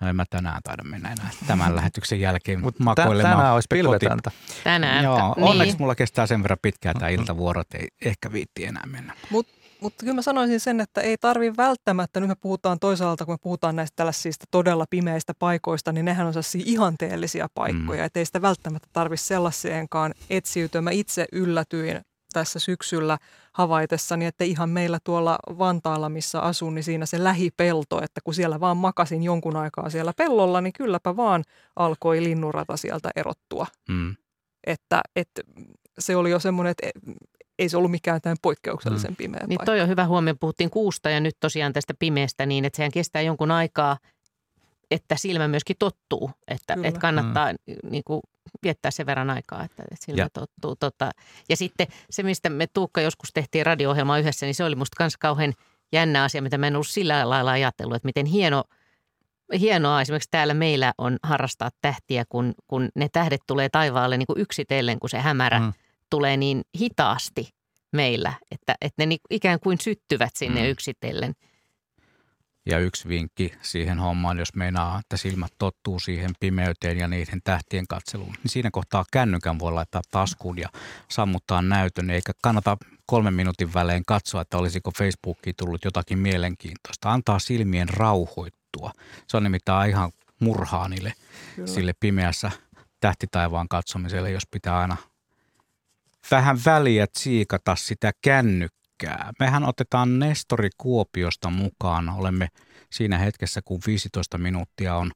B: No en mä tänään taida mennä enää tämän lähetyksen jälkeen Mut makoilemaan.
D: Tänään olisi pilvetöntä.
C: Tänään.
B: Joo, niin. onneksi mulla kestää sen verran pitkään tämä iltavuoro, että ei ehkä viitti enää mennä.
E: Mutta mutta kyllä mä sanoisin sen, että ei tarvi välttämättä, nyt me puhutaan toisaalta, kun me puhutaan näistä tällaisista todella pimeistä paikoista, niin nehän on sellaisia ihanteellisia paikkoja, mm. että ei sitä välttämättä tarvitse sellaiseenkaan etsiytyä. Mä itse yllätyin tässä syksyllä havaitessani, että ihan meillä tuolla Vantaalla, missä asun, niin siinä se lähipelto, että kun siellä vaan makasin jonkun aikaa siellä pellolla, niin kylläpä vaan alkoi linnunrata sieltä erottua. Mm. Että, että se oli jo semmoinen, että ei se ollut mikään tämän poikkeuksellisen mm. pimeä
C: Niin toi on hyvä huomio. Puhuttiin kuusta ja nyt tosiaan tästä pimeästä niin, että sehän kestää jonkun aikaa, että silmä myöskin tottuu. Että, että kannattaa mm. niin kuin, viettää sen verran aikaa, että, että silmä ja. tottuu. Tota. Ja sitten se, mistä me Tuukka joskus tehtiin radio-ohjelmaa yhdessä, niin se oli musta myös kauhean jännä asia, mitä mä en ollut sillä lailla ajatellut, että miten hieno – hienoa esimerkiksi täällä meillä on harrastaa tähtiä, kun, kun ne tähdet tulee taivaalle niin kuin yksitellen, kun se hämärä mm. tulee niin hitaasti meillä, että, että ne ikään kuin syttyvät sinne mm. yksitellen.
B: Ja yksi vinkki siihen hommaan, jos meinaa, että silmät tottuu siihen pimeyteen ja niiden tähtien katseluun, niin siinä kohtaa kännykän voi laittaa taskuun ja sammuttaa näytön, eikä kannata kolmen minuutin välein katsoa, että olisiko Facebookiin tullut jotakin mielenkiintoista. Antaa silmien rauhoittua. Se on nimittäin ihan murhaa niille Kyllä. sille pimeässä tähtitaivaan katsomiselle, jos pitää aina vähän väliä tsiikata sitä kännykkää. Mehän otetaan Nestori Kuopiosta mukaan. Olemme siinä hetkessä, kun 15 minuuttia on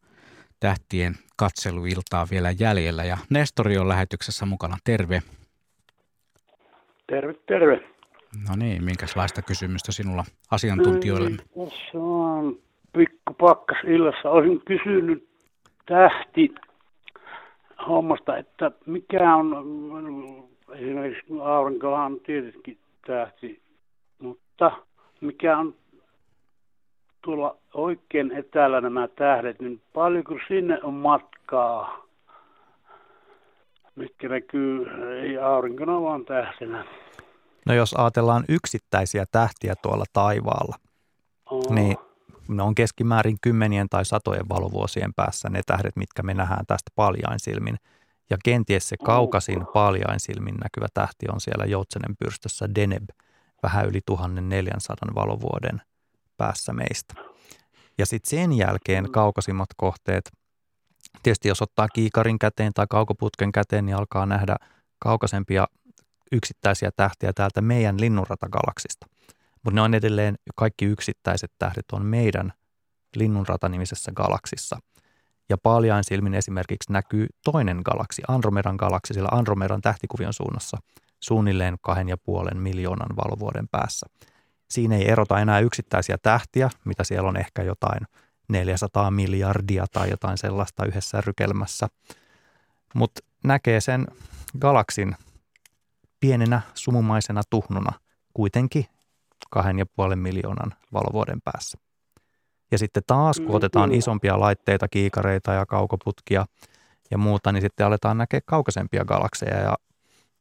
B: tähtien katseluiltaa vielä jäljellä. Ja Nestori on lähetyksessä mukana. Terve.
I: Terve, terve.
B: No niin, minkälaista kysymystä sinulla asiantuntijoille?
I: Se on pikku pakkas illassa. Olisin kysynyt tähti hommasta, että mikä on, esimerkiksi aurinkohan tietysti tähti, mutta mikä on tuolla oikein etäällä nämä tähdet, niin paljonko sinne on matkaa, mitkä näkyy ei aurinkona vaan tähtenä.
D: No jos ajatellaan yksittäisiä tähtiä tuolla taivaalla, oh. niin ne on keskimäärin kymmenien tai satojen valovuosien päässä ne tähdet, mitkä me nähdään tästä paljain silmin. Ja kenties se kaukasin paljain silmin näkyvä tähti on siellä Joutsenen pyrstössä Deneb, vähän yli 1400 valovuoden päässä meistä. Ja sitten sen jälkeen kaukaisimmat kohteet, tietysti jos ottaa kiikarin käteen tai kaukoputken käteen, niin alkaa nähdä kaukaisempia yksittäisiä tähtiä täältä meidän linnunratagalaksista. Mutta ne on edelleen, kaikki yksittäiset tähdet on meidän linnunrata-nimisessä galaksissa. Ja paljain silmin esimerkiksi näkyy toinen galaksi, Andromedan galaksi, sillä Andromedan tähtikuvion suunnassa suunnilleen kahden ja puolen miljoonan valovuoden päässä. Siinä ei erota enää yksittäisiä tähtiä, mitä siellä on ehkä jotain 400 miljardia tai jotain sellaista yhdessä rykelmässä, mutta näkee sen galaksin pienenä sumumaisena tuhnuna kuitenkin kahden ja puolen miljoonan valovuoden päässä. Ja sitten taas, kun otetaan mm, isompia laitteita, kiikareita ja kaukoputkia ja muuta, niin sitten aletaan näkeä kaukaisempia galakseja. Ja,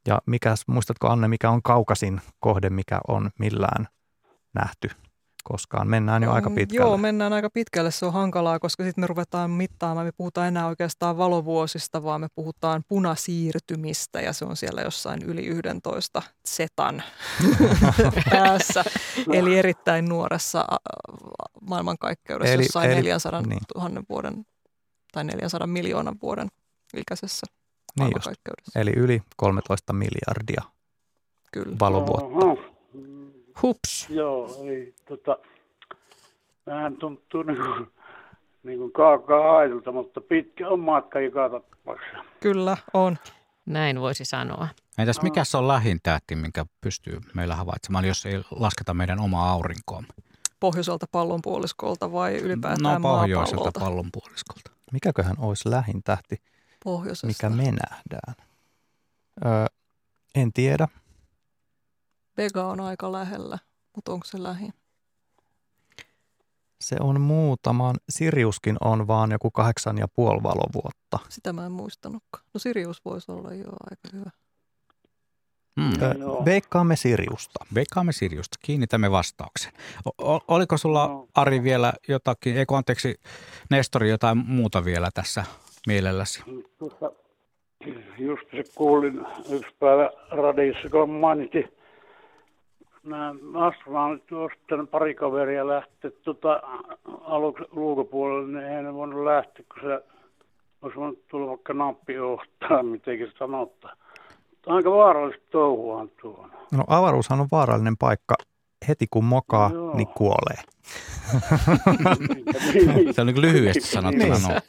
D: ja mikäs, muistatko Anne, mikä on kaukasin kohde, mikä on millään nähty koskaan. Mennään jo aika mm, pitkälle.
E: Joo, mennään aika pitkälle. Se on hankalaa, koska sitten me ruvetaan mittaamaan. Me puhutaan enää oikeastaan valovuosista, vaan me puhutaan punasiirtymistä ja se on siellä jossain yli 11 setan päässä. Eli erittäin nuoressa maailmankaikkeudessa, eli, jossain eli, 400 niin. 000 vuoden tai 400 miljoonan vuoden ikäisessä niin.
D: Eli yli 13 miljardia Kyllä. valovuotta.
C: Hups.
I: Joo, ei, tota, vähän tuntuu niin kuin, niin kuin kaukaa haitulta, mutta pitkä on matka joka tapauksessa.
E: Kyllä, on.
C: Näin voisi sanoa.
B: Entäs mikä se on lähin tähti, minkä pystyy meillä havaitsemaan, jos ei lasketa meidän omaa aurinkoa?
E: Pohjoiselta pallonpuoliskolta vai ylipäätään
B: No pohjoiselta pallonpuoliskolta.
D: Mikäköhän olisi lähin tähti, mikä me nähdään? Öö, en tiedä.
E: Vega on aika lähellä, mutta onko se lähin?
D: Se on muutaman, Siriuskin on vaan joku kahdeksan ja puoli valovuotta.
E: Sitä mä en muistanutkaan. No Sirius voisi olla jo aika hyvä.
D: Hmm. veikkaamme Siriusta.
B: Veikkaamme Siriusta. Kiinnitämme vastauksen. O- oliko sulla, no. Ari, vielä jotakin, eikö anteeksi, Nestori, jotain muuta vielä tässä mielelläsi?
I: just se kuulin yksi päivä radiossa, kun mainitsi nämä astronaamit tuosta pari kaveria lähteä tuota, aluksi ulkopuolelle, niin eihän ne voinut lähteä, kun se olisi voinut tulla vaikka nappi ohtaa, miten se sanottaa. Aika vaarallista touhua tuo.
D: No avaruushan on vaarallinen paikka. Heti kun mokaa, Joo. niin kuolee.
B: se on niin lyhyesti sanottuna. No.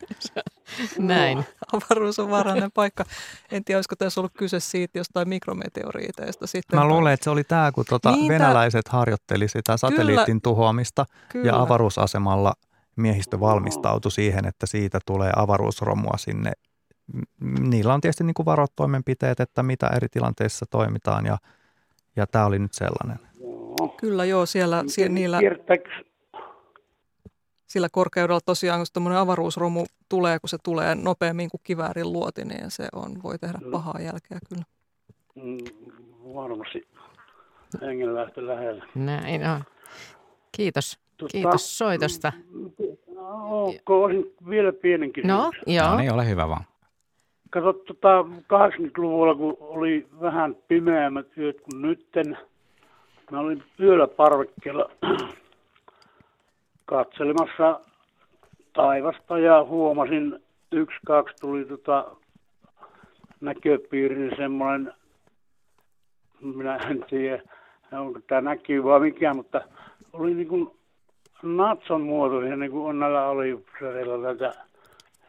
C: Näin.
E: Avaruus on vaarallinen paikka. En tiedä, olisiko tässä ollut kyse siitä jostain mikrometeoriiteista. Sitten
D: Mä luulen, että se oli tämä, kun tuota niin, venäläiset tää... harjoitteli sitä satelliitin Kyllä. tuhoamista Kyllä. ja avaruusasemalla miehistö valmistautui siihen, että siitä tulee avaruusromua sinne. Niillä on tietysti niin varotoimenpiteet, että mitä eri tilanteissa toimitaan ja, ja tämä oli nyt sellainen.
E: Kyllä joo, siellä, siellä niillä, sillä korkeudella tosiaan, kun tuommoinen avaruusromu tulee, kun se tulee nopeammin kuin kiväärin luoti, niin se on, voi tehdä mm. pahaa jälkeä kyllä.
I: Mm, varmasti hengenlähtö lähellä.
C: Näin on. Kiitos. Tota, Kiitos soitosta.
I: Onko olisin vielä pienen kysymyksen?
C: No, joo. No
B: niin, ole hyvä vaan.
I: Kato, tota, 80-luvulla, kun oli vähän pimeämmät yöt kuin nytten, mä olin yöllä parvekkeella katselemassa taivasta ja huomasin, yksi, kaksi tuli tota näköpiiriin semmoinen, minä en tiedä, onko tämä näkyy vai mikä, mutta oli niin kuin natson muotoisia, niin kuin on näillä olipsareilla näitä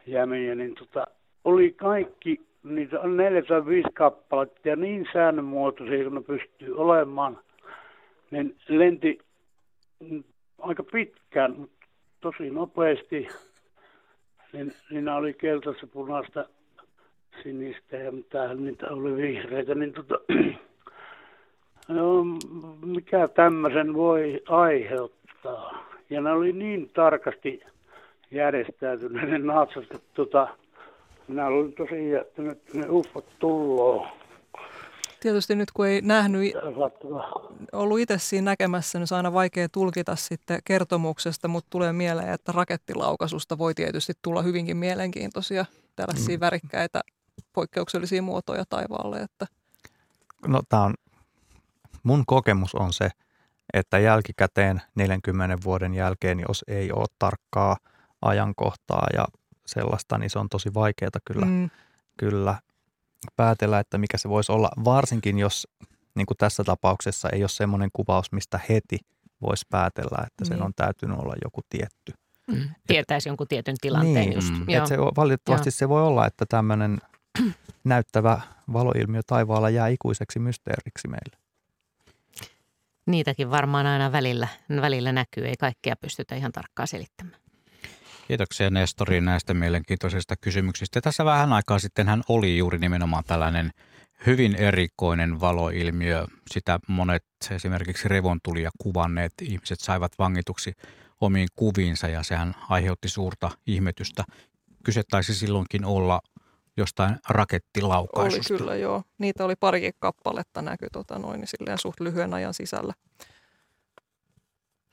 I: jämiä, niin tota, oli kaikki, niitä on neljä tai viisi kappaletta ja niin säännönmuotoisia, kun ne pystyy olemaan, niin lenti aika pitkään, tosi nopeasti. Niin, niin oli keltaista, punaista, sinistä ja mitä niitä oli vihreitä, niin tota, no, mikä tämmöisen voi aiheuttaa. Ja ne oli niin tarkasti järjestäytyneet ne natsat, että tota, minä olin tosi jättänyt, että ne uffot tulloo
E: tietysti nyt kun ei nähnyt, ollut itse siinä näkemässä, niin on aina vaikea tulkita sitten kertomuksesta, mutta tulee mieleen, että rakettilaukasusta voi tietysti tulla hyvinkin mielenkiintoisia tällaisia mm. värikkäitä poikkeuksellisia muotoja taivaalle. Että.
D: No tämä on, mun kokemus on se, että jälkikäteen 40 vuoden jälkeen, jos ei ole tarkkaa ajankohtaa ja sellaista, niin se on tosi vaikeaa kyllä, mm. kyllä päätellä, että mikä se voisi olla, varsinkin jos niin kuin tässä tapauksessa ei ole semmoinen kuvaus, mistä heti voisi päätellä, että sen niin. on täytynyt olla joku tietty.
C: Mm. Tietäisi jonkun tietyn tilanteen
D: niin,
C: just.
D: Mm. Että se, valitettavasti Joo. se voi olla, että tämmöinen näyttävä valoilmiö taivaalla jää ikuiseksi mysteeriksi meille.
C: Niitäkin varmaan aina välillä, välillä näkyy, ei kaikkea pystytä ihan tarkkaan selittämään.
B: Kiitoksia Nestori näistä mielenkiintoisista kysymyksistä. Tässä vähän aikaa sitten hän oli juuri nimenomaan tällainen hyvin erikoinen valoilmiö. Sitä monet esimerkiksi revontulia kuvanneet ihmiset saivat vangituksi omiin kuviinsa ja sehän aiheutti suurta ihmetystä. Kyse taisi silloinkin olla jostain rakettilaukaisusta.
E: Oli kyllä joo. Niitä oli parikin kappaletta näky tota noin, niin silleen suht lyhyen ajan sisällä.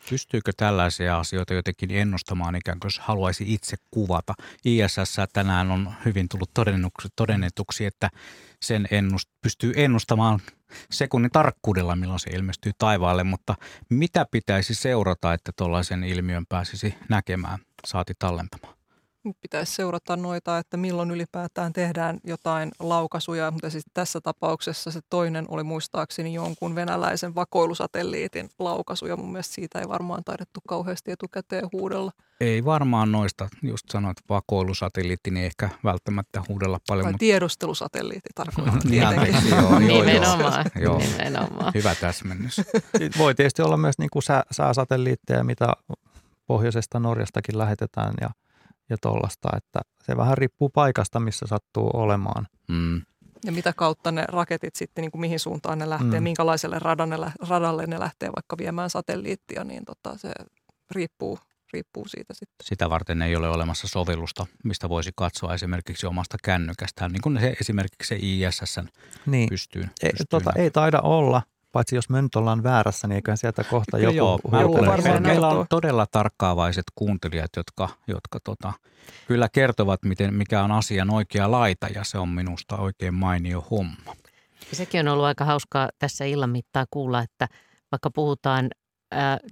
B: Pystyykö tällaisia asioita jotenkin ennustamaan ikään kuin jos haluaisi itse kuvata? ISS tänään on hyvin tullut todennetuksi, että sen ennust, pystyy ennustamaan sekunnin tarkkuudella, milloin se ilmestyy taivaalle, mutta mitä pitäisi seurata, että tuollaisen ilmiön pääsisi näkemään, saati tallentamaan?
E: Pitäisi seurata noita, että milloin ylipäätään tehdään jotain laukaisuja, mutta siis tässä tapauksessa se toinen oli muistaakseni jonkun venäläisen vakoilusatelliitin laukaisu ja mun mielestä siitä ei varmaan taidettu kauheasti etukäteen huudella.
B: Ei varmaan noista, just sanoit vakoilusatelliitti, niin ehkä välttämättä huudella paljon. Mutta...
E: tiedustelusatelliitti tarkoittaa
B: tietenkin. joo,
C: Nimenomaan. Joo. Nimenomaan.
B: Hyvä täsmennys.
D: Voi tietysti olla myös niin kuin sää, sääsatelliitteja, mitä pohjoisesta Norjastakin lähetetään ja – ja tuollaista, että se vähän riippuu paikasta, missä sattuu olemaan. Mm.
E: Ja mitä kautta ne raketit sitten, niin kuin mihin suuntaan ne lähtee, mm. minkälaiselle radalle, radalle ne lähtee vaikka viemään satelliittia, niin tota, se riippuu, riippuu siitä sitten.
B: Sitä varten ei ole olemassa sovellusta, mistä voisi katsoa esimerkiksi omasta kännykästään, niin kuin se, esimerkiksi se ISS niin. pystyy.
D: Ei, pystyy tota, ei taida olla, Paitsi jos me nyt ollaan väärässä, niin eiköhän sieltä kohta joku
B: Joo, huutele. Meillä on todella tarkkaavaiset kuuntelijat, jotka, jotka tota, kyllä kertovat, miten, mikä on asian oikea laita ja se on minusta oikein mainio homma.
C: Ja sekin on ollut aika hauskaa tässä illan mittaan kuulla, että vaikka puhutaan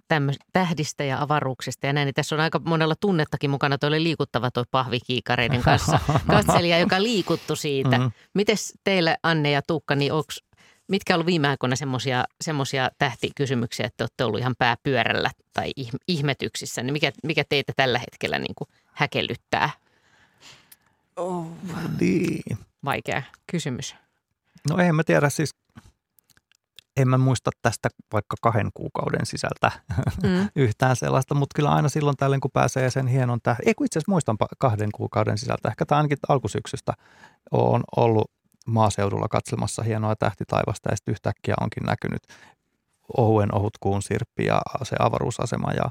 C: tämmöis, tähdistä ja avaruuksista ja näin, niin tässä on aika monella tunnettakin mukana. Tuo oli liikuttava tuo pahvikiikareiden kanssa katselija, joka liikuttu siitä. Mm-hmm. Mites teille Anne ja Tuukka, niin onks, mitkä on ollut viime aikoina semmoisia tähtikysymyksiä, että olette ollut ihan pääpyörällä tai ihmetyksissä, niin mikä, mikä teitä tällä hetkellä niin kuin häkellyttää?
D: Oh. Niin.
C: Vaikea kysymys.
D: No en mä tiedä, siis en mä muista tästä vaikka kahden kuukauden sisältä mm. yhtään sellaista, mutta kyllä aina silloin tällöin, kun pääsee sen hienon tähden, ei kun itse asiassa muistan kahden kuukauden sisältä, ehkä tämä ainakin alkusyksystä on ollut maaseudulla katselemassa hienoa tähtitaivasta ja sitten yhtäkkiä onkin näkynyt ohuen ohut kuun sirppi ja se avaruusasema ja,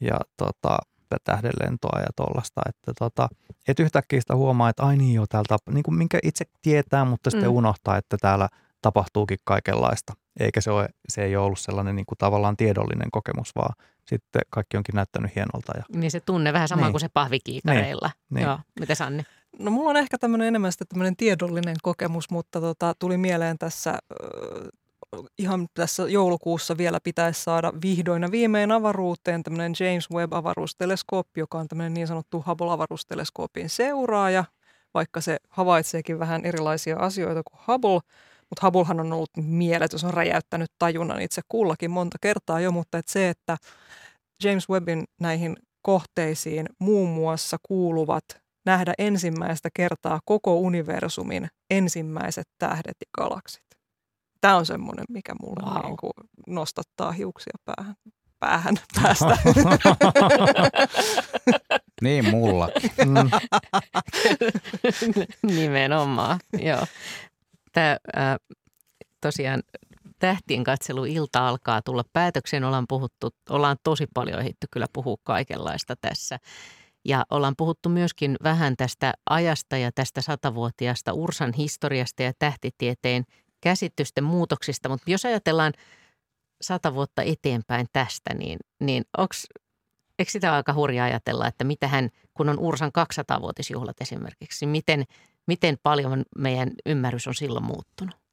D: ja tota, tähdenlentoa ja tuollaista, että tota, et yhtäkkiä sitä huomaa, että ai niin jo täältä, niin kuin minkä itse tietää, mutta sitten mm. unohtaa, että täällä tapahtuukin kaikenlaista. Eikä se, ole, se ei ole ollut sellainen niin kuin tavallaan tiedollinen kokemus, vaan sitten kaikki onkin näyttänyt hienolta. Ja...
C: Niin se tunne vähän sama niin. kuin se pahvikiikareilla. Niin. niin. Joo. Miten Sanni?
E: No mulla on ehkä tämmöinen enemmän sitten tämmöinen tiedollinen kokemus, mutta tota, tuli mieleen tässä ihan tässä joulukuussa vielä pitäisi saada vihdoin ja viimein avaruuteen tämmöinen James Webb-avaruusteleskooppi, joka on tämmöinen niin sanottu Hubble-avaruusteleskoopin seuraaja, vaikka se havaitseekin vähän erilaisia asioita kuin Hubble. Mutta Hubblehan on ollut mieletön, se on räjäyttänyt tajunnan itse kullakin monta kertaa jo, mutta et se, että James Webbin näihin kohteisiin muun muassa kuuluvat nähdä ensimmäistä kertaa koko universumin ensimmäiset tähdet ja galaksit. Tämä on semmoinen, mikä mulle wow. niin kuin nostattaa hiuksia päähän, päähän päästä.
B: niin mulla.
C: Mm. Nimenomaan, joo. Tämä, äh, tosiaan tähtien katselu ilta alkaa tulla päätökseen. Ollaan puhuttu, ollaan tosi paljon ehditty kyllä puhua kaikenlaista tässä. Ja ollaan puhuttu myöskin vähän tästä ajasta ja tästä satavuotiaasta Ursan historiasta ja tähtitieteen käsitysten muutoksista. Mutta jos ajatellaan sata vuotta eteenpäin tästä, niin, niin onks, eikö sitä aika hurja ajatella, että mitä hän, kun on Ursan 200-vuotisjuhlat esimerkiksi, miten, miten paljon meidän ymmärrys on silloin muuttunut?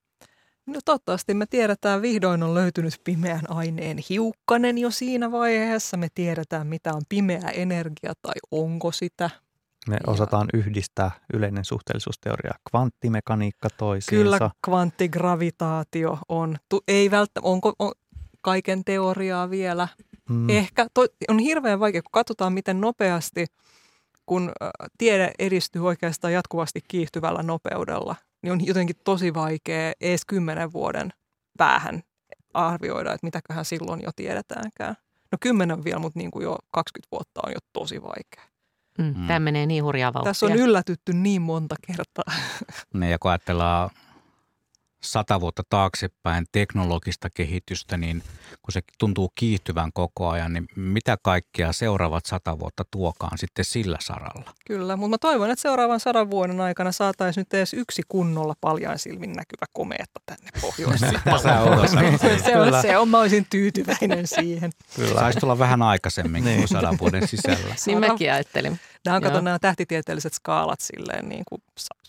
E: No toivottavasti me tiedetään, vihdoin on löytynyt pimeän aineen hiukkanen jo siinä vaiheessa. Me tiedetään, mitä on pimeä energia tai onko sitä.
D: Me ja. osataan yhdistää yleinen suhteellisuusteoria kvanttimekaniikka toisiinsa.
E: Kyllä kvanttigravitaatio on, tu, ei välttämättä, onko on kaiken teoriaa vielä. Mm. Ehkä to, on hirveän vaikea, kun katsotaan miten nopeasti, kun tiede edistyy oikeastaan jatkuvasti kiihtyvällä nopeudella, niin on jotenkin tosi vaikea edes kymmenen vuoden päähän arvioida, että mitäköhän silloin jo tiedetäänkään. No kymmenen vielä, mutta niin kuin jo 20 vuotta on jo tosi vaikea.
C: Mm, mm. Tämä menee niin hurjaa vauhtia.
E: Tässä on yllätytty niin monta kertaa.
B: Niin, ja kun ajatellaan sata vuotta taaksepäin teknologista kehitystä, niin kun se tuntuu kiihtyvän koko ajan, niin mitä kaikkea seuraavat sata vuotta tuokaan sitten sillä saralla?
E: Kyllä, mutta mä toivon, että seuraavan sadan vuoden aikana saataisiin nyt edes yksi kunnolla paljain silmin näkyvä komeetta tänne pohjoiseen. se, on, se on, mä olisin tyytyväinen siihen.
B: Kyllä, saisi tulla vähän aikaisemmin kuin niin. sadan vuoden sisällä.
C: niin mäkin ajattelin.
E: Nämä on kato nämä tähtitieteelliset skaalat silleen niin kuin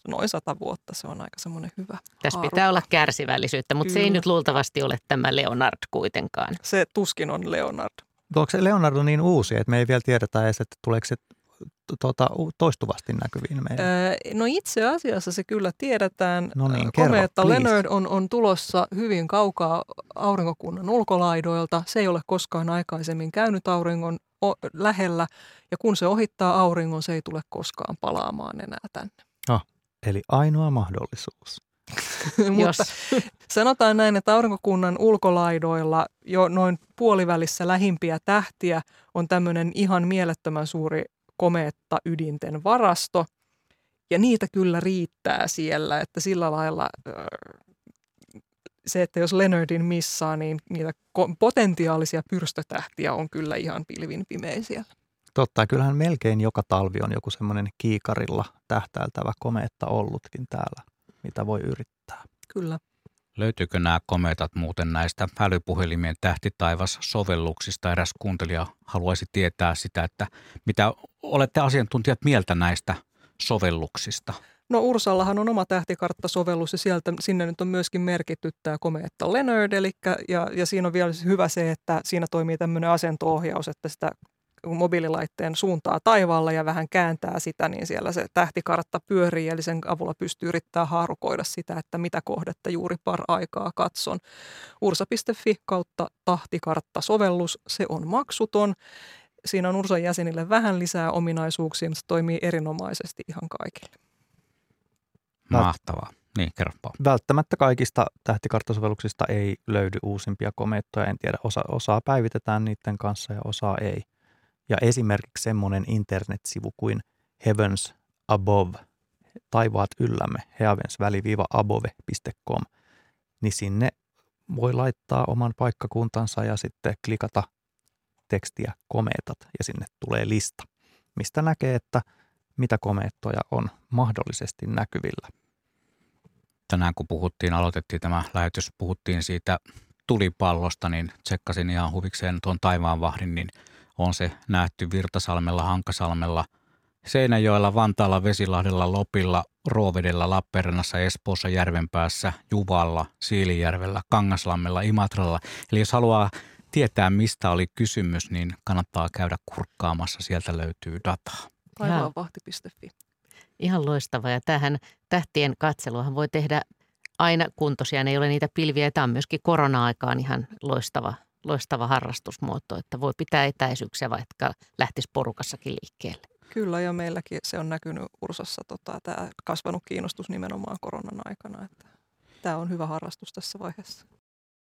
E: noin sata vuotta. Se on aika semmoinen hyvä
C: Tässä haarukka. pitää olla kärsivällisyyttä, mutta Kyllä. se ei nyt luultavasti ole tämä Leonard kuitenkaan.
E: Se tuskin on Leonard.
D: Onko se Leonardo niin uusi, että me ei vielä tiedetä edes, että tuleeko se tuota, toistuvasti näkyviin meidän? Öö,
E: no itse asiassa se kyllä tiedetään. No niin, kerro, Komeetta Leonard on, on tulossa hyvin kaukaa aurinkokunnan ulkolaidoilta. Se ei ole koskaan aikaisemmin käynyt auringon lähellä ja kun se ohittaa auringon, se ei tule koskaan palaamaan enää tänne.
D: Eli ainoa mahdollisuus.
E: Mutta sanotaan näin, että aurinkokunnan ulkolaidoilla jo noin puolivälissä lähimpiä tähtiä on tämmöinen ihan mielettömän suuri komeetta ydinten varasto. Ja niitä kyllä riittää siellä, että sillä lailla se, että jos Leonardin missaa, niin niitä potentiaalisia pyrstötähtiä on kyllä ihan pilvin pimeisiä.
D: Totta, kyllähän melkein joka talvi on joku semmoinen kiikarilla tähtäiltävä komeetta ollutkin täällä, mitä voi yrittää.
E: Kyllä.
B: Löytyykö nämä komeetat muuten näistä älypuhelimien tähtitaivas-sovelluksista? Eräs kuuntelija haluaisi tietää sitä, että mitä olette asiantuntijat mieltä näistä sovelluksista?
E: No Ursallahan on oma tähtikarttasovellus ja sieltä, sinne nyt on myöskin merkitty tämä komeetta Leonard, eli, ja, ja siinä on vielä hyvä se, että siinä toimii tämmöinen asentoohjaus, että sitä mobiililaitteen suuntaa taivaalla ja vähän kääntää sitä, niin siellä se tähtikartta pyörii, eli sen avulla pystyy yrittää haarukoida sitä, että mitä kohdetta juuri par aikaa katson. Ursa.fi kautta tahtikartta-sovellus, se on maksuton. Siinä on Ursan jäsenille vähän lisää ominaisuuksia, mutta se toimii erinomaisesti ihan kaikille.
B: Mahtavaa. Niin, kerropa.
D: Välttämättä kaikista tähtikarttasovelluksista ei löydy uusimpia komeettoja. En tiedä, osa, osaa päivitetään niiden kanssa ja osaa ei. Ja esimerkiksi semmoinen internetsivu kuin Heavens Above, taivaat yllämme, heavens-above.com, niin sinne voi laittaa oman paikkakuntansa ja sitten klikata tekstiä komeetat ja sinne tulee lista, mistä näkee, että mitä komeettoja on mahdollisesti näkyvillä.
B: Tänään kun puhuttiin, aloitettiin tämä lähetys, puhuttiin siitä tulipallosta, niin tsekkasin ihan huvikseen tuon taivaanvahdin, niin – on se nähty Virtasalmella, Hankasalmella, Seinäjoella, Vantaalla, Vesilahdella, Lopilla, Ruovedellä, Lappeenrannassa, Espoossa, Järvenpäässä, Juvalla, Siilijärvellä, Kangaslammella, Imatralla. Eli jos haluaa tietää, mistä oli kysymys, niin kannattaa käydä kurkkaamassa. Sieltä löytyy dataa.
E: Taivaanvahti.fi.
C: Ihan loistava. Ja tähän tähtien katseluahan voi tehdä aina, kun tosiaan ei ole niitä pilviä. Tämä on myöskin korona-aikaan ihan loistava loistava harrastusmuoto, että voi pitää etäisyyksiä, vaikka lähtisi porukassakin liikkeelle.
E: Kyllä, ja meilläkin se on näkynyt Ursassa tota, tämä kasvanut kiinnostus nimenomaan koronan aikana. Että tämä on hyvä harrastus tässä vaiheessa.